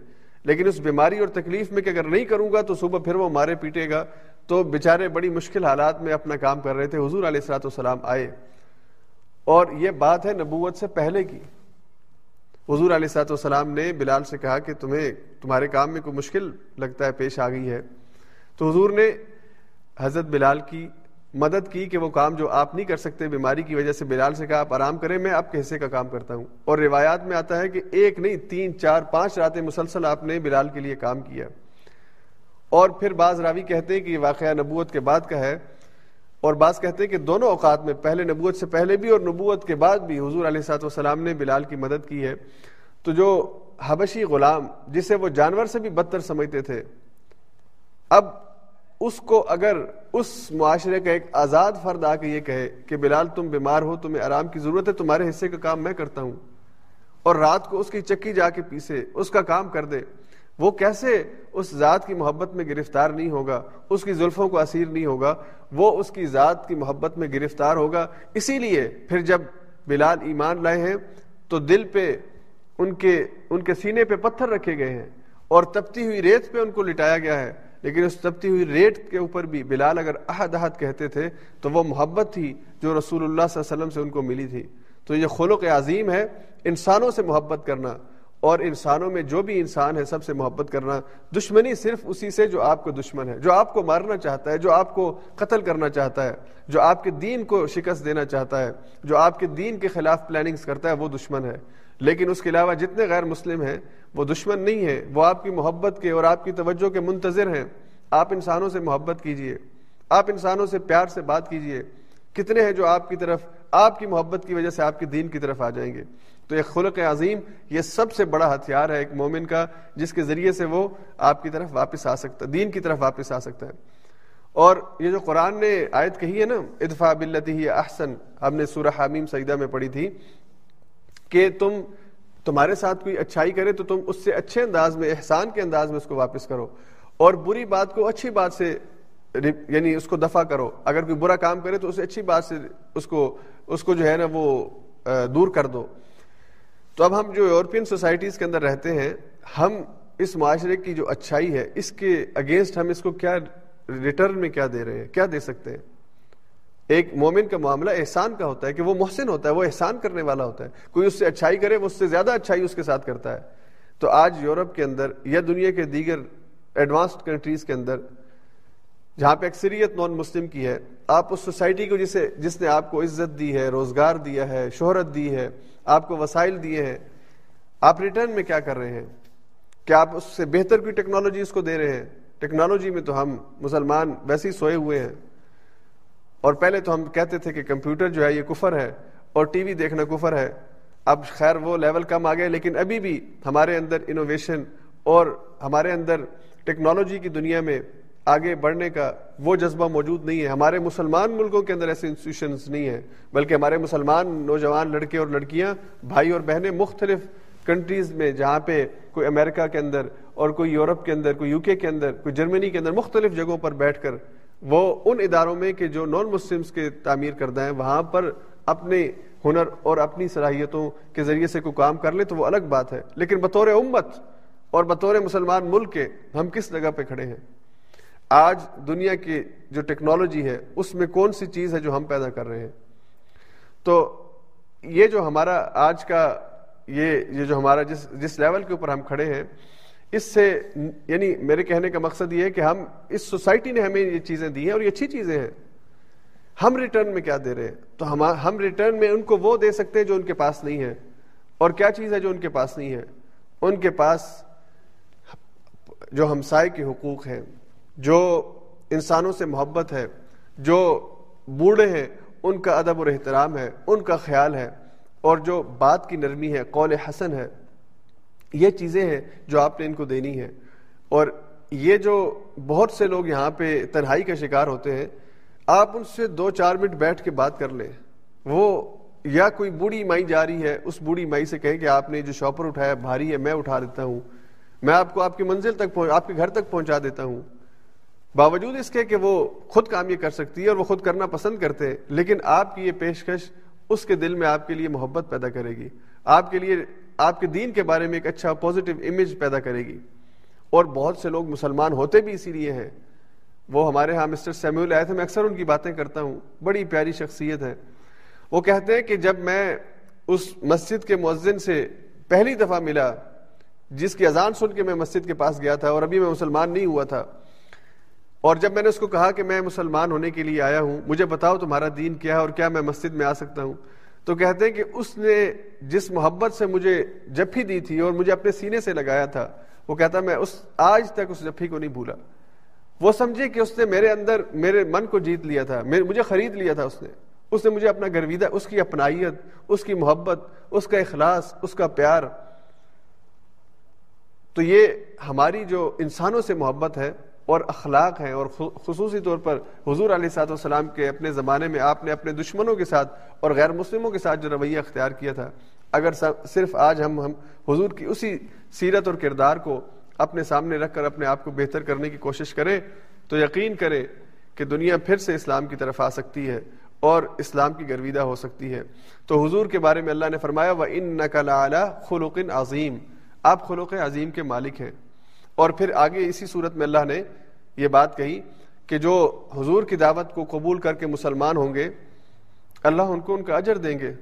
لیکن اس بیماری اور تکلیف میں کہ اگر نہیں کروں گا تو صبح پھر وہ مارے پیٹے گا۔ تو بیچارے بڑی مشکل حالات میں اپنا کام کر رہے تھے۔ حضور علیہ السلاۃ والسلام آئے۔ اور یہ بات ہے نبوت سے پہلے کی۔ حضور علیہ السلاۃ والسلام نے بلال سے کہا کہ تمہیں، تمہارے کام میں کوئی مشکل لگتا ہے، پیش آ گئی ہے۔ تو حضور نے حضرت بلال کی مدد کی کہ وہ کام جو آپ نہیں کر سکتے، بیماری کی وجہ سے بلال سے کہا، آپ آرام کریں، میں آپ کے حصے کا کام کرتا ہوں۔ اور روایات میں آتا ہے کہ ایک نہیں، تین، چار، پانچ راتیں مسلسل آپ نے بلال کے لیے کام کیا۔ اور پھر بعض راوی کہتے ہیں کہ یہ واقعہ نبوت کے بعد کا ہے۔ اور بعض کہتے ہیں کہ دونوں اوقات میں، پہلے نبوت سے پہلے بھی اور نبوت کے بعد بھی حضور علیہ سات وسلام نے بلال کی مدد کی ہے۔ تو جو حبشی غلام، جسے وہ جانور سے بھی بدتر سمجھتے تھے، اب اس کو اگر اس معاشرے کا ایک آزاد فرد آ کے یہ کہے کہ بلال تم بیمار ہو، تمہیں آرام کی ضرورت ہے، تمہارے حصے کا کام میں کرتا ہوں۔ اور رات کو اس کی چکی جا کے پیسے، اس کا کام کر دے۔ وہ کیسے اس ذات کی محبت میں گرفتار نہیں ہوگا، اس کی زلفوں کو اسیر نہیں ہوگا، وہ اس کی ذات کی محبت میں گرفتار ہوگا۔ اسی لیے پھر جب بلال ایمان لائے ہیں، تو دل پہ ان کے ان کے سینے پہ پتھر رکھے گئے ہیں اور تپتی ہوئی ریت پہ ان کو لٹایا گیا ہے۔ لیکن اس تپتی ہوئی ریت کے اوپر بھی بلال اگر عہد عہد کہتے تھے، تو وہ محبت تھی جو رسول اللہ صلی اللہ علیہ وسلم سے ان کو ملی تھی۔ تو یہ خلق عظیم ہے، انسانوں سے محبت کرنا اور انسانوں میں جو بھی انسان ہے، سب سے محبت کرنا۔ دشمنی صرف اسی سے جو آپ کو دشمن ہے۔ جو آپ کو مارنا چاہتا ہے، جو آپ کو قتل کرنا چاہتا ہے، جو آپ کے دین کو شکست دینا چاہتا ہے، جو آپ کے دین کے خلاف پلاننگز کرتا ہے، وہ دشمن ہے۔ لیکن اس کے علاوہ جتنے غیر مسلم ہیں وہ دشمن نہیں ہے وہ آپ کی محبت کے اور آپ کی توجہ کے منتظر ہیں۔ آپ انسانوں سے محبت کیجیے۔ آپ انسانوں سے پیار سے بات کیجیے۔ کتنے ہیں جو آپ کی طرف، آپ کی محبت کی وجہ سے آپ کے دین کی طرف آ جائیں گے۔ تو ایک خلق عظیم یہ سب سے بڑا ہتھیار ہے ایک مومن کا، جس کے ذریعے سے وہ آپ کی طرف واپس آ سکتا ہے دین کی طرف واپس آ سکتا ہے۔ اور یہ جو قرآن نے آیت کہی ہے نا ادفا بلتی احسن، ہم نے سورہ حامیم سعیدہ میں پڑھی تھی کہ تم تمہارے ساتھ کوئی اچھائی کرے تو تم اس سے اچھے انداز میں، احسان کے انداز میں اس کو واپس کرو اور بری بات کو اچھی بات سے یعنی اس کو دفع کرو۔ اگر کوئی برا کام کرے تو اسے اچھی بات سے اس کو اس کو جو ہے نا وہ دور کر دو۔ تو اب ہم جو یورپین سوسائٹیز کے اندر رہتے ہیں، ہم اس معاشرے کی جو اچھائی ہے، اس کے اگینسٹ ہم اس کو کیا ریٹرن میں کیا دے رہے ہیں؟ کیا دے سکتے ہیں؟ ایک مومن کا معاملہ احسان کا ہوتا ہے کہ وہ محسن ہوتا ہے، وہ احسان کرنے والا ہوتا ہے۔ کوئی اس سے اچھائی کرے، وہ اس سے زیادہ اچھائی اس کے ساتھ کرتا ہے۔ تو آج یورپ کے اندر یا دنیا کے دیگر ایڈوانسڈ کنٹریز کے اندر، جہاں پہ اکثریت نان مسلم کی ہے، آپ اس سوسائٹی کو جسے، جس نے آپ کو عزت دی ہے، روزگار دیا ہے، شہرت دی ہے، آپ کو وسائل دیے ہیں، آپ ریٹرن میں کیا کر رہے ہیں؟ کیا آپ اس سے بہتر کوئی ٹیکنالوجی اس کو دے رہے ہیں؟ ٹیکنالوجی میں تو ہم مسلمان ویسے ہی سوئے ہوئے ہیں۔ اور پہلے تو ہم کہتے تھے کہ کمپیوٹر جو ہے یہ کفر ہے اور ٹی وی دیکھنا کفر ہے۔ اب خیر وہ لیول کم آ گئے، لیکن ابھی بھی ہمارے اندر انوویشن اور ہمارے اندر ٹیکنالوجی کی دنیا میں آگے بڑھنے کا وہ جذبہ موجود نہیں ہے۔ ہمارے مسلمان ملکوں کے اندر ایسے انسٹیٹیوشنز نہیں ہیں، بلکہ ہمارے مسلمان نوجوان لڑکے اور لڑکیاں، بھائی اور بہنیں مختلف کنٹریز میں، جہاں پہ کوئی امریکہ کے اندر اور کوئی یورپ کے اندر، کوئی یو کے کے اندر، کوئی جرمنی کے اندر مختلف جگہوں پر بیٹھ کر وہ ان اداروں میں کہ جو نان مسلمس کے تعمیر کردہ ہیں، وہاں پر اپنے ہنر اور اپنی صلاحیتوں کے ذریعے سے کوئی کام کر لے تو وہ الگ بات ہے۔ لیکن بطور امت اور بطور مسلمان ملک کے ہم کس جگہ پہ کھڑے ہیں؟ آج دنیا کی جو ٹیکنالوجی ہے، اس میں کون سی چیز ہے جو ہم پیدا کر رہے ہیں؟ تو یہ جو ہمارا آج کا یہ یہ جو ہمارا جس جس لیول کے اوپر ہم کھڑے ہیں اس سے یعنی میرے کہنے کا مقصد یہ ہے کہ ہم اس سوسائٹی نے ہمیں یہ چیزیں دی ہیں اور یہ اچھی چیزیں ہیں۔ ہم ریٹرن میں کیا دے رہے ہیں؟ تو ہم ہم ریٹرن میں ان کو وہ دے سکتے ہیں جو ان کے پاس نہیں ہے اور کیا چیز ہے جو ان کے پاس نہیں ہے ان کے پاس جو ہمسائے کے حقوق ہیں، جو انسانوں سے محبت ہے، جو بوڑھے ہیں، ان کا ادب اور احترام ہے، ان کا خیال ہے۔ اور جو بات کی نرمی ہے، قول حسن ہے یہ چیزیں ہیں جو آپ نے ان کو دینی ہے اور یہ جو بہت سے لوگ یہاں پہ تنہائی کا شکار ہوتے ہیں، آپ ان سے دو چار منٹ بیٹھ کے بات کر لیں۔ وہ یا کوئی بوڑھی مائی جا رہی ہے، اس بوڑھی مائی سے کہیں کہ آپ نے جو شاپر اٹھایا بھاری ہے، میں اٹھا دیتا ہوں۔ میں آپ کو آپ کی منزل تک آپ کے گھر تک پہنچا دیتا ہوں۔ باوجود اس کے کہ وہ خود کام یہ کر سکتی ہے اور وہ خود کرنا پسند کرتے ہیں، لیکن آپ کی یہ پیشکش اس کے دل میں آپ کے لیے محبت پیدا کرے گی۔ آپ کے لیے آپ کے دین کے بارے میں ایک اچھا پازیٹو امیج پیدا کرے گی۔ اور بہت سے لوگ مسلمان ہوتے بھی اسی لیے ہیں۔ وہ ہمارے ہاں مسٹر سیمیول آئے تھے، میں اکثر ان کی باتیں کرتا ہوں۔ بڑی پیاری شخصیت ہے وہ کہتے ہیں کہ جب میں اس مسجد کے مؤذن سے پہلی دفعہ ملا، جس کی اذان سن کے میں مسجد کے پاس گیا تھا اور ابھی میں مسلمان نہیں ہوا تھا، اور جب میں نے اس کو کہا کہ میں مسلمان ہونے کے لیے آیا ہوں، مجھے بتاؤ تمہارا دین کیا ہے اور کیا میں مسجد میں آ سکتا ہوں؟ تو کہتے ہیں کہ اس نے جس محبت سے مجھے جفی دی تھی اور مجھے اپنے سینے سے لگایا تھا، وہ کہتا میں اس آج تک اس جفی کو نہیں بھولا۔ وہ سمجھے کہ اس نے میرے اندر میرے من کو جیت لیا تھا مجھے خرید لیا تھا اس نے۔ اس نے مجھے اپنا گرویدہ، اس کی اپنائیت، اس کی محبت، اس کا اخلاص، اس کا پیار۔ تو یہ ہماری جو انسانوں سے محبت ہے اور اخلاق ہیں اور خصوصی طور پر حضور علیہ سات والسلام کے اپنے زمانے میں آپ نے اپنے دشمنوں کے ساتھ اور غیر مسلموں کے ساتھ جو رویہ اختیار کیا تھا۔ اگر صرف آج ہم ہم حضور کی اسی سیرت اور کردار کو اپنے سامنے رکھ کر اپنے آپ کو بہتر کرنے کی کوشش کریں تو یقین کریں کہ دنیا پھر سے اسلام کی طرف آ سکتی ہے اور اسلام کی گرویدہ ہو سکتی ہے۔ تو حضور کے بارے میں اللہ نے فرمایا وہ ان نقل اعلیٰ خلوق عظیم آپ خلوق عظیم کے مالک ہیں۔ اور پھر آگے اسی صورت میں اللہ نے یہ بات کہی کہ جو حضور کی دعوت کو قبول کر کے مسلمان ہوں گے، اللہ ان کو ان کا اجر دیں گے۔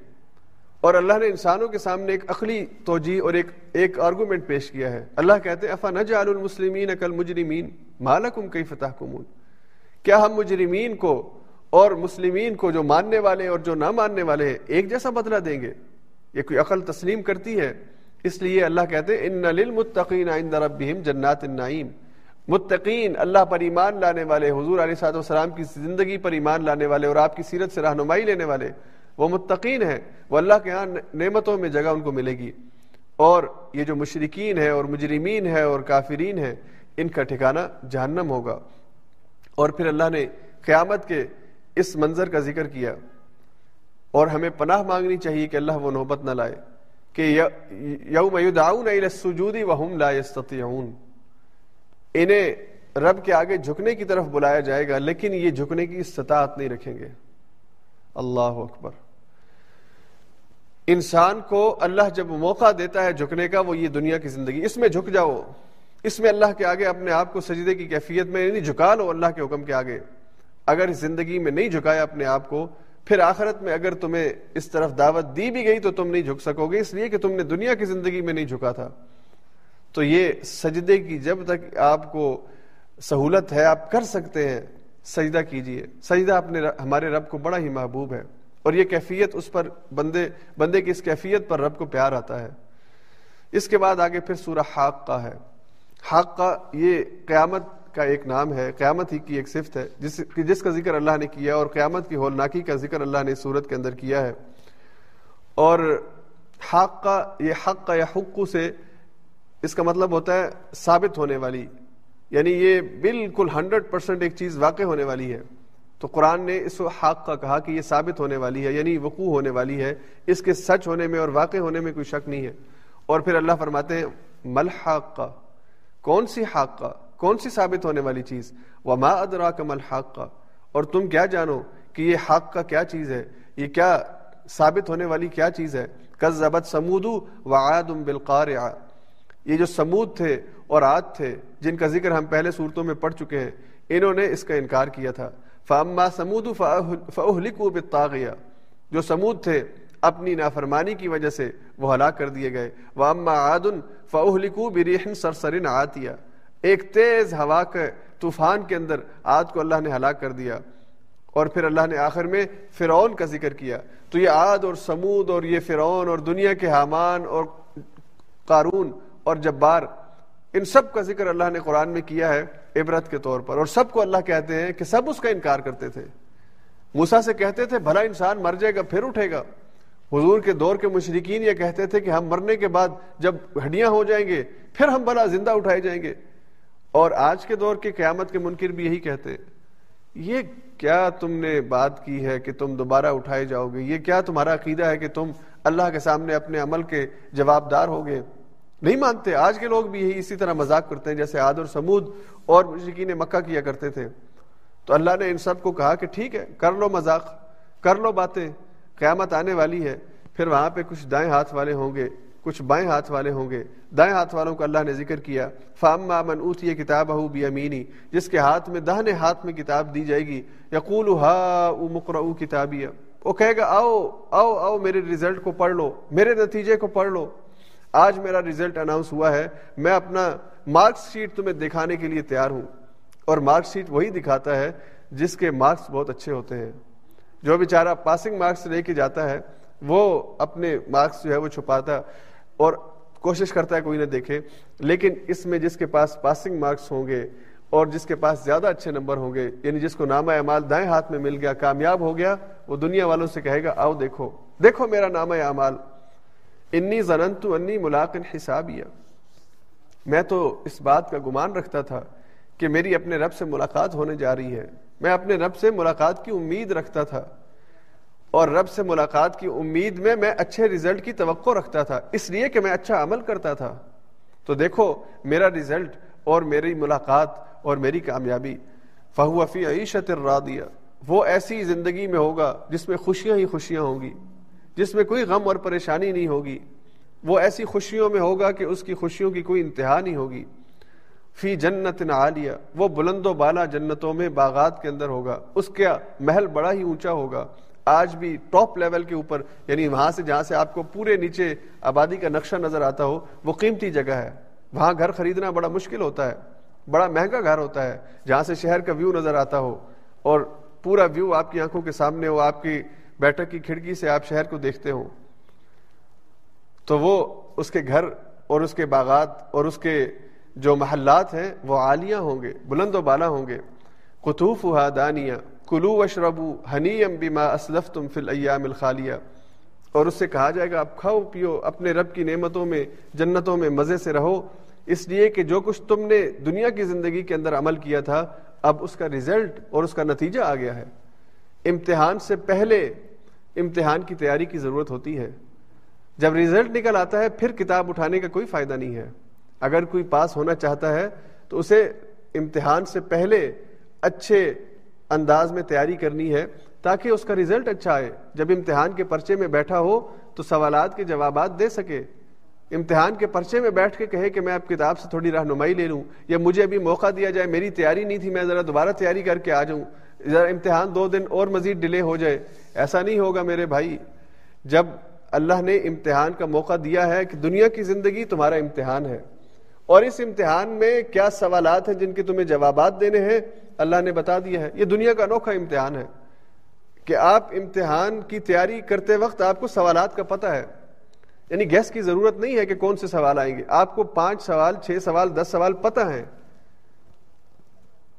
اور اللہ نے انسانوں کے سامنے ایک عقلی توجہ اور ایک ایک آرگومنٹ پیش کیا ہے۔ اللہ کہتے افا نہ جال المسلمین اکل مجرمین مالکم کئی فتح کمون کیا ہم مجرمین کو اور مسلمین کو جو ماننے والے اور جو نہ ماننے والے ہیں، ایک جیسا بدلہ دیں گے؟ یہ کوئی عقل تسلیم کرتی ہے؟ اس لیے اللہ کہتے ہیں ان للمتقین عند ربهم جنات النعیم متقین اللہ پر ایمان لانے والے، حضور علیہ صاحب والسلام کی زندگی پر ایمان لانے والے اور آپ کی سیرت سے رہنمائی لینے والے، وہ متقین ہیں، وہ اللہ کے ہاں نعمتوں میں جگہ ان کو ملے گی۔ اور یہ جو مشرقین ہے اور مجرمین ہے اور کافرین ہے ان کا ٹھکانہ جہنم ہوگا۔ اور پھر اللہ نے قیامت کے اس منظر کا ذکر کیا۔ اور ہمیں پناہ مانگنی چاہیے کہ اللہ وہ نوبت نہ لائے۔ کہ یوم یدعون الى السجود وهم لا يستطيعون انہیں رب کے آگے جھکنے کی طرف بلایا جائے گا، لیکن یہ جھکنے کی استطاعت نہیں رکھیں گے۔ اللہ اکبر۔ انسان کو اللہ جب موقع دیتا ہے جھکنے کا، وہ یہ دنیا کی زندگی، اس میں جھک جاؤ۔ اس میں اللہ کے آگے، اپنے آپ کو سجدے کی کیفیت میں یعنی جھکا لو اللہ کے حکم کے آگے۔ اگر زندگی میں نہیں جھکایا اپنے آپ کو پھر آخرت میں اگر تمہیں اس طرف دعوت دی بھی گئی تو تم نہیں جھک سکو گے، اس لیے کہ تم نے دنیا کی زندگی میں نہیں جھکا تھا۔ تو یہ سجدے کی جب تک آپ کو سہولت ہے، آپ کر سکتے ہیں۔ سجدہ کیجیے۔ سجدہ اپنے ہمارے رب کو بڑا ہی محبوب ہے۔ اور یہ کیفیت اس پر بندے بندے کی اس کیفیت پر رب کو پیار آتا ہے۔ اس کے بعد آگے پھر سورہ حاق کا ہے۔ حاق کا یہ قیامت کا ایک نام ہے، قیامت ہی کی ایک صفت ہے، جس جس کا ذکر اللہ نے کیا اور قیامت کی ہولناکی کا ذکر اللہ نے صورت کے اندر کیا ہے۔ اور حق کا یہ حق کا یا حقو سے اس کا مطلب ہوتا ہے ثابت ہونے والی۔ یعنی یہ بالکل ہنڈریڈ پرسینٹ ایک چیز واقع ہونے والی ہے۔ تو قرآن نے اس حق کا کہا کہ یہ ثابت ہونے والی ہے یعنی وقوع ہونے والی ہے۔ اس کے سچ ہونے میں اور واقع ہونے میں کوئی شک نہیں ہے۔ اور پھر اللہ فرماتے ہیں، مل حق کا؟ کون سی حق کا؟ کون سی ثابت ہونے والی چیز؟ وہ ما ادرا کمل حق کا اور تم کیا جانو کہ یہ حق کا کیا چیز ہے؟ یہ کیا ثابت ہونے والی کیا چیز ہے؟ کز ضبط سمود و آدم بالقار یہ جو سمود تھے اور آد تھے، جن کا ذکر ہم پہلے صورتوں میں پڑھ چکے ہیں، انہوں نے اس کا انکار کیا تھا۔ فاما سمود فہلکو بتاغیا جو سمود تھے، اپنی نافرمانی کی وجہ سے وہ ہلاک کر دیے گئے۔ وہ اما آدن فہلکو بریحن سرسرن آتیا ایک تیز ہوا کے طوفان کے اندر آد کو اللہ نے ہلاک کر دیا اور پھر اللہ نے آخر میں فرعون کا ذکر کیا۔ تو یہ آد اور سمود اور یہ فرعون اور دنیا کے حامان اور قارون اور جبار، ان سب کا ذکر اللہ نے قرآن میں کیا ہے عبرت کے طور پر۔ اور سب کو اللہ کہتے ہیں کہ سب اس کا انکار کرتے تھے۔ موسا سے کہتے تھے، بھلا انسان مر جائے گا، پھر اٹھے گا۔ حضور کے دور کے مشرقین یہ کہتے تھے کہ ہم مرنے کے بعد جب ہڈیاں ہو جائیں گے، پھر ہم بھلا زندہ اٹھائے جائیں گے۔ اور آج کے دور کے قیامت کے منکر بھی یہی کہتے یہ کیا تم نے بات کی ہے کہ تم دوبارہ اٹھائے جاؤ گے؟ یہ کیا تمہارا عقیدہ ہے کہ تم اللہ کے سامنے اپنے عمل کے جواب دار ہوگے نہیں مانتے۔ آج کے لوگ بھی یہی اسی طرح مذاق کرتے ہیں جیسے عاد اور سمود اور مشرقین مکہ کیا کرتے تھے۔ تو اللہ نے ان سب کو کہا کہ ٹھیک ہے، کر لو مذاق، کر لو باتیں، قیامت آنے والی ہے، پھر وہاں پہ کچھ دائیں ہاتھ والے ہوں گے۔ کچھ بائیں ہاتھ والے ہوں گے۔ دائیں ہاتھ والوں کا اللہ نے ذکر کیا فام من اوت یہ کتاب ہو بھی امینی جس کے ہاتھ میں دہنے ہاتھ میں کتاب دی جائے گی، یقول ہا مقر کتابیہ وہ کہے گا، آؤ آؤ آؤ میرے ریزلٹ کو پڑھ لو، میرے نتیجے کو پڑھ لو۔ آج میرا ریزلٹ اناؤنس ہوا ہے، میں اپنا مارکس شیٹ تمہیں دکھانے کے لیے تیار ہوں۔ اور مارکس شیٹ وہی دکھاتا ہے جس کے مارکس بہت اچھے ہوتے ہیں۔ جو بیچارہ پاسنگ مارکس لے کے جاتا ہے، وہ اپنے مارکس جو ہے وہ چھپاتا۔ اور کوشش کرتا ہے کوئی نہ دیکھے، لیکن اس میں جس کے پاس پاسنگ مارکس ہوں گے اور جس کے پاس زیادہ اچھے نمبر ہوں گے یعنی جس کو نامہ اعمال دائیں ہاتھ میں مل گیا، کامیاب ہو گیا، وہ دنیا والوں سے کہے گا، آؤ دیکھو دیکھو میرا نامہ اعمال۔ انی زننت انی ملاقن حسابیہ میں تو اس بات کا گمان رکھتا تھا کہ میری اپنے رب سے ملاقات ہونے جا رہی ہے۔ میں اپنے رب سے ملاقات کی امید رکھتا تھا۔ اور رب سے ملاقات کی امید میں میں اچھے ریزلٹ کی توقع رکھتا تھا، اس لیے کہ میں اچھا عمل کرتا تھا۔ تو دیکھو، میرا ریزلٹ اور میری ملاقات اور میری کامیابی، فہو فی عیشت الرادیہ وہ ایسی زندگی میں ہوگا جس میں خوشیاں ہی خوشیاں ہوں گی، جس میں کوئی غم اور پریشانی نہیں ہوگی۔ وہ ایسی خوشیوں میں ہوگا کہ اس کی خوشیوں کی کوئی انتہا نہیں ہوگی۔ فی جنت عالیہ، وہ بلند و بالا جنتوں میں باغات کے اندر ہوگا، اس کا محل بڑا ہی اونچا ہوگا۔ آج بھی ٹاپ لیول کے اوپر یعنی وہاں سے جہاں سے آپ کو پورے نیچے آبادی کا نقشہ نظر آتا ہو، وہ قیمتی جگہ ہے۔ وہاں گھر خریدنا بڑا مشکل ہوتا ہے، بڑا مہنگا گھر ہوتا ہے، جہاں سے شہر کا ویو نظر آتا ہو۔ اور پورا ویو آپ کی آنکھوں کے سامنے ہو، آپ کی بیٹھک کی کھڑکی سے آپ شہر کو دیکھتے ہو۔ تو وہ اس کے گھر اور اس کے باغات اور اس کے جو محلات ہیں، وہ عالیہ ہوں گے، بلند و بالا ہوں گے۔ قطوف دانیہ کلو وشربو ہنی ام بیما اسلف تم فل ایام الخالیہ۔ اور اس سے کہا جائے گا، آپ کھاؤ، پیو، اپنے رب کی نعمتوں میں، جنتوں میں مزے سے رہو۔ اس لیے کہ جو کچھ تم نے دنیا کی زندگی کے اندر عمل کیا تھا، اب اس کا ریزلٹ اور اس کا نتیجہ آ گیا ہے۔ امتحان سے پہلے امتحان کی تیاری کی ضرورت ہوتی ہے۔ جب ریزلٹ نکل آتا ہے، پھر کتاب اٹھانے کا کوئی فائدہ نہیں ہے۔ اگر کوئی پاس ہونا چاہتا ہے، تو اسے امتحان سے پہلے اچھے انداز میں تیاری کرنی ہے تاکہ اس کا ریزلٹ اچھا آئے۔ جب امتحان کے پرچے میں بیٹھا ہو تو سوالات کے جوابات دے سکے۔ امتحان کے پرچے میں بیٹھ کے کہے کہ میں اب کتاب سے تھوڑی رہنمائی لے لوں۔ یا مجھے ابھی موقع دیا جائے، میری تیاری نہیں تھی، میں ذرا دوبارہ تیاری کر کے آ جاؤں۔ ذرا امتحان دو دن اور مزید ڈیلے ہو جائے۔ ایسا نہیں ہوگا میرے بھائی۔ جب اللہ نے امتحان کا موقع دیا ہے کہ دنیا کی زندگی تمہارا امتحان ہے۔ اور اس امتحان میں کیا سوالات ہیں جن کے تمہیں جوابات دینے ہیں؟ اللہ نے بتا دیا ہے، یہ دنیا کا انوکھا امتحان ہے کہ آپ امتحان کی تیاری کرتے وقت آپ کو سوالات کا پتہ ہے۔ یعنی گیس کی ضرورت نہیں ہے کہ کون سے سوال آئیں گے۔ آپ کو پانچ سوال، چھ سوال، دس سوال پتہ ہیں۔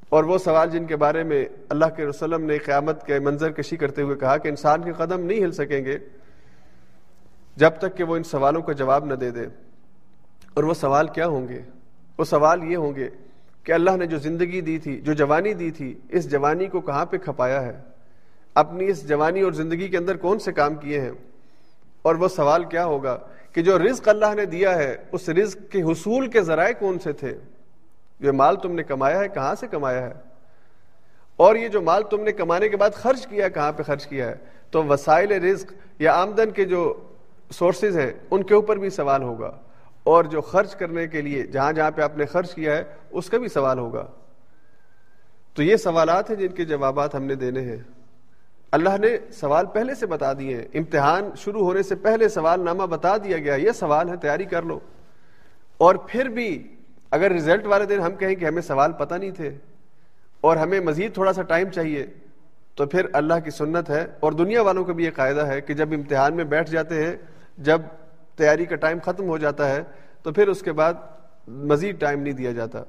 اور وہ سوال جن کے بارے میں اللہ کے وسلم نے قیامت کے منظر کشی کرتے ہوئے کہا کہ انسان کے قدم نہیں ہل سکیں گے جب تک کہ وہ ان سوالوں کا جواب نہ دے دے۔ اور وہ سوال کیا ہوں گے؟ وہ سوال یہ ہوں گے کہ اللہ نے جو زندگی دی تھی، جو جوانی دی تھی، اس جوانی کو کہاں پہ کھپایا ہے؟ اپنی اس جوانی اور زندگی کے اندر کون سے کام کیے ہیں؟ اور وہ سوال کیا ہوگا کہ جو رزق اللہ نے دیا ہے، اس رزق کے حصول کے ذرائع کون سے تھے؟ یہ مال تم نے کمایا ہے، کہاں سے کمایا ہے؟ اور یہ جو مال تم نے کمانے کے بعد خرچ کیا کہاں پہ خرچ کیا ہے؟ تو وسائل رزق یا آمدن کے جو سورسز ہیں، ان کے اوپر بھی سوال ہوگا۔ اور جو خرچ کرنے کے لیے جہاں جہاں پہ آپ نے خرچ کیا ہے، اس کا بھی سوال ہوگا۔ تو یہ سوالات ہیں جن کے جوابات ہم نے دینے ہیں۔ اللہ نے سوال پہلے سے بتا دیے ہیں۔ امتحان شروع ہونے سے پہلے سوال نامہ بتا دیا گیا یہ سوال ہے، تیاری کر لو۔ اور پھر بھی اگر ریزلٹ والے دن ہم کہیں کہ ہمیں سوال پتہ نہیں تھے اور ہمیں مزید تھوڑا سا ٹائم چاہیے، تو پھر اللہ کی سنت ہے۔ اور دنیا والوں کا بھی یہ قاعدہ ہے کہ جب امتحان میں بیٹھ جاتے ہیں، جب تیاری کا ٹائم ختم ہو جاتا ہے تو پھر اس کے بعد مزید ٹائم نہیں دیا جاتا۔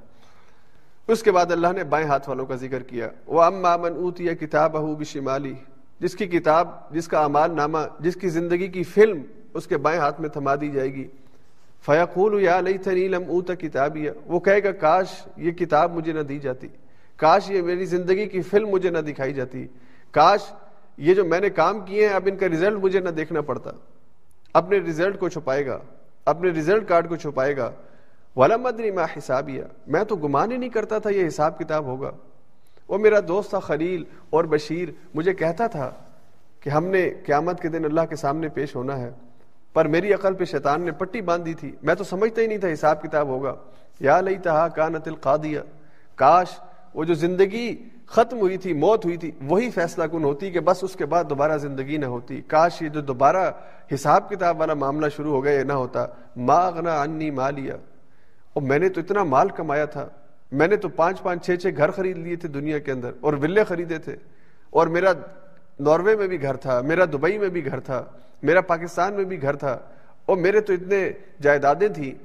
اس کے بعد اللہ نے بائیں ہاتھ والوں کا ذکر کیا۔ وہ ام مامن اوت یا کتاب اہو بشمالی جس کی کتاب، جس کا امال نامہ، جس کی زندگی کی فلم اس کے بائیں ہاتھ میں تھما دی جائے گی۔ فیقول یا لئی تنیلم اوت کتابیہ وہ کہے گا، کاش یہ کتاب مجھے نہ دی جاتی۔ کاش یہ میری زندگی کی فلم مجھے نہ دکھائی جاتی۔ کاش یہ جو میں نے کام کیے ہیں، اب ان کا ریزلٹ مجھے نہ دیکھنا پڑتا۔ اپنے ریزلٹ کو چھپائے گا، اپنے ریزلٹ کارڈ کو چھپائے گا۔ والا مدنی میں حسابیہ میں تو گمان ہی نہیں کرتا تھا یہ حساب کتاب ہوگا۔ وہ میرا دوست تھا خلیل اور بشیر، مجھے کہتا تھا کہ ہم نے قیامت کے دن اللہ کے سامنے پیش ہونا ہے، پر میری عقل پہ شیطان نے پٹی باندھی تھی۔ میں تو سمجھتا ہی نہیں تھا حساب کتاب ہوگا۔ یا لئی تہا کانت القادیہ۔ کاش وہ جو زندگی ختم ہوئی تھی، موت ہوئی تھی، وہی فیصلہ کن ہوتی کہ بس اس کے بعد دوبارہ زندگی نہ ہوتی۔ کاش یہ جو دوبارہ حساب کتاب والا معاملہ شروع ہو گیا، یہ نہ ہوتا۔ ما غنا انی مالیا۔ اور میں نے تو اتنا مال کمایا تھا۔ میں نے تو پانچ پانچ چھ چھ گھر خرید لیے تھے دنیا کے اندر۔ اور ولے خریدے تھے۔ اور میرا ناروے میں بھی گھر تھا، میرا دبئی میں بھی گھر تھا، میرا پاکستان میں بھی گھر تھا۔ اور میرے تو اتنے جائیدادیں تھیں۔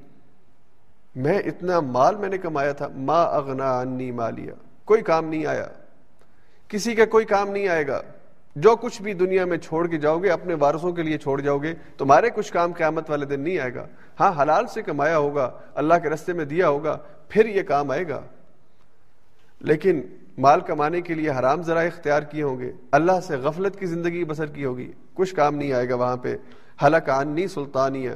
میں اتنا مال میں نے کمایا تھا۔ ما اغنا انی مالیا۔ کوئی کام نہیں آیا۔ کسی کا کوئی کام نہیں آئے گا۔ جو کچھ بھی دنیا میں چھوڑ کے جاؤ گے، اپنے وارثوں کے لیے چھوڑ جاؤ گے، تمہارے کچھ کام قیامت والے دن نہیں آئے گا۔ ہاں حلال سے کمایا ہوگا، اللہ کے رستے میں دیا ہوگا، پھر یہ کام آئے گا۔ لیکن مال کمانے کے لیے حرام ذرائع اختیار کیے ہوں گے۔ اللہ سے غفلت کی زندگی بسر کی ہوگی۔ کچھ کام نہیں آئے گا وہاں پہ۔ حلق عنی سلطانیہ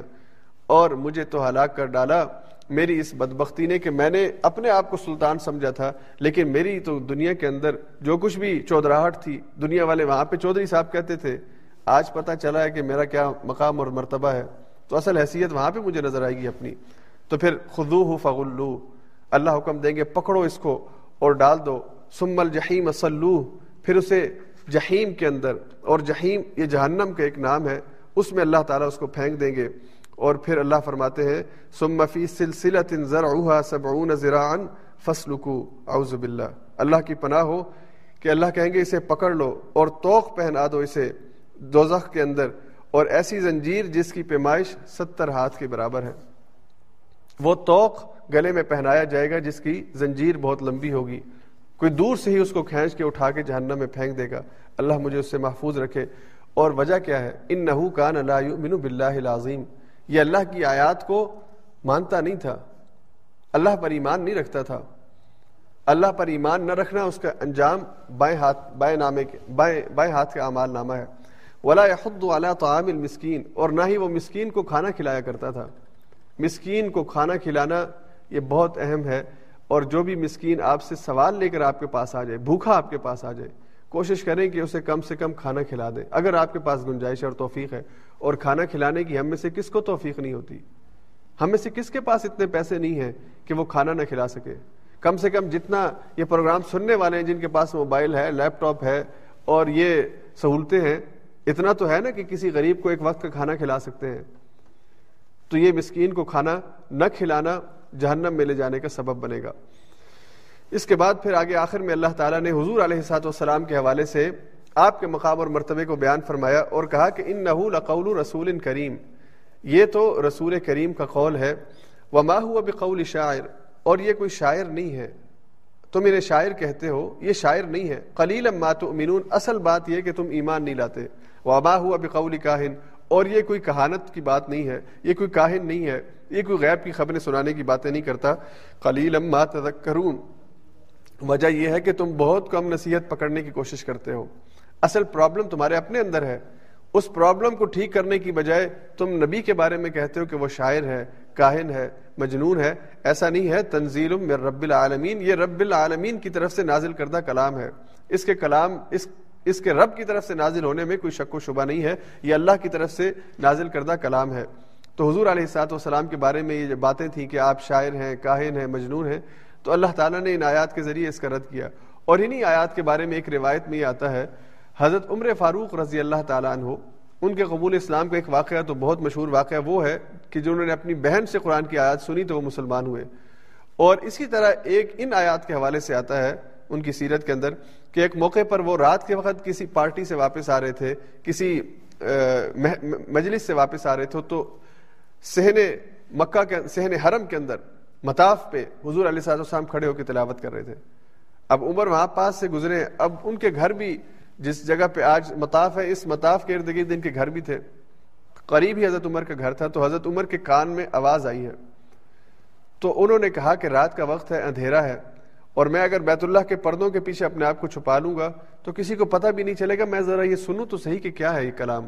اور مجھے تو ہلاک کر ڈالا۔ میری اس بدبختی نے کہ میں نے اپنے آپ کو سلطان سمجھا تھا، لیکن میری تو دنیا کے اندر جو کچھ بھی چودراہٹ تھی، دنیا والے وہاں پہ چودھری صاحب کہتے تھے، آج پتا چلا ہے کہ میرا کیا مقام اور مرتبہ ہے۔ تو اصل حیثیت وہاں پہ مجھے نظر آئے گی اپنی۔ تو پھر خدو ہو فغلو اللہ حکم دیں گے پکڑو اس کو اور ڈال دو۔ سم الجحیم اسلو پھر اسے جہیم کے اندر، اور جہیم یہ جہنم کا ایک نام ہے، اس میں اللہ تعالیٰ اس کو پھینک دیں گے۔ اور پھر اللہ فرماتے ہیں سم فی سلسلت زرعها سبعون ذراعا فسلکو اعوذ باللہ اللہ کی پناہ ہو کہ اللہ کہیں گے، اسے پکڑ لو اور توق پہنا دو اسے دوزخ کے اندر۔ اور ایسی زنجیر جس کی پیمائش ستر ہاتھ کے برابر ہے۔ وہ توق گلے میں پہنایا جائے گا، جس کی زنجیر بہت لمبی ہوگی۔ کوئی دور سے ہی اس کو کھینچ کے اٹھا کے جہنم میں پھینک دے گا۔ اللہ مجھے اس سے محفوظ رکھے۔ اور وجہ کیا ہے؟ ان نحو کان اللہ یؤمن باللہ العظیم یہ اللہ کی آیات کو مانتا نہیں تھا۔ اللہ پر ایمان نہیں رکھتا تھا۔ اللہ پر ایمان نہ رکھنا اس کا انجام بائیں ہاتھ، بائیں نامے کے، بائیں بائیں ہاتھ کا اعمال نامہ ہے۔ ولا يحض على طعام المسکین اور نہ ہی وہ مسکین کو کھانا کھلایا کرتا تھا۔ مسکین کو کھانا کھلانا یہ بہت اہم ہے۔ اور جو بھی مسکین آپ سے سوال لے کر آپ کے پاس آ جائے، بھوکھا آپ کے پاس آ جائے کوشش کریں کہ اسے کم سے کم کھانا کھلا دیں۔ اگر آپ کے پاس گنجائش اور توفیق ہے اور کھانا کھلانے کی ہم میں سے کس کو توفیق نہیں ہوتی؟ ہم میں سے کس کے پاس اتنے پیسے نہیں ہیں کہ وہ کھانا نہ کھلا سکے؟ کم سے کم جتنا یہ پروگرام سننے والے ہیں جن کے پاس موبائل ہے، لیپ ٹاپ ہے اور یہ سہولتیں ہیں، اتنا تو ہے نا کہ کسی غریب کو ایک وقت کا کھانا کھلا سکتے ہیں۔ تو یہ مسکین کو کھانا نہ کھلانا جہنم میں لے جانے کا سبب بنے گا۔ اس کے بعد پھر آگے آخر میں اللہ تعالیٰ نے حضور علیہ سات والسلام کے حوالے سے آپ کے مقام اور مرتبے کو بیان فرمایا اور کہا کہ ان نحول اقول رسول کریم۔ یہ تو رسول کریم کا قول ہے۔ وما ہوا بقول شاعر۔ اور یہ کوئی شاعر نہیں ہے۔ تم انہیں شاعر کہتے ہو۔ یہ شاعر نہیں ہے۔ قلیل ما تؤمنون۔ اصل بات یہ کہ تم ایمان نہیں لاتے۔ وما ہوا بقول کاہن۔ اور یہ کوئی کہانت کی بات نہیں ہے۔ یہ کوئی کاہن نہیں ہے۔ یہ کوئی غیب کی خبریں سنانے کی باتیں نہیں کرتا۔ قلیل ما تذکرون۔ وجہ یہ ہے کہ تم بہت کم نصیحت پکڑنے کی کوشش کرتے ہو۔ اصل پرابلم تمہارے اپنے اندر ہے۔ اس پرابلم کو ٹھیک کرنے کی بجائے تم نبی کے بارے میں کہتے ہو کہ وہ شاعر ہے، کاہن ہے، مجنون ہے۔ ایسا نہیں ہے۔ تنزیل من رب العالمین، یہ رب العالمین کی طرف سے نازل کردہ کلام ہے۔ اس کے کلام، اس اس کے رب کی طرف سے نازل ہونے میں کوئی شک و شبہ نہیں ہے۔ یہ اللہ کی طرف سے نازل کردہ کلام ہے۔ تو حضور علیہ سات والسلام کے بارے میں یہ باتیں تھیں کہ آپ شاعر ہیں، کاہن ہیں، مجنون ہیں تو اللہ تعالیٰ نے ان آیات کے ذریعے اس کا رد کیا۔ اور انہی آیات کے بارے میں ایک روایت میں یہ آتا ہے، حضرت عمر فاروق رضی اللہ تعالیٰ عنہ، ان کے قبول اسلام کا ایک واقعہ تو بہت مشہور واقعہ وہ ہے کہ جنہوں نے اپنی بہن سے قرآن کی آیات سنی تو وہ مسلمان ہوئے۔ اور اسی طرح ایک ان آیات کے حوالے سے آتا ہے ان کی سیرت کے اندر کہ ایک موقع پر وہ رات کے وقت کسی پارٹی سے واپس آ رہے تھے، کسی مجلس سے واپس آ رہے تھے تو سہن مکہ کے سہن حرم کے اندر مطاف پہ حضور علیہ صاحب السلام کھڑے ہو کے تلاوت کر رہے تھے۔ اب عمر وہاں پاس سے گزرے۔ اب ان کے گھر بھی جس جگہ پہ آج مطاف ہے، اس مطاف کے ارد گرد ان کے گھر بھی تھے۔ قریب ہی حضرت عمر کا گھر تھا۔ تو حضرت عمر کے کان میں آواز آئی ہے۔ تو انہوں نے کہا کہ رات کا وقت ہے، اندھیرا ہے۔ اور میں اگر بیت اللہ کے پردوں کے پیچھے اپنے آپ کو چھپا لوں گا، تو کسی کو پتہ بھی نہیں چلے گا۔ میں ذرا یہ سنوں تو صحیح کہ کیا ہے یہ کلام۔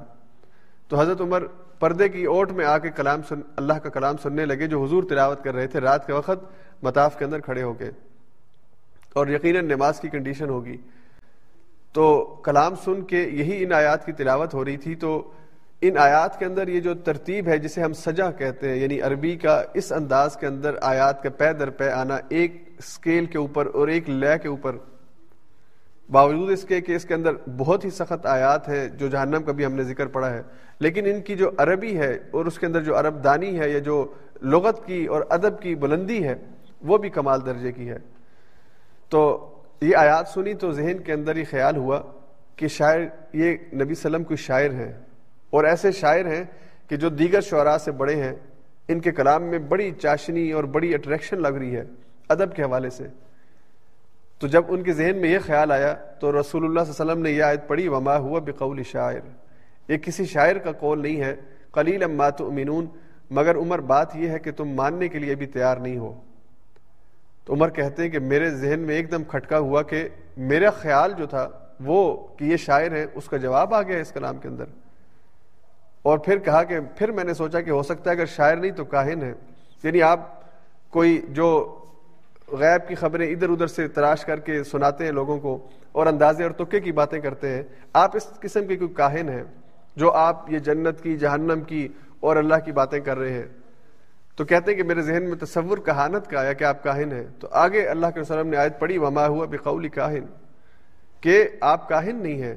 تو حضرت عمر پردے کی اوٹ میں آ کے کلام سن، اللہ کا کلام سننے لگے جو حضور تلاوت کر رہے تھے رات کے وقت مطاف کے اندر کھڑے ہو کے۔ اور یقیناً نماز کی کنڈیشن ہوگی۔ تو کلام سن کے یہی ان آیات کی تلاوت ہو رہی تھی۔ تو ان آیات کے اندر یہ جو ترتیب ہے جسے ہم سجا کہتے ہیں یعنی عربی کا اس انداز کے اندر آیات کا پے در پے آنا ایک اسکیل کے اوپر اور ایک لے کے اوپر باوجود اس کے کہ اس کے اندر بہت ہی سخت آیات ہیں جو جہنم کا بھی ہم نے ذکر پڑا ہے، لیکن ان کی جو عربی ہے اور اس کے اندر جو عرب دانی ہے یا جو لغت کی اور ادب کی بلندی ہے، وہ بھی کمال درجے کی ہے۔ تو یہ آیات سنی تو ذہن کے اندر ہی خیال ہوا کہ شاعر، یہ نبی وسلم کوئی شاعر ہیں۔ اور ایسے شاعر ہیں کہ جو دیگر شعراء سے بڑے ہیں، ان کے کلام میں بڑی چاشنی اور بڑی اٹریکشن لگ رہی ہے ادب کے حوالے سے۔ تو جب ان کے ذہن میں یہ خیال آیا تو رسول اللہ صلی اللہ علیہ وسلم نے یہ آیت پڑھی، وما ہوا بقول شاعر۔ یہ کسی شاعر کا قول نہیں ہے قلیل اما تؤمنون۔ مگر عمر، بات یہ ہے کہ تم ماننے کے لیے بھی تیار نہیں ہو۔ تو عمر کہتے ہیں کہ میرے ذہن میں ایک دم کھٹکا ہوا کہ میرا خیال جو تھا وہ کہ یہ شاعر ہے، اس کا جواب آ گیا اس کلام کے اندر۔ اور پھر کہا کہ، پھر میں نے سوچا کہ ہو سکتا ہے اگر شاعر نہیں تو کاہن ہے۔ یعنی آپ کوئی جو غیب کی خبریں ادھر ادھر سے تراش کر کے سناتے ہیں لوگوں کو اور اندازے اور تکے کی باتیں کرتے ہیں۔ آپ اس قسم کے کوئی کاہن ہیں جو آپ یہ جنت کی، جہنم کی اور اللہ کی باتیں کر رہے ہیں؟ تو کہتے ہیں کہ میرے ذہن میں تصور کہانت کا آیا کہ آپ کاہن ہیں۔ تو آگے اللہ کے وسلم نے آیت پڑھی، وما ہوا بقولی کاہن۔ کہ آپ کاہن نہیں ہیں۔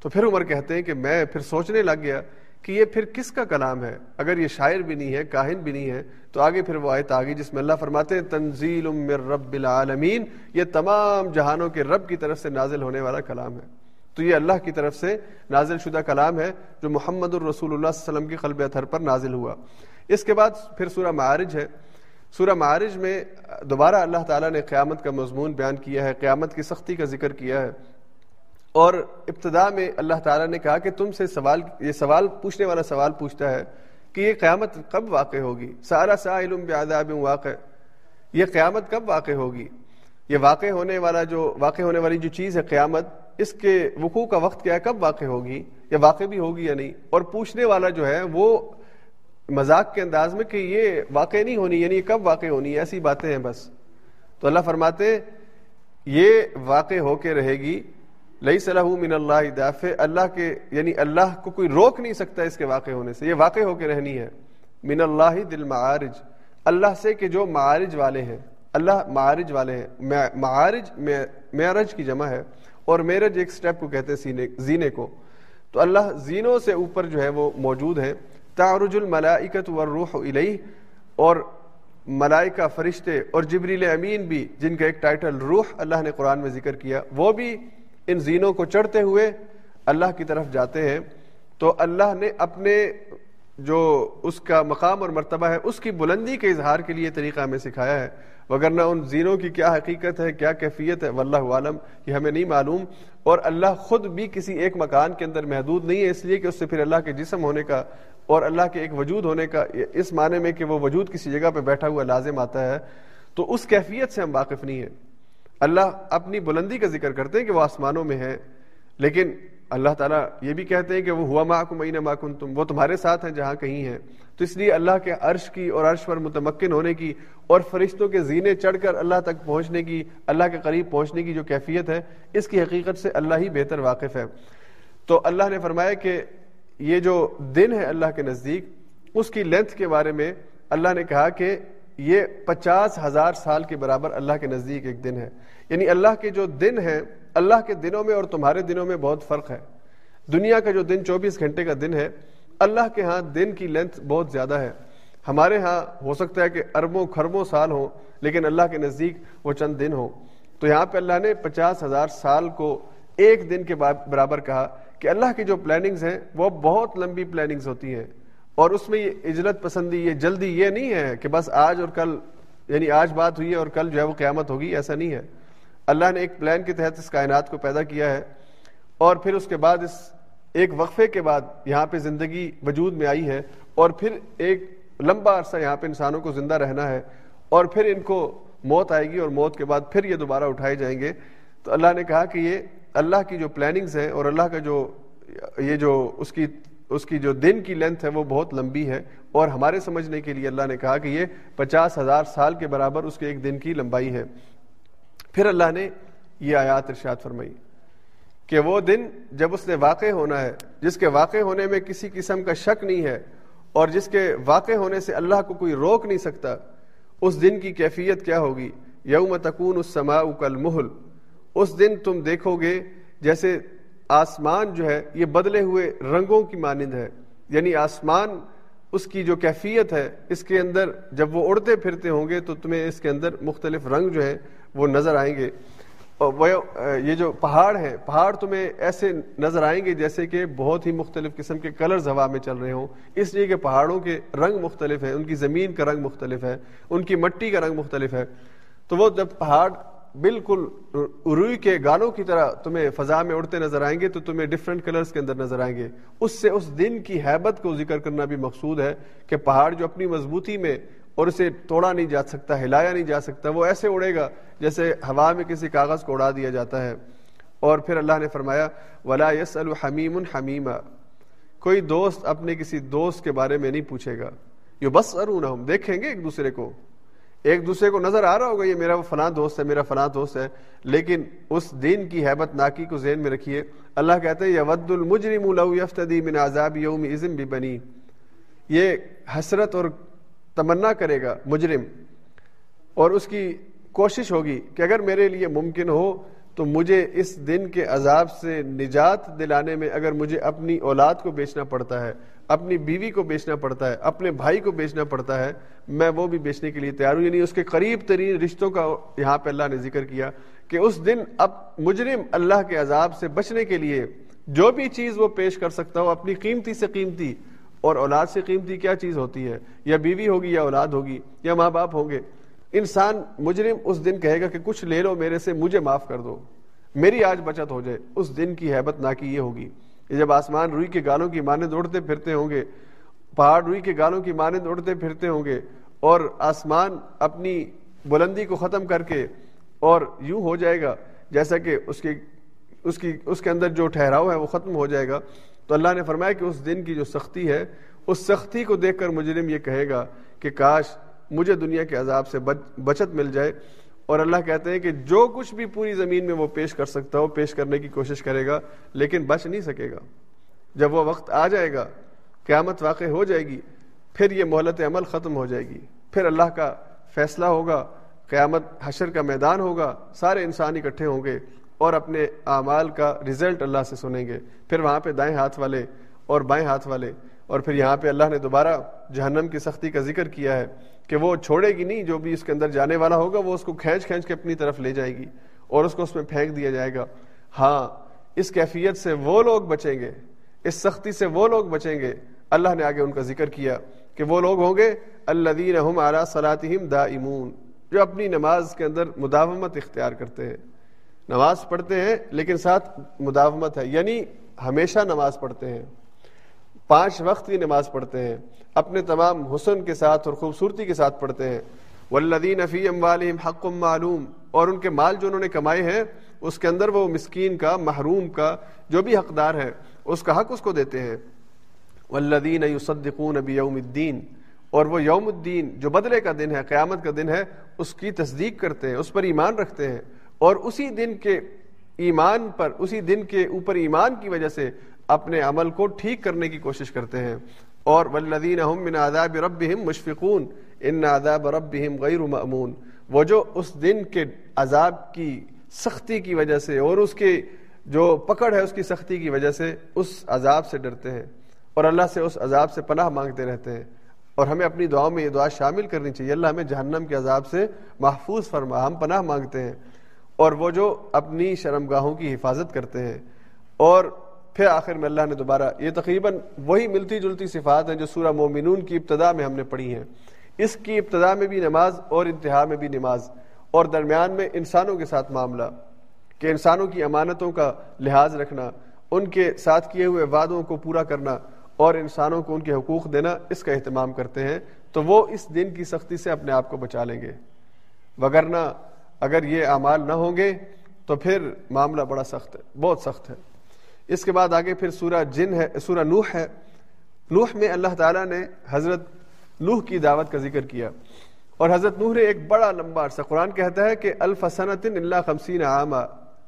تو پھر عمر کہتے ہیں کہ میں پھر سوچنے لگ گیا کہ یہ پھر کس کا کلام ہے؟ اگر یہ شاعر بھی نہیں ہے، کاہن بھی نہیں ہے، تو آگے پھر وہ آیت آگی جس میں اللہ فرماتے ہیں، تنزیل من رب العالمین، یہ تمام جہانوں کے رب کی طرف سے نازل ہونے والا کلام ہے۔ تو یہ اللہ کی طرف سے نازل شدہ کلام ہے جو محمد الرسول اللہ صلی اللہ علیہ وسلم کی قلب اتھر پر نازل ہوا۔ اس کے بعد پھر سورہ معارج ہے۔ سورہ معارج میں دوبارہ اللہ تعالیٰ نے قیامت کا مضمون بیان کیا ہے، قیامت کی سختی کا ذکر کیا ہے۔ اور ابتدا میں اللہ تعالیٰ نے کہا کہ تم سے سوال، یہ سوال پوچھنے والا سوال پوچھتا ہے کہ یہ قیامت کب واقع ہوگی؟ سارا سا علم بعذاب واقع۔ یہ قیامت کب واقع ہوگی؟ یہ واقع ہونے والا جو، واقع ہونے والی جو چیز ہے قیامت، اس کے وقوع کا وقت کیا ہے؟ کب واقع ہوگی؟ یا واقع بھی ہوگی یا نہیں؟ اور پوچھنے والا جو ہے وہ مذاق کے انداز میں کہ یہ واقع نہیں ہونی یعنی یہ کب واقع ہونی؟ ایسی باتیں ہیں بس۔ تو اللہ فرماتے یہ واقع ہو کے رہے گی لئی صلاح من اللہ دافع۔ اللہ کے یعنی اللہ کو کوئی روک نہیں سکتا اس کے واقع ہونے سے۔ یہ واقع ہو کے رہنی ہے۔ من اللہ دل معارج اللہ سے کہ جو معارج والے ہیں۔ اللہ معارج والے ہیں۔ معارج معرج کی جمع ہے۔ اور میرج ایک سٹیپ کو کہتے ہیں سینے زینے کو۔ تو اللہ زینوں سے اوپر جو ہے وہ موجود ہیں۔ تعرج الملائکت والروح الیہ اور ملائکہ، فرشتے اور جبریل امین بھی، جن کا ایک ٹائٹل روح اللہ نے قرآن میں ذکر کیا، وہ بھی ان زینوں کو چڑھتے ہوئے اللہ کی طرف جاتے ہیں، تو اللہ نے اپنے جو اس کا مقام اور مرتبہ ہے، اس کی بلندی کے اظہار کے لیے طریقہ ہمیں سکھایا ہے۔ وگرنہ ان زینوں کی کیا حقیقت ہے، کیا کیفیت ہے، واللہ عالم یہ ہمیں نہیں معلوم۔ اور اللہ خود بھی کسی ایک مکان کے اندر محدود نہیں ہے، اس لیے کہ اس سے پھر اللہ کے جسم ہونے کا اور اللہ کے ایک وجود ہونے کا، اس معنی میں کہ وہ وجود کسی جگہ پہ بیٹھا ہوا لازم آتا ہے۔ تو اس کیفیت سے ہم واقف نہیں ہیں۔ اللہ اپنی بلندی کا ذکر کرتے ہیں کہ وہ آسمانوں میں ہے، لیکن اللہ تعالیٰ یہ بھی کہتے ہیں کہ وہ ہوا ماں کو مئی تم وہ تمہارے ساتھ ہیں جہاں کہیں ہیں۔ تو اس لیے اللہ کے عرش کی اور عرش پر متمکن ہونے کی اور فرشتوں کے زینے چڑھ کر اللہ تک پہنچنے کی، اللہ کے قریب پہنچنے کی جو کیفیت ہے، اس کی حقیقت سے اللہ ہی بہتر واقف ہے۔ تو اللہ نے فرمایا کہ یہ جو دن ہے اللہ کے نزدیک، اس کی لینتھ کے بارے میں اللہ نے کہا کہ یہ پچاس ہزار سال کے برابر اللہ کے نزدیک ایک دن ہے۔ یعنی اللہ کے جو دن ہیں اللہ کے دنوں میں اور تمہارے دنوں میں بہت فرق ہے۔ دنیا کا جو دن چوبیس گھنٹے کا دن ہے، اللہ کے ہاں دن کی لینتھ بہت زیادہ ہے۔ ہمارے ہاں ہو سکتا ہے کہ اربوں خربوں سال ہوں، لیکن اللہ کے نزدیک وہ چند دن ہوں۔ تو یہاں پہ اللہ نے پچاس ہزار سال کو ایک دن کے برابر کہا کہ اللہ کی جو پلاننگز ہیں، وہ بہت لمبی پلاننگز ہوتی ہیں۔ اور اس میں یہ اجلت پسندی، یہ جلدی یہ نہیں ہے کہ بس آج اور کل یعنی آج بات ہوئی ہے اور کل جو ہے وہ قیامت ہوگی، ایسا نہیں ہے۔ اللہ نے ایک پلان کے تحت اس کائنات کو پیدا کیا ہے اور پھر اس کے بعد اس ایک وقفے کے بعد یہاں پہ زندگی وجود میں آئی ہے اور پھر ایک لمبا عرصہ یہاں پہ انسانوں کو زندہ رہنا ہے اور پھر ان کو موت آئے گی اور موت کے بعد پھر یہ دوبارہ اٹھائے جائیں گے۔ تو اللہ نے کہا کہ یہ اللہ کی جو پلاننگز ہیں اور اللہ کا جو یہ جو اس کی اس کی جو دن کی لینتھ ہے وہ بہت لمبی ہے اور ہمارے سمجھنے کے لیے اللہ نے کہا کہ یہ پچاس ہزار سال کے برابر اس کے ایک دن کی لمبائی ہے۔ پھر اللہ نے یہ آیات ارشاد فرمائی کہ وہ دن جب اس نے واقع ہونا ہے، جس کے واقع ہونے میں کسی قسم کا شک نہیں ہے اور جس کے واقع ہونے سے اللہ کو کوئی روک نہیں سکتا، اس دن کی کیفیت کیا ہوگی؟ یوم تکون اس سما کل محل اس دن تم دیکھو گے جیسے آسمان جو ہے، یہ بدلے ہوئے رنگوں کی مانند ہے۔ یعنی آسمان اس کی جو کیفیت ہے، اس کے اندر جب وہ اڑتے پھرتے ہوں گے تو تمہیں اس کے اندر مختلف رنگ جو ہے وہ نظر آئیں گے۔ اور وہ، یہ جو پہاڑ ہیں، پہاڑ تمہیں ایسے نظر آئیں گے جیسے کہ بہت ہی مختلف قسم کے کلرز ہوا میں چل رہے ہوں۔ اس لیے کہ پہاڑوں کے رنگ مختلف ہیں، ان کی زمین کا رنگ مختلف ہے، ان کی مٹی کا رنگ مختلف ہے۔ تو وہ جب پہاڑ بالکل روئی کے گانوں کی طرح تمہیں فضا میں اڑتے نظر آئیں گے تو تمہیں ڈفرینٹ کلرز کے اندر نظر آئیں گے۔ اس سے اس دن کی حیبت کو ذکر کرنا بھی مقصود ہے کہ پہاڑ جو اپنی مضبوطی میں اور اسے توڑا نہیں جا سکتا، ہلایا نہیں جا سکتا، وہ ایسے اڑے گا جیسے ہوا میں کسی کاغذ کو اڑا دیا جاتا ہے۔ اور پھر اللہ نے فرمایا، ولا یس الحمیم الحمیم کوئی دوست اپنے کسی دوست کے بارے میں نہیں پوچھے گا۔ یہ بس ارون ہم دیکھیں گے ایک دوسرے کو۔ ایک دوسرے کو نظر آ رہا ہوگا، یہ میرا وہ فلاں دوست ہے، میرا فلاں دوست ہے، لیکن اس دین کی حیبت، ناکی کو ذہن میں رکھیے۔ اللہ کہتے ہیں، یود المجرم لو یفتدی من عذاب یوم ازم بھی بنی یہ حسرت اور تمنا کرے گا مجرم۔ اور اس کی کوشش ہوگی کہ اگر میرے لیے ممکن ہو، تو مجھے اس دن کے عذاب سے نجات دلانے میں اگر مجھے اپنی اولاد کو بیچنا پڑتا ہے۔ اپنی بیوی کو بیچنا پڑتا ہے، اپنے بھائی کو بیچنا پڑتا ہے، میں وہ بھی بیچنے کے لیے تیار ہوں۔ یعنی اس کے قریب ترین رشتوں کا یہاں پہ اللہ نے ذکر کیا کہ اس دن اب مجرم اللہ کے عذاب سے بچنے کے لیے جو بھی چیز وہ پیش کر سکتا ہو، اپنی قیمتی سے قیمتی، اور اولاد سے قیمتی کیا چیز ہوتی ہے؟ یا بیوی ہوگی یا اولاد ہوگی، یا ماں باپ ہوں گے۔ انسان مجرم اس دن کہے گا کہ کچھ لے لو میرے سے، مجھے معاف کر دو۔ میری آج بچت ہو جائے، اس دن کی حیبت نہ کی یہ ہوگی۔ جب آسمان روئی کے گالوں کی مانند دوڑتے پھرتے ہوں گے، پہاڑ روئی کے گالوں کی مانند دوڑتے پھرتے ہوں گے، اور آسمان اپنی بلندی کو ختم کر کے اور یوں ہو جائے گا جیسا کہ اس کی اس کی، اس کے اندر جو ٹھہراؤ ہے وہ ختم ہو جائے گا۔ تو اللہ نے فرمایا کہ اس دن کی جو سختی ہے، اس سختی کو دیکھ کر مجرم یہ کہے گا کہ کاش مجھے دنیا کے عذاب سے بچت مل جائے۔ اور اللہ کہتے ہیں کہ جو کچھ بھی پوری زمین میں وہ پیش کر سکتا ہو، پیش کرنے کی کوشش کرے گا، لیکن بچ نہیں سکے گا۔ جب وہ وقت آ جائے گا، قیامت واقع ہو جائے گی، پھر یہ مہلت عمل ختم ہو جائے گی۔ پھر اللہ کا فیصلہ ہوگا، قیامت حشر کا میدان ہوگا، سارے انسان اکٹھے ہوں گے اور اپنے اعمال کا رزلٹ اللہ سے سنیں گے۔ پھر وہاں پہ دائیں ہاتھ والے اور بائیں ہاتھ والے، اور پھر یہاں پہ اللہ نے دوبارہ جہنم کی سختی کا ذکر کیا ہے۔ کہ وہ چھوڑے گی نہیں، جو بھی اس کے اندر جانے والا ہوگا، وہ اس کو کھینچ کھینچ کے اپنی طرف لے جائے گی اور اس کو اس میں پھینک دیا جائے گا۔ ہاں اس کیفیت سے وہ لوگ بچیں گے، اس سختی سے وہ لوگ بچیں گے۔ اللہ نے آگے ان کا ذکر کیا کہ وہ لوگ ہوں گے اللہ دین اعلیٰ صلاحم دا امون جو اپنی نماز کے اندر مداومت اختیار کرتے ہیں۔ نماز پڑھتے ہیں، لیکن ساتھ مداومت ہے یعنی ہمیشہ نماز پڑھتے ہیں۔ پانچ وقت کی نماز پڑھتے ہیں، اپنے تمام حسن کے ساتھ اور خوبصورتی کے ساتھ پڑھتے ہیں۔ والذین فی اموالہم حق معلوم۔ اور ان کے مال جو انہوں نے کمائے ہیں، اس کے اندر وہ مسکین کا، محروم کا جو بھی حقدار ہے، اس کا حق اس کو دیتے ہیں۔ والذین یصدقون بیوم الدین اور وہ یوم الدین، جو بدلے کا دن ہے، قیامت کا دن ہے، اس کی تصدیق کرتے ہیں، اس پر ایمان رکھتے ہیں۔ اور اسی دن کے ایمان پر، اسی دن کے اوپر ایمان کی وجہ سے اپنے عمل کو ٹھیک کرنے کی کوشش کرتے ہیں۔ اور والذین هم من عذاب ربهم مشفقون۔ ان عذاب ربهم غیر مامون وہ جو اس دن کے عذاب کی سختی کی وجہ سے اور اس کے جو پکڑ ہے اس کی سختی کی وجہ سے اس عذاب سے ڈرتے ہیں۔ اور اللہ سے اس عذاب سے پناہ مانگتے رہتے ہیں۔ اور ہمیں اپنی دعاؤں میں یہ دعا شامل کرنی چاہیے۔ اللہ ہمیں جہنم کے عذاب سے محفوظ فرما، ہم پناہ مانگتے ہیں۔ اور وہ جو اپنی شرمگاہوں کی حفاظت کرتے ہیں۔ اور پھر آخر میں اللہ نے دوبارہ یہ تقریباً وہی ملتی جلتی صفات ہیں جو سورہ مومنون کی ابتدا میں ہم نے پڑھی ہیں۔ اس کی ابتدا میں بھی نماز اور انتہا میں بھی نماز۔ اور درمیان میں انسانوں کے ساتھ معاملہ، کہ انسانوں کی امانتوں کا لحاظ رکھنا، ان کے ساتھ کیے ہوئے وعدوں کو پورا کرنا اور انسانوں کو ان کے حقوق دینا، اس کا اہتمام کرتے ہیں۔ تو وہ اس دن کی سختی سے اپنے آپ کو بچا لیں گے۔ وگرنہ اگر یہ اعمال نہ ہوں گے تو پھر معاملہ بڑا سخت ہے، بہت سخت ہے۔ اس کے بعد آگے پھر سورہ جن ہے، سورہ نوح ہے۔ نوح میں اللہ تعالیٰ نے حضرت نوح کی دعوت کا ذکر کیا۔ اور حضرت نوح نے ایک بڑا لمبا عرصہ، قرآن کہتا ہے کہ الفسنت اللہ خمسین عامہ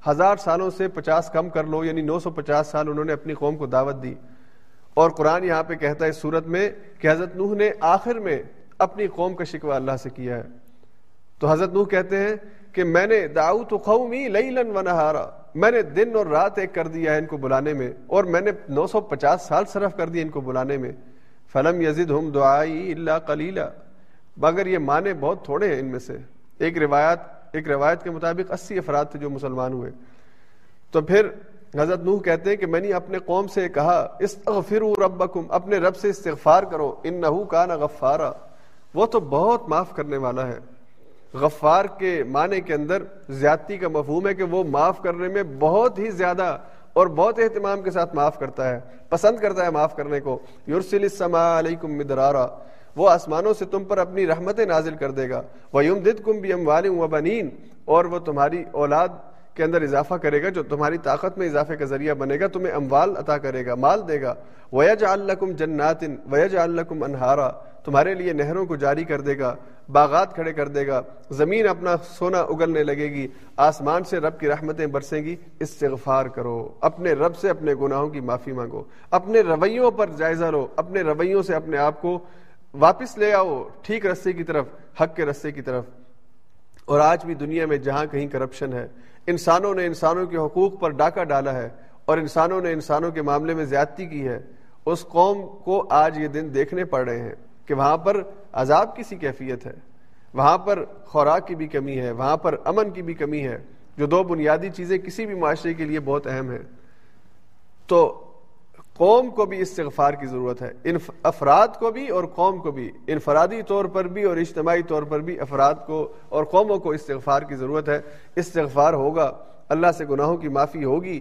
ہزار سالوں سے پچاس کم کر لو یعنی نو سو پچاس سال انہوں نے اپنی قوم کو دعوت دی۔ اور قرآن یہاں پہ کہتا ہے اس صورت میں کہ حضرت نوح نے آخر میں اپنی قوم کا شکوہ اللہ سے کیا ہے۔ تو حضرت نوح کہتے ہیں کہ میں نے داؤ تو قومی لیلن و نہارا، میں نے دن اور رات ایک کر دیا ہے ان کو بلانے میں، اور میں نے نو سو پچاس سال صرف کر دیا ان کو بلانے میں۔ فلم یزید ہم دعائی اللہ کلیلہ مگر یہ مانے بہت تھوڑے ہیں ان میں سے۔ ایک روایت ایک روایت کے مطابق اسی افراد تھے جو مسلمان ہوئے۔ تو پھر حضرت نوح کہتے ہیں کہ میں نے اپنے قوم سے کہا، استغفروا ربکم، اپنے رب سے استغفار کرو، انہو کان غفارا۔ وہ تو بہت معاف کرنے والا ہے۔ غفار کے معنی کے اندر زیادتی کا مفہوم ہے کہ وہ معاف کرنے میں بہت ہی زیادہ اور بہت اہتمام کے ساتھ معاف کرتا ہے، پسند کرتا ہے معاف کرنے کو۔ یورسل السماء علیکم مدرارا، وہ آسمانوں سے تم پر اپنی رحمتیں نازل کر دے گا۔ وہ یم دد کم بھی و بنین اور وہ تمہاری اولاد کے اندر اضافہ کرے گا جو تمہاری طاقت میں اضافے کا ذریعہ بنے گا، تمہیں اموال عطا کرے گا، مال دے گا۔ ویج الکم جنات ویج الکم انہارا تمہارے لیے نہروں کو جاری کر دے گا، باغات کھڑے کر دے گا۔ زمین اپنا سونا اگلنے لگے گی، آسمان سے رب کی رحمتیں برسیں گی۔ استغفار کرو، اپنے رب سے اپنے گناہوں کی معافی مانگو۔ اپنے رویوں پر جائزہ لو، اپنے رویوں سے اپنے آپ کو واپس لے آؤ، ٹھیک رستے کی طرف، حق کے رستے کی طرف۔ اور آج بھی دنیا میں جہاں کہیں کرپشن ہے انسانوں نے انسانوں کے حقوق پر ڈاکہ ڈالا ہے اور انسانوں نے انسانوں کے معاملے میں زیادتی کی ہے، اس قوم کو آج یہ دن دیکھنے پڑ رہے ہیں کہ وہاں پر عذاب کی سی کیفیت ہے، وہاں پر خوراک کی بھی کمی ہے، وہاں پر امن کی بھی کمی ہے، جو دو بنیادی چیزیں کسی بھی معاشرے کے لیے بہت اہم ہیں۔ تو قوم کو بھی استغفار کی ضرورت ہے۔ ان افراد کو بھی اور قوم کو بھی۔ انفرادی طور پر بھی اور اجتماعی طور پر بھی افراد کو اور قوموں کو استغفار کی ضرورت ہے۔ استغفار ہوگا۔ اللہ سے گناہوں کی معافی ہوگی۔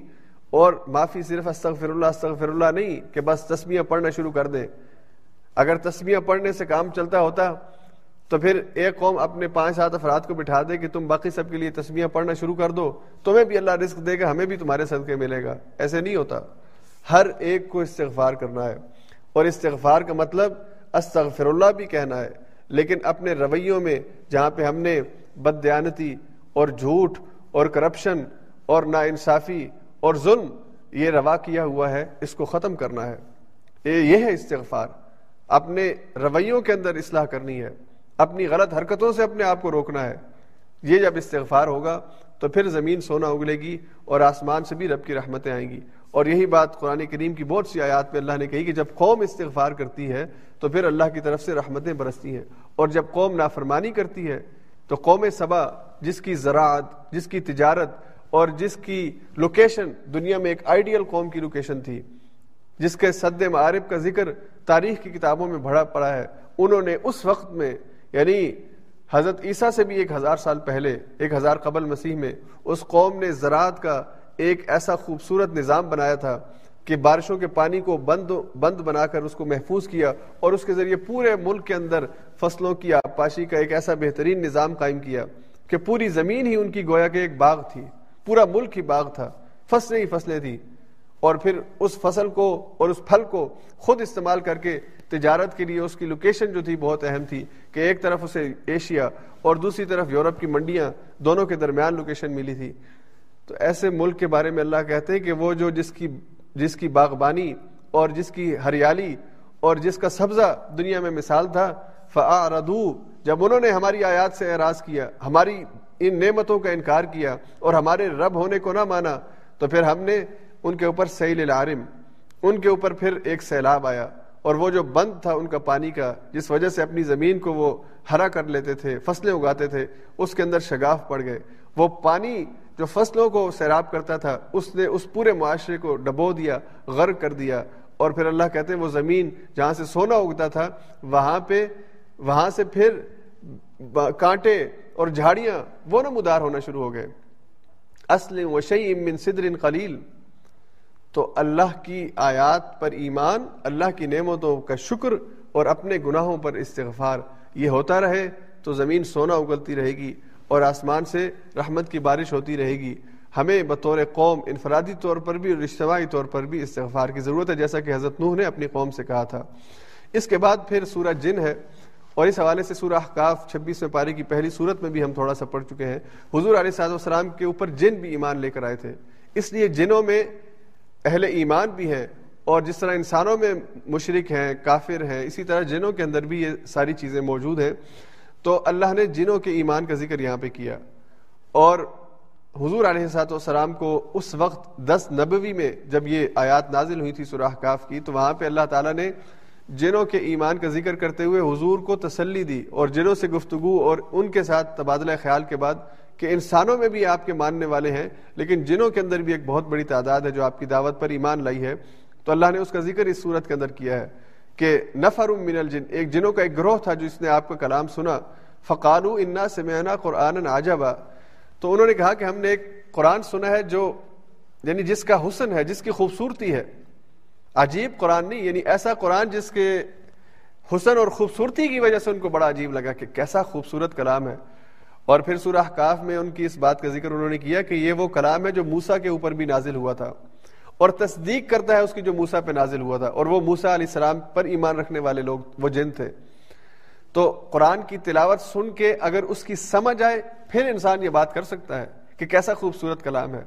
اور معافی صرف استغفر اللہ استغفر اللہ نہیں کہ بس تسمیاں پڑھنا شروع کر دیں اگر تسمیاں پڑھنے سے کام چلتا ہوتا تو پھر ایک قوم اپنے پانچ سات افراد کو بٹھا دے کہ تم باقی سب کے لیے تسمیاں پڑھنا شروع کر دو۔ تمہیں بھی اللہ رزق دے گا، ہمیں بھی تمہارے صدقے ملے گا۔ ایسے نہیں ہوتا۔ ہر ایک کو استغفار کرنا ہے۔ اور استغفار کا مطلب استغفر اللہ بھی کہنا ہے۔ لیکن اپنے رویوں میں جہاں پہ ہم نے بد دیانتی اور جھوٹ اور کرپشن اور نا انصافی اور ظلم یہ روا کیا ہوا ہے، اس کو ختم کرنا ہے۔ یہ ہے استغفار۔ اپنے رویوں کے اندر اصلاح کرنی ہے۔ اپنی غلط حرکتوں سے اپنے آپ کو روکنا ہے۔ یہ جب استغفار ہوگا تو پھر زمین سونا اگلے گی اور آسمان سے بھی رب کی رحمتیں آئیں گی۔ اور یہی بات قرآن کریم کی بہت سی آیات پہ اللہ نے کہی کہ جب قوم استغفار کرتی ہے تو پھر اللہ کی طرف سے رحمتیں برستی ہیں اور جب قوم نافرمانی کرتی ہے تو قوم صبا جس کی زراعت، جس کی تجارت اور جس کی لوکیشن دنیا میں ایک آئیڈیل قوم کی لوکیشن تھی، جس کے صد معارف کا ذکر تاریخ کی کتابوں میں بڑا پڑا ہے، انہوں نے اس وقت میں یعنی حضرت عیسیٰ سے بھی ایک ہزار سال پہلے، ایک ہزار قبل مسیح میں، اس قوم نے زراعت کا ایک ایسا خوبصورت نظام بنایا تھا کہ بارشوں کے پانی کو بند بند بنا کر اس کو محفوظ کیا اور اس کے ذریعے پورے ملک کے اندر فصلوں کی آبپاشی کا ایک ایسا بہترین نظام قائم کیا کہ پوری زمین ہی ان کی گویا کے ایک باغ تھی، پورا ملک ہی باغ تھا، فصلیں ہی فصلیں تھیں۔ اور پھر اس فصل کو اور اس پھل کو خود استعمال کر کے تجارت کے لیے اس کی لوکیشن جو تھی بہت اہم تھی کہ ایک طرف اسے ایشیا اور دوسری طرف یورپ کی منڈیاں دونوں کے درمیان لوکیشن ملی تھی۔ تو ایسے ملک کے بارے میں اللہ کہتے ہیں کہ وہ جو جس کی جس کی باغبانی اور جس کی ہریالی اور جس کا سبزہ دنیا میں مثال تھا فعردو جب انہوں نے ہماری آیات سے اعراض کیا، ہماری ان نعمتوں کا انکار کیا اور ہمارے رب ہونے کو نہ مانا، تو پھر ہم نے ان کے اوپر سیل العارم، ان کے اوپر پھر ایک سیلاب آیا اور وہ جو بند تھا ان کا پانی کا، جس وجہ سے اپنی زمین کو وہ ہرا کر لیتے تھے، فصلیں اگاتے تھے، اس کے اندر شگاف پڑ گئے۔ وہ پانی جو فصلوں کو سیراب کرتا تھا، اس نے اس پورے معاشرے کو ڈبو دیا، غرق کر دیا۔ اور پھر اللہ کہتے ہیں وہ زمین جہاں سے سونا اگتا تھا، وہاں پہ، وہاں سے پھر کانٹے اور جھاڑیاں وہ نمودار ہونا شروع ہو گئے۔ اصل وشی من صدر قلیل۔ تو اللہ کی آیات پر ایمان، اللہ کی نعمتوں کا شکر اور اپنے گناہوں پر استغفار، یہ ہوتا رہے تو زمین سونا اگلتی رہے گی۔ اور آسمان سے رحمت کی بارش ہوتی رہے گی۔ ہمیں بطور قوم انفرادی طور پر بھی اور اجتماعی طور پر بھی استغفار کی ضرورت ہے، جیسا کہ حضرت نوح نے اپنی قوم سے کہا تھا۔ اس کے بعد پھر سورج جن ہے اور اس حوالے سے سورہ احقاف چھبیسویں پارے کی پہلی صورت میں بھی ہم تھوڑا سا پڑھ چکے ہیں۔ حضور علیہ صاحب والسلام کے اوپر جن بھی ایمان لے کر آئے تھے۔ اس لیے جنوں میں اہل ایمان بھی ہیں اور جس طرح انسانوں میں مشرق ہیں، کافر ہیں، اسی طرح جنوں کے اندر بھی یہ ساری چیزیں موجود ہیں۔ تو اللہ نے جنوں کے ایمان کا ذکر یہاں پہ کیا اور حضور علیہ سات والسلام کو اس وقت دس نبوی میں جب یہ آیات نازل ہوئی تھی سورہ کاف کی، تو وہاں پہ اللہ تعالیٰ نے جنوں کے ایمان کا ذکر کرتے ہوئے حضور کو تسلی دی اور جنوں سے گفتگو اور ان کے ساتھ تبادلہ خیال کے بعد کہ انسانوں میں بھی آپ کے ماننے والے ہیں، لیکن جنوں کے اندر بھی ایک بہت بڑی تعداد ہے جو آپ کی دعوت پر ایمان لائی ہے، تو اللہ نے اس کا ذکر اس صورت کے اندر کیا ہے۔ کہ نفر من الجن، ایک جنوں کا ایک گروہ تھا جس نے آپ کا کلام سنا، فقالو انا سمعنا قرآن عجبا۔ تو انہوں نے کہا کہ ہم نے ایک قرآن سنا ہے جو یعنی جس کا حسن ہے، جس کی خوبصورتی ہے۔ عجیب قرآن نہیں یعنی ایسا قرآن جس کے حسن اور خوبصورتی کی وجہ سے ان کو بڑا عجیب لگا کہ کیسا خوبصورت کلام ہے۔ اور پھر سورہ کاف میں ان کی اس بات کا ذکر انہوں نے کیا کہ یہ وہ کلام ہے جو موسا کے اوپر بھی نازل ہوا تھا۔ اور تصدیق کرتا ہے اس کی جو موسا پہ نازل ہوا تھا، اور وہ موسا علیہ السلام پر ایمان رکھنے والے لوگ، وہ جن تھے۔ تو قرآن کی تلاوت سن کے اگر اس کی سمجھ آئے، پھر انسان یہ بات کر سکتا ہے کہ کیسا خوبصورت کلام ہے۔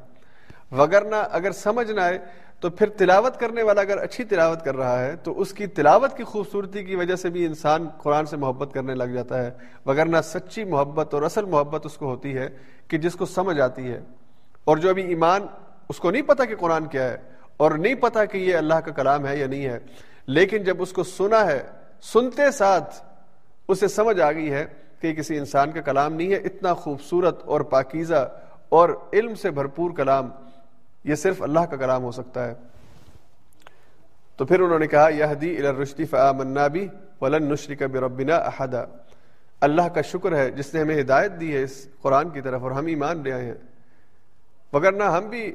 وگرنہ اگر سمجھ نہ آئے، تو پھر تلاوت کرنے والا اگر اچھی تلاوت کر رہا ہے، تو اس کی تلاوت کی خوبصورتی کی وجہ سے بھی انسان قرآن سے محبت کرنے لگ جاتا ہے۔ وگرنہ سچی محبت اور اصل محبت اس کو ہوتی ہے کہ جس کو سمجھ آتی ہے۔ اور جو ابھی ایمان اس کو نہیں پتا کہ قرآن کیا ہے اور نہیں پتا کہ یہ اللہ کا کلام ہے یا نہیں ہے، لیکن جب اس کو سنا ہے، سنتے ساتھ اسے سمجھ آ گئی ہے کہ کسی انسان کا کلام نہیں ہے، اتنا خوبصورت اور پاکیزہ اور علم سے بھرپور کلام، یہ صرف اللہ کا کلام ہو سکتا ہے۔ تو پھر انہوں نے کہا یہ بھی ولن نشری کا بربنا احدا۔ اللہ کا شکر ہے جس نے ہمیں ہدایت دی ہے اس قرآن کی طرف اور ہم ایمان لے آئے ہیں۔ وگرنہ ہم بھی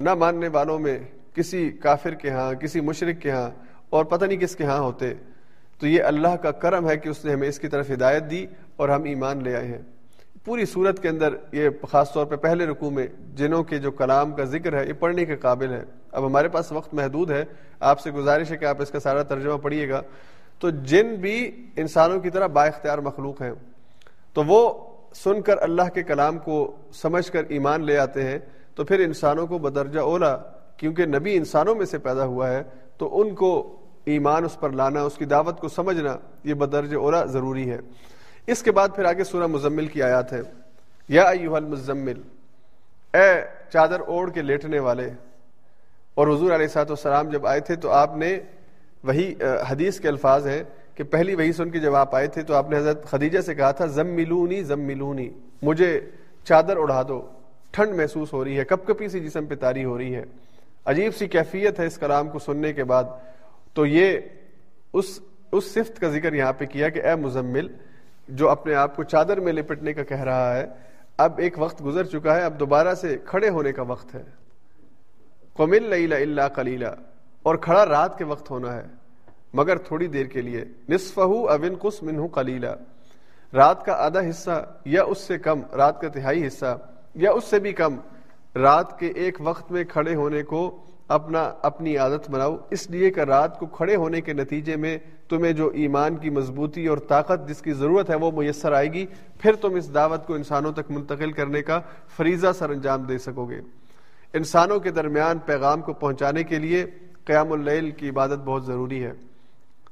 نہ ماننے والوں میں کسی کافر کے ہاں کسی مشرق کے ہاں اور پتہ نہیں کس کے ہاں ہوتے۔ تو یہ اللہ کا کرم ہے کہ اس نے ہمیں اس کی طرف ہدایت دی اور ہم ایمان لے آئے ہیں۔ پوری صورت کے اندر یہ خاص طور پہ پہلے رکوع میں جنوں کے جو کلام کا ذکر ہے، یہ پڑھنے کے قابل ہے اب ہمارے پاس وقت محدود ہے۔ آپ سے گزارش ہے کہ آپ اس کا سارا ترجمہ پڑھیے گا۔ تو جن بھی انسانوں کی طرح با اختیار مخلوق ہیں، تو وہ سن کر اللہ کے کلام کو سمجھ کر ایمان لے آتے ہیں۔ تو پھر انسانوں کو بدرجہ اولا، کیونکہ نبی انسانوں میں سے پیدا ہوا ہے، تو ان کو ایمان اس پر لانا، اس کی دعوت کو سمجھنا، یہ بدرجہ اولا ضروری ہے۔ اس کے بعد پھر آگے سورہ مزمل کی آیات ہے۔ یا ایوہ المزمل، اے چادر اوڑ کے لیٹنے والے۔ اور حضور علیہ سات والسلام جب آئے تھے تو آپ نے وہی حدیث کے الفاظ ہیں کہ پہلی وہی سن کے جب آپ آئے تھے تو آپ نے حضرت خدیجہ سے کہا تھا زم ملونی زم ملونی مجھے چادر اڑا دو۔ ٹھنڈ محسوس ہو رہی ہے کپ کپی سی جسم پہ تاری ہو رہی ہے۔ عجیب سی کیفیت ہے اس کلام کو سننے کے بعد۔ تو یہ اس اس صفت کا ذکر یہاں پہ کیا کہ اے مزمل، جو اپنے آپ کو چادر میں لپٹنے کا کہہ رہا ہے، اب ایک وقت گزر چکا ہے، اب دوبارہ سے کھڑے ہونے کا وقت ہے۔ قمل اللہ کلیلہ اور کھڑا رات کے وقت ہونا ہے، مگر تھوڑی دیر کے لیے۔ نصف اوین کس منہ کلیلہ رات کا آدھا حصہ یا اس سے کم، رات کا تہائی حصہ۔ یا اس سے بھی کم، رات کے ایک وقت میں کھڑے ہونے کو اپنا، اپنی عادت بناؤ۔ اس لیے کہ رات کو کھڑے ہونے کے نتیجے میں تمہیں جو ایمان کی مضبوطی اور طاقت جس کی ضرورت ہے وہ میسر آئے گی، پھر تم اس دعوت کو انسانوں تک منتقل کرنے کا فریضہ سر انجام دے سکو گے۔ انسانوں کے درمیان پیغام کو پہنچانے کے لیے قیام اللیل کی عبادت بہت ضروری ہے۔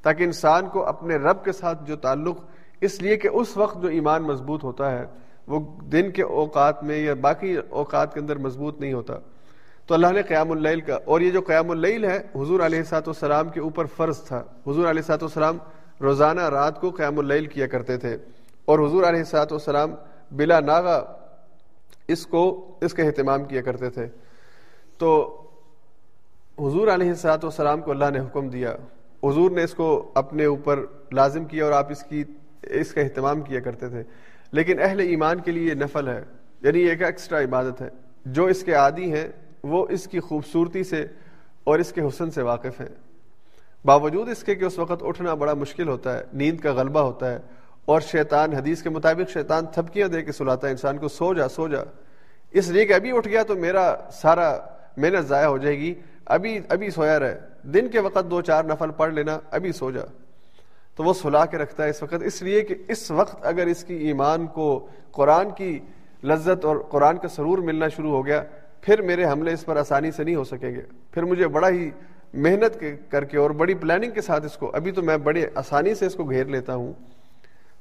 تاکہ انسان کو اپنے رب کے ساتھ جو تعلق، اس لیے کہ اس وقت جو ایمان مضبوط ہوتا ہے وہ دن کے اوقات میں یا باقی اوقات کے اندر مضبوط نہیں ہوتا۔ تو اللہ نے قیام اللیل کا اور یہ جو قیام اللیل ہے، حضور علیہ سات والسلام کے اوپر فرض تھا۔ حضور علیہ سات والسلام روزانہ رات کو قیام اللیل کیا کرتے تھے۔ اور حضور علیہ سات والسلام بلا ناغا اس کو اس کا اہتمام کیا کرتے تھے۔ تو حضور علیہ سات والسلام کو اللہ نے حکم دیا۔ حضور نے اس کو اپنے اوپر لازم کیا اور آپ اس کی اس کا اہتمام کیا کرتے تھے۔ لیکن اہل ایمان کے لیے یہ نفل ہے یعنی ایک ایکسٹرا عبادت ہے۔ جو اس کے عادی ہیں، وہ اس کی خوبصورتی سے اور اس کے حسن سے واقف ہیں۔ باوجود اس کے کہ اس وقت اٹھنا بڑا مشکل ہوتا ہے، نیند کا غلبہ ہوتا ہے، اور شیطان، حدیث کے مطابق شیطان تھپکیاں دے کے سلاتا ہے، انسان کو سو جا سو جا۔ اس لیے کہ ابھی اٹھ گیا تو میرا سارا محنت ضائع ہو جائے گی۔ ابھی ابھی سویا رہے دن کے وقت دو، چار نفل پڑھ لینا، ابھی سو جا۔ تو وہ سلا کے رکھتا ہے اس وقت۔ اس لیے کہ اس وقت اگر اس کی ایمان کو قرآن کی لذت اور قرآن کا سرور ملنا شروع ہو گیا، پھر میرے حملے اس پر آسانی سے نہیں ہو سکیں گے۔ پھر مجھے بڑا ہی محنت کر کے اور بڑی پلاننگ کے ساتھ اس کو، ابھی تو میں بڑی آسانی سے اس کو گھیر لیتا ہوں۔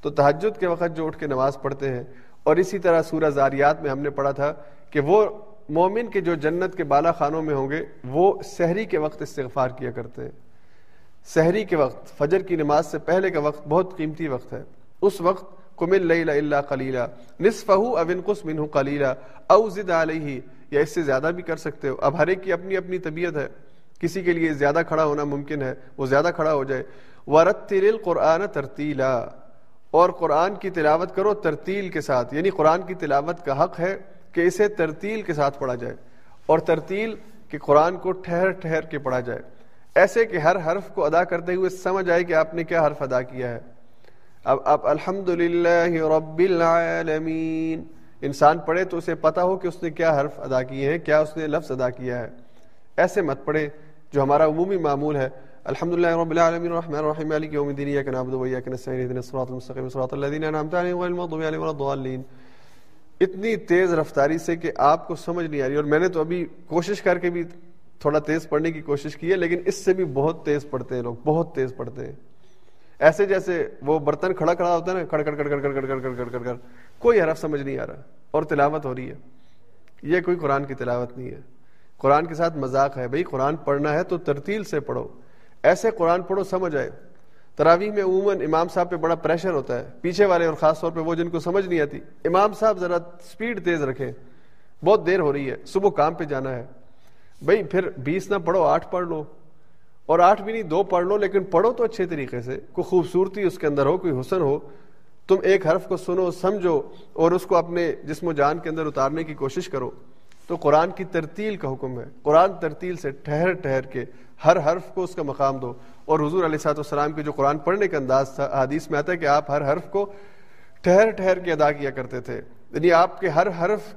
تو تحجد کے وقت جو اٹھ کے نماز پڑھتے ہیں، اور اسی طرح سورہ زاریات میں ہم نے پڑھا تھا کہ وہ مومن کے جو جنت کے بالا خانوں میں ہوں گے، وہ سحری کے وقت استغفار کیا کرتے ہیں۔ سحری کے وقت، فجر کی نماز سے پہلے کا وقت بہت قیمتی وقت ہے۔ اس وقت کمل اللہ کلیلہ نصف اوین قسم کلیلہ او زد علیہ، یا اس سے زیادہ بھی کر سکتے ہو۔ اب ہر ایک کی اپنی اپنی طبیعت ہے۔ کسی کے لیے زیادہ کھڑا ہونا ممکن ہے، وہ زیادہ کھڑا ہو جائے۔ ورت تل قرآن ترتیلا اور قرآن کی تلاوت کرو ترتیل کے ساتھ۔ یعنی قرآن کی تلاوت کا حق ہے کہ اسے ترتیل کے ساتھ پڑھا جائے۔ اور ترتیل کہ قرآن کو ٹھہر ٹھہر کے پڑھا جائے۔ ایسے کہ ہر حرف کو ادا کرتے ہوئے سمجھ آئے کہ آپ نے کیا حرف ادا کیا ہے۔ اب آپ الحمد رب العالمین۔ انسان پڑھے تو اسے پتا ہو کہ اس نے کیا حرف ادا کیے ہیں، کیا اس نے لفظ ادا کیا ہے۔ ایسے مت پڑھے جو ہمارا عمومی معمول ہے۔ الحمد لله رب العالمين الرحمن الرحيم مالك يوم الدين اياك نعبد واياك نستعين اهدنا الصراط المستقيم صراط الذين انعمت عليهم غير المغضوب عليهم ولا الضالين اتنی تیز رفتاری سے کہ آپ کو سمجھ نہیں آ رہی، اور میں نے تو ابھی کوشش کر کے بھی تھوڑا تیز پڑھنے کی کوشش کی ہے لیکن اس سے بھی بہت تیز پڑھتے ہیں لوگ بہت تیز پڑھتے ہیں ایسے جیسے وہ برتن کھڑا کھڑا ہوتا ہے نا کڑ کڑ کڑ کڑ کڑ کڑ کڑ کڑ کڑ کڑ کوئی حرف سمجھ نہیں آ رہا اور تلاوت ہو رہی ہے یہ کوئی قرآن کی تلاوت نہیں ہے قرآن کے ساتھ مذاق ہے بھائی قرآن پڑھنا ہے تو ترتیل سے پڑھو ایسے قرآن پڑھو سمجھ آئے تراویح میں عموماً امام صاحب پہ بڑا پریشر ہوتا ہے پیچھے والے اور خاص طور پہ وہ جن کو سمجھ نہیں آتی امام صاحب ذرا سپیڈ تیز رکھیں بہت دیر ہو رہی ہے صبح کام پہ جانا ہے بھائی، پھر بیس نہ پڑھو، آٹھ پڑھ لو۔ اور آٹھ بھی نہیں، دو پڑھ لو، لیکن پڑھو تو اچھے طریقے سے۔ کوئی خوبصورتی اس کے اندر ہو، کوئی حسن ہو۔ تم ایک حرف کو سنو، سمجھو، اور اس کو اپنے جسم و جان کے اندر اتارنے کی کوشش کرو۔ تو قرآن کی ترتیل کا حکم ہے۔ قرآن ترتیل سے ٹھہر ٹھہر کے ہر حرف کو اس کا مقام دو۔ اور حضور علیہ صاحب السلام کے جو قرآن پڑھنے کا انداز تھا، حدیث میں آتا ہے کہ آپ ہر حرف کو ٹھہر ٹھہر کے ادا کیا کرتے تھے۔ یعنی آپ کے ہر حرف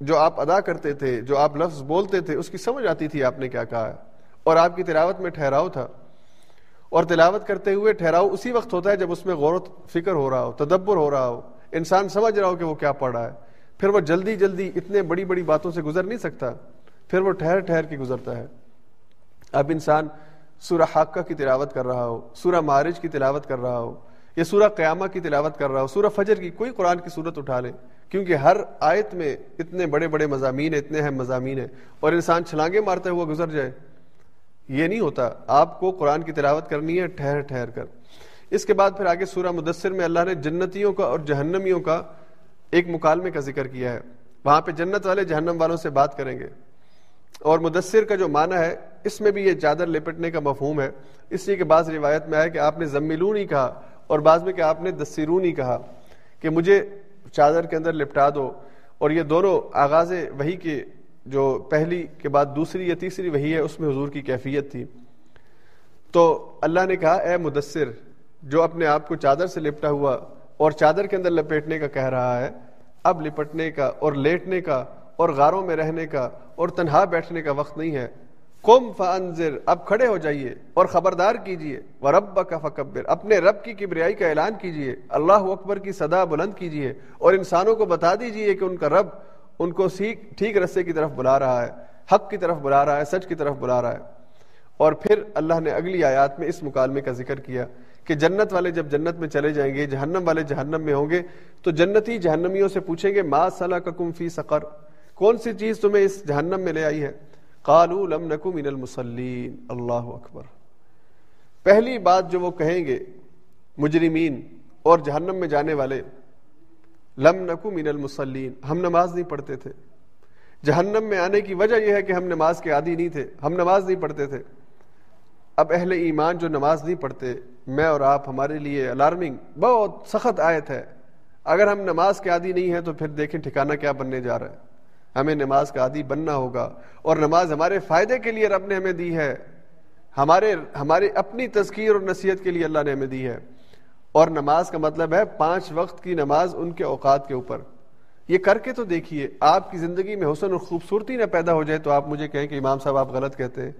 جو آپ ادا کرتے تھے، جو آپ لفظ بولتے تھے، اس کی سمجھ آتی تھی آپ نے کیا کہا ہے۔ اور آپ کی تلاوت میں ٹھہراؤ تھا۔ اور تلاوت کرتے ہوئے ٹھہراؤ اسی وقت ہوتا ہے جب اس میں غور و فکر ہو رہا ہو، تدبر ہو رہا ہو۔ انسان سمجھ رہا ہو کہ وہ کیا پڑھ رہا ہے۔ پھر وہ جلدی جلدی اتنے بڑی بڑی باتوں سے گزر نہیں سکتا۔ پھر وہ ٹھہر ٹھہر کے گزرتا ہے۔ اب انسان سورہ حاقہ کی تلاوت کر رہا ہو، سورہ معارج کی تلاوت کر رہا ہو، یا سورہ قیامہ کی تلاوت کر رہا ہو، سورہ فجر کی کوئی قرآن کی صورت اٹھا لے۔ کیونکہ ہر آیت میں اتنے بڑے بڑے مضامین ہیں، اتنے اہم مضامین ہیں، اور انسان چھلانگے مارتا ہوا گزر جائے۔ یہ نہیں ہوتا۔ آپ کو قرآن کی تلاوت کرنی ہے، ٹھہر ٹھہر کر۔ اس کے بعد پھر آگے سورہ مدثر میں اللہ نے جنتیوں کا اور جہنمیوں کا ایک مکالمے کا ذکر کیا ہے۔ وہاں پہ جنت والے جہنم والوں سے بات کریں گے۔ اور مدثر کا جو معنی ہے، اس میں بھی یہ چادر لپٹنے کا مفہوم ہے۔ اس لیے کہ بعض روایت میں آئے کہ آپ نے زملون ہی کہا، اور بعض میں کہ آپ نے دسرون ہی کہا کہ مجھے چادر کے اندر لپٹا دو اور یہ دونوں آغاز وہی کے جو پہلی کے بعد دوسری یا تیسری وہی ہے، اس میں حضور کی کیفیت تھی۔ تو اللہ نے کہا، اے مدثر، جو اپنے آپ کو چادر سے لپٹا ہوا اور چادر کے اندر لپیٹنے کا کہہ رہا ہے، اب لپٹنے کا اور لیٹنے کا اور غاروں میں رہنے کا اور تنہا بیٹھنے کا وقت نہیں ہے کم فنزر اب کھڑے ہو جائیے اور خبردار کیجیے۔ وہ رب کا فکبر اپنے رب کی کبریائی کا اعلان کیجیے۔ اللہ اکبر کی صدا بلند کیجیے اور انسانوں کو بتا دیجیے کہ ان کا رب ان کو سیکھ، ٹھیک رستے کی طرف بلا رہا ہے، حق کی طرف بلا رہا ہے، سچ کی طرف بلا رہا ہے۔ اور پھر اللہ نے اگلی آیات میں اس مکالمے کا ذکر کیا کہ جنت والے جب جنت میں چلے جائیں گے، جہنم والے جہنم میں ہوں گے، تو جنتی جہنمیوں سے پوچھیں گے، ما صلاح کا کم فی سقر؟ کون سی چیز تمہیں اس جہنم میں لے آئی ہے؟ قالو لم نکو من المسلین اللہ اکبر۔ پہلی بات جو وہ کہیں گے، مجرمین اور جہنم میں جانے والے، لم نکو من المسلین ہم نماز نہیں پڑھتے تھے۔ جہنم میں آنے کی وجہ یہ ہے کہ ہم نماز کے عادی نہیں تھے، ہم نماز نہیں پڑھتے تھے۔ اب اہل ایمان جو نماز نہیں پڑھتے، میں اور آپ ہمارے لیے الارمنگ بہت سخت آیت ہے۔ اگر ہم نماز کے عادی نہیں ہیں تو پھر دیکھیں ٹھکانہ کیا بننے جا رہا ہے۔ ہمیں نماز کا عادی بننا ہوگا اور نماز ہمارے فائدے کے لیے رب نے ہمیں دی ہے۔ ہمارے ہمارے اپنی تذکیر اور نصیحت کے لیے اللہ نے ہمیں دی ہے۔ اور نماز کا مطلب ہے پانچ وقت کی نماز ان کے اوقات کے اوپر۔ یہ کر کے تو دیکھیے، آپ کی زندگی میں حسن اور خوبصورتی نہ پیدا ہو جائے تو آپ مجھے کہیں کہ امام صاحب آپ غلط کہتے ہیں۔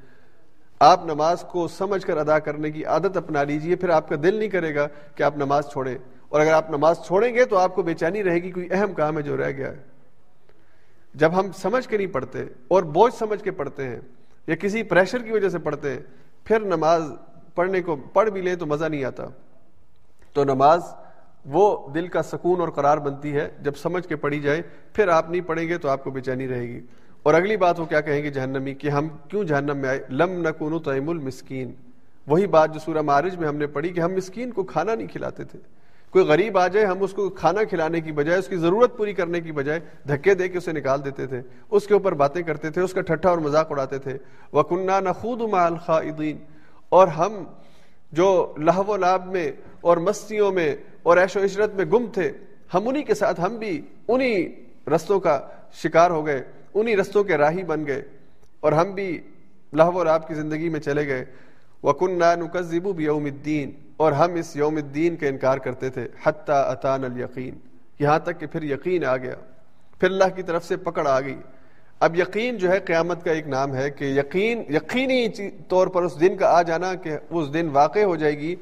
آپ نماز کو سمجھ کر ادا کرنے کی عادت اپنا لیجیے، پھر آپ کا دل نہیں کرے گا کہ آپ نماز چھوڑیں۔ اور اگر آپ نماز چھوڑیں گے تو آپ کو بے چینی رہے گی، کوئی اہم کام ہے جو رہ گیا ہے۔ جب ہم سمجھ کے نہیں پڑھتے اور بوجھ سمجھ کے پڑھتے ہیں یا کسی پریشر کی وجہ سے پڑھتے ہیں، پھر نماز پڑھنے کو پڑھ بھی لیں تو مزہ نہیں آتا۔ تو نماز وہ دل کا سکون اور قرار بنتی ہے، جب سمجھ کے پڑھی جائے، پھر آپ نہیں پڑھیں گے تو آپ کو بے چینی رہے گی۔ اور اگلی بات وہ کیا کہیں گے جہنمی کہ ہم کیوں جہنم میں آئے؟ لم نکون تعیم المسکین۔ وہی بات جو سورہ مارج میں ہم نے پڑھی کہ ہم مسکین کو کھانا نہیں کھلاتے تھے۔ کوئی غریب آ جائے، ہم اس کو کھانا کھلانے کی بجائے، اس کی ضرورت پوری کرنے کی بجائے دھکے دے کے اسے نکال دیتے تھے۔ اس کے اوپر باتیں کرتے تھے، اس کا ٹھٹھا اور مذاق اڑاتے تھے۔ وہ کنہ نخود الخائدین اور ہم جو لہو و لاب میں اور مستیوں میں اور عیش و عشرت میں گم تھے، ہم انہی کے ساتھ ہم بھی انہی رستوں کا شکار ہو گئے، انہی رستوں کے راہی بن گئے۔ اور ہم بھی لہو و لاب کی زندگی میں چلے گئے۔ وکن نقزب یوم الدین اور ہم اس یوم الدین کا انکار کرتے تھے، حتیٰ اطان الیقین۔ یہاں تک کہ پھر یقین آ گیا۔ پھر اللہ کی طرف سے پکڑ آ گئی۔ اب یقین جو ہے قیامت کا ایک نام ہے کہ یقین، یقینی طور پر اس دن کا آ جانا کہ اس دن واقع ہو جائے گی۔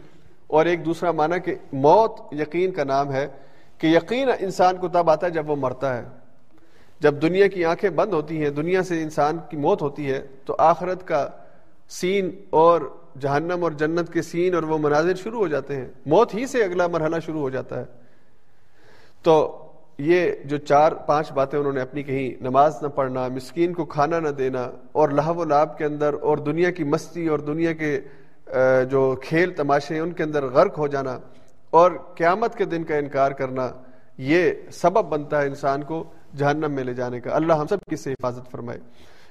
اور ایک دوسرا معنی کہ موت یقین کا نام ہے کہ یقین انسان کو تب آتا ہے جب وہ مرتا ہے۔ جب دنیا کی آنکھیں بند ہوتی ہیں، دنیا سے انسان کی موت ہوتی ہے، تو آخرت کا سین اور جہنم اور جنت کے سین اور وہ مناظر شروع ہو جاتے ہیں۔ موت ہی سے اگلا مرحلہ شروع ہو جاتا ہے۔ تو یہ جو چار پانچ باتیں انہوں نے اپنی کہیں، نماز نہ پڑھنا، مسکین کو کھانا نہ دینا، اور لہو و لاب کے اندر اور دنیا کی مستی اور دنیا کے جو کھیل تماشے ہیں، ان کے اندر غرق ہو جانا اور قیامت کے دن کا انکار کرنا، یہ سبب بنتا ہے انسان کو جہنم میں لے جانے کا۔ اللہ ہم سب کی سے حفاظت فرمائے۔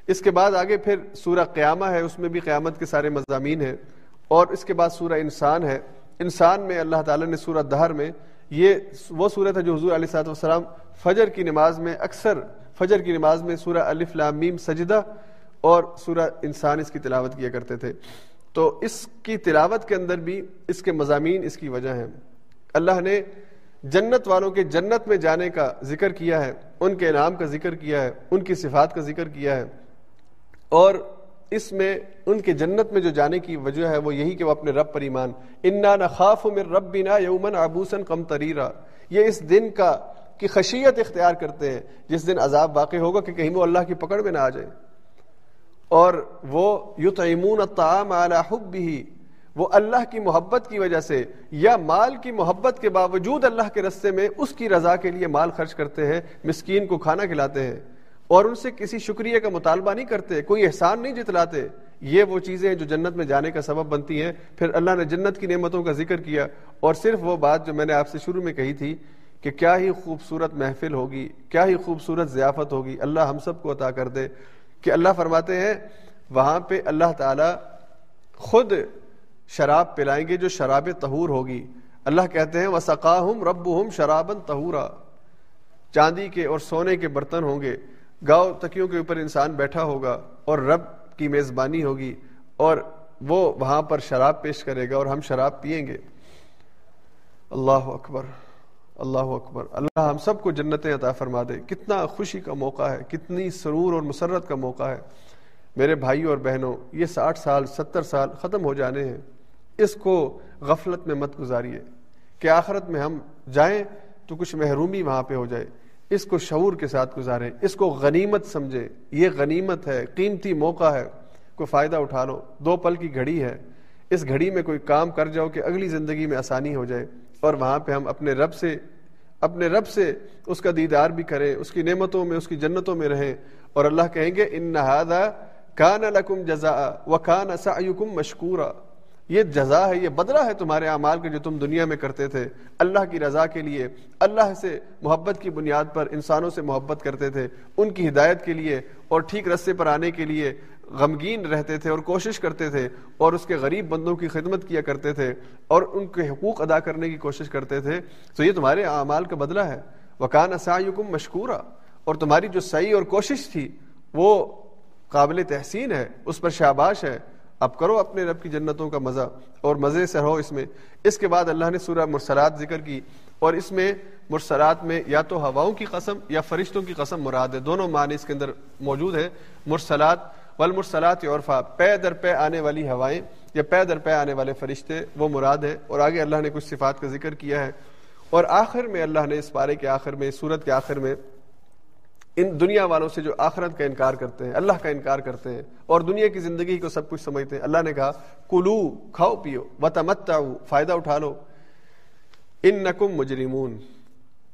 اس کے بعد آگے پھر سورہ قیامہ ہے، اس میں بھی قیامت کے سارے مضامین ہیں، اور اس کے بعد سورہ انسان ہے۔ انسان میں اللہ تعالیٰ نے سورہ دہر میں یہ وہ صورت ہے جو حضور علیہ صاحب والسلام فجر کی نماز میں اکثر فجر کی نماز میں سورہ الف لامیم سجدہ اور سورہ انسان اس کی تلاوت کیا کرتے تھے۔ تو اس کی تلاوت کے اندر بھی اس کے مضامین اس کی وجہ ہیں۔ اللہ نے جنت والوں کے جنت میں جانے کا ذکر کیا ہے، ان کے انعام کا ذکر کیا ہے، ان کی صفات کا ذکر کیا ہے۔ اور اس میں ان کے جنت میں جو جانے کی وجہ ہے وہ یہی کہ وہ اپنے رب پر ایمان۔ انا نخاف من ربنا یومن ابوسن کم تریرا یہ اس دن کا، کی خشیت اختیار کرتے ہیں، جس دن عذاب واقع ہوگا کہ کہیں وہ اللہ کی پکڑ میں نہ آ جائے۔ اور وہ یطعمون الطعام علی حبہ وہ اللہ کی محبت کی وجہ سے یا مال کی محبت کے باوجود اللہ کے رستے میں اس کی رضا کے لیے مال خرچ کرتے ہیں، مسکین کو کھانا کھلاتے ہیں۔ اور ان سے کسی شکریہ کا مطالبہ نہیں کرتے، کوئی احسان نہیں جتلاتے۔ یہ وہ چیزیں جو جنت میں جانے کا سبب بنتی ہیں۔ پھر اللہ نے جنت کی نعمتوں کا ذکر کیا۔ اور صرف وہ بات جو میں نے آپ سے شروع میں کہی تھی کہ کیا ہی خوبصورت محفل ہوگی، کیا ہی خوبصورت ضیافت ہوگی، اللہ ہم سب کو عطا کر دے۔ کہ اللہ فرماتے ہیں، وہاں پہ اللہ تعالی خود شراب پلائیں گے جو شراب تہور ہوگی۔ اللہ کہتے ہیں وسقا ہم رب ہم شرابن تہورا چاندی کے اور سونے کے برتن ہوں گے۔ گاؤں تکیوں کے اوپر انسان بیٹھا ہوگا اور رب کی میزبانی ہوگی اور وہ وہاں پر شراب پیش کرے گا اور ہم شراب پیئیں گے۔ اللہ اکبر اللہ اکبر۔ اللہ ہم سب کو جنتیں عطا فرما دے۔ کتنا خوشی کا موقع ہے، کتنی سرور اور مسرت کا موقع ہے۔ میرے بھائی اور بہنوں، یہ ساٹھ سال، ستر سال ختم ہو جانے ہیں۔ اس کو غفلت میں مت گزاریے۔ کہ آخرت میں ہم جائیں تو کچھ محرومی وہاں پہ ہو جائے۔ اس کو شعور کے ساتھ گزاریں، اس کو غنیمت سمجھیں۔ یہ غنیمت ہے، قیمتی موقع ہے۔ کوئی فائدہ اٹھا لو، دو پل کی گھڑی ہے۔ اس گھڑی میں کوئی کام کر جاؤ کہ اگلی زندگی میں آسانی ہو جائے۔ اور وہاں پہ ہم اپنے رب سے، اپنے رب سے اس کا دیدار بھی کریں، اس کی نعمتوں میں، اس کی جنتوں میں رہیں۔ اور اللہ کہیں گے، ان نہادا کان لکم جزا و کان سعیکم مشکورا یہ جزا ہے، یہ بدلہ ہے تمہارے اعمال کے جو تم دنیا میں کرتے تھے۔ اللہ کی رضا کے لیے، اللہ سے محبت کی بنیاد پر انسانوں سے محبت کرتے تھے۔ ان کی ہدایت کے لیے اور ٹھیک رستے پر آنے کے لیے غمگین رہتے تھے اور کوشش کرتے تھے اور اس کے غریب بندوں کی خدمت کیا کرتے تھے اور ان کے حقوق ادا کرنے کی کوشش کرتے تھے۔ تو یہ تمہارے اعمال کا بدلہ ہے۔ وکان اساکم مشکورہ اور تمہاری جو صحیح اور کوشش تھی وہ قابل تحسین ہے، اس پر شاباش ہے۔ اب کرو اپنے رب کی جنتوں کا مزہ اور مزے سے رہو اس میں۔ اس کے بعد اللہ نے سورہ مرسلات ذکر کی اور اس میں مرسلات میں یا تو ہواؤں کی قسم یا فرشتوں کی قسم مراد ہے۔ دونوں معنی اس کے اندر موجود ہے مرسلات، والمرسلات عرفا، پے در پے آنے والی ہوائیں یا پے در پے آنے والے فرشتے، وہ مراد ہیں۔ اور آگے اللہ نے کچھ صفات کا ذکر کیا ہے۔ اور آخر میں اللہ نے اس پارے کے آخر میں اس صورت کے آخر میں ان دنیا والوں سے جو آخرت کا انکار کرتے ہیں، اللہ کا انکار کرتے ہیں اور دنیا کی زندگی کو سب کچھ سمجھتے ہیں۔ اللہ نے کہا، کلو، کھاؤ، پیو و فائدہ اٹھا لو۔ ان نقم مجرمون۔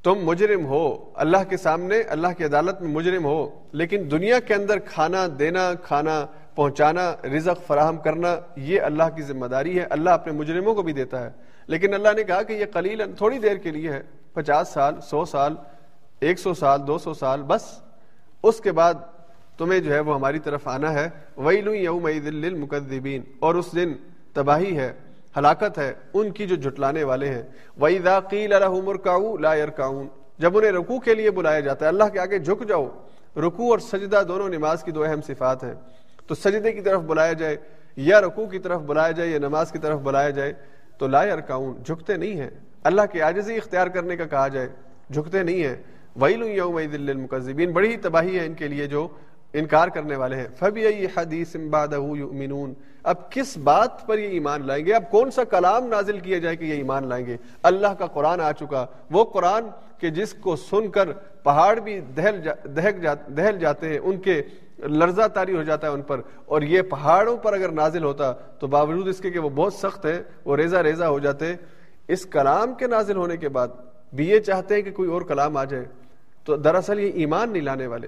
تم مجرم ہو۔ اللہ کے سامنے، اللہ کی عدالت میں مجرم ہو۔ لیکن دنیا کے اندر کھانا دینا، کھانا پہنچانا، رزق فراہم کرنا، یہ اللہ کی ذمہ داری ہے۔ اللہ اپنے مجرموں کو بھی دیتا ہے۔ لیکن اللہ نے کہا کہ یہ قلیل تھوڑی دیر کے لیے ہے۔ پچاس سال، سو سال ایک سو سال، دو سو سال، بس اس کے بعد تمہیں جو ہے وہ ہماری طرف آنا ہے۔ وہی یوم مقدبین اور اس دن تباہی ہے، ہلاکت ہے، ان کی جو جھٹلانے والے ہیں۔ وہی داقیل الحمرکاؤ لا یرکاؤن جب انہیں رکوع کے لیے بلایا جاتا ہے، اللہ کے آگے جھک جاؤ۔ رکوع اور سجدہ دونوں نماز کی دو اہم صفات ہیں۔ تو سجدے کی طرف بلایا جائے یا رکوع کی طرف بلایا جائے یا نماز کی طرف بلایا جائے، تو لا یرکاؤن جھکتے نہیں ہیں۔ اللہ کے عاجزی اختیار کرنے کا کہا جائے، جھکتے نہیں ہیں۔ ویل یوم المکذبین بڑی ہی تباہی ہے ان کے لیے جو انکار کرنے والے ہیں۔ فبی حدیث یؤمنون۔ اب کس بات پر یہ ایمان لائیں گے؟ اب کون سا کلام نازل کیا جائے کہ یہ ایمان لائیں گے؟ اللہ کا قرآن آ چکا۔ وہ قرآن کہ جس کو سن کر پہاڑ بھی دہل جا دہل, جا دہل جاتے ہیں ان کے لرزہ تاری ہو جاتا ہے ان پر۔ اور یہ پہاڑوں پر اگر نازل ہوتا تو باوجود اس کے کہ وہ بہت سخت ہیں وہ ریزہ ریزہ ہو جاتے۔ اس کلام کے نازل ہونے کے بعد بھی یہ چاہتے ہیں کہ کوئی اور کلام آ جائے۔ تو دراصل یہ ایمان نہیں لانے والے۔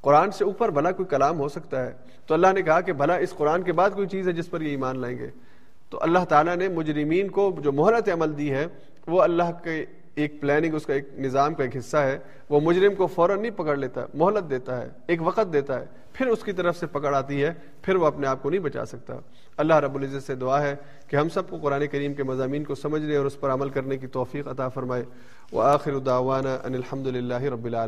قرآن سے اوپر بھلا کوئی کلام ہو سکتا ہے۔ تو اللہ نے کہا کہ بھلا اس قرآن کے بعد کوئی چیز ہے جس پر یہ ایمان لائیں گے۔ تو اللہ تعالیٰ نے مجرمین کو جو مہرت عمل دی ہے، وہ اللہ کے ایک پلاننگ اس کا ایک نظام کا ایک حصہ ہے۔ وہ مجرم کو فوراً نہیں پکڑ لیتا، مہلت دیتا ہے، ایک وقت دیتا ہے۔ پھر اس کی طرف سے پکڑ آتی ہے، پھر وہ اپنے آپ کو نہیں بچا سکتا۔ اللہ رب العزت سے دعا ہے کہ ہم سب کو قرآن کریم کے مضامین کو سمجھنے اور اس پر عمل کرنے کی توفیق عطا فرمائے۔ وہ آخر ان الحمد للہ رب العالمین۔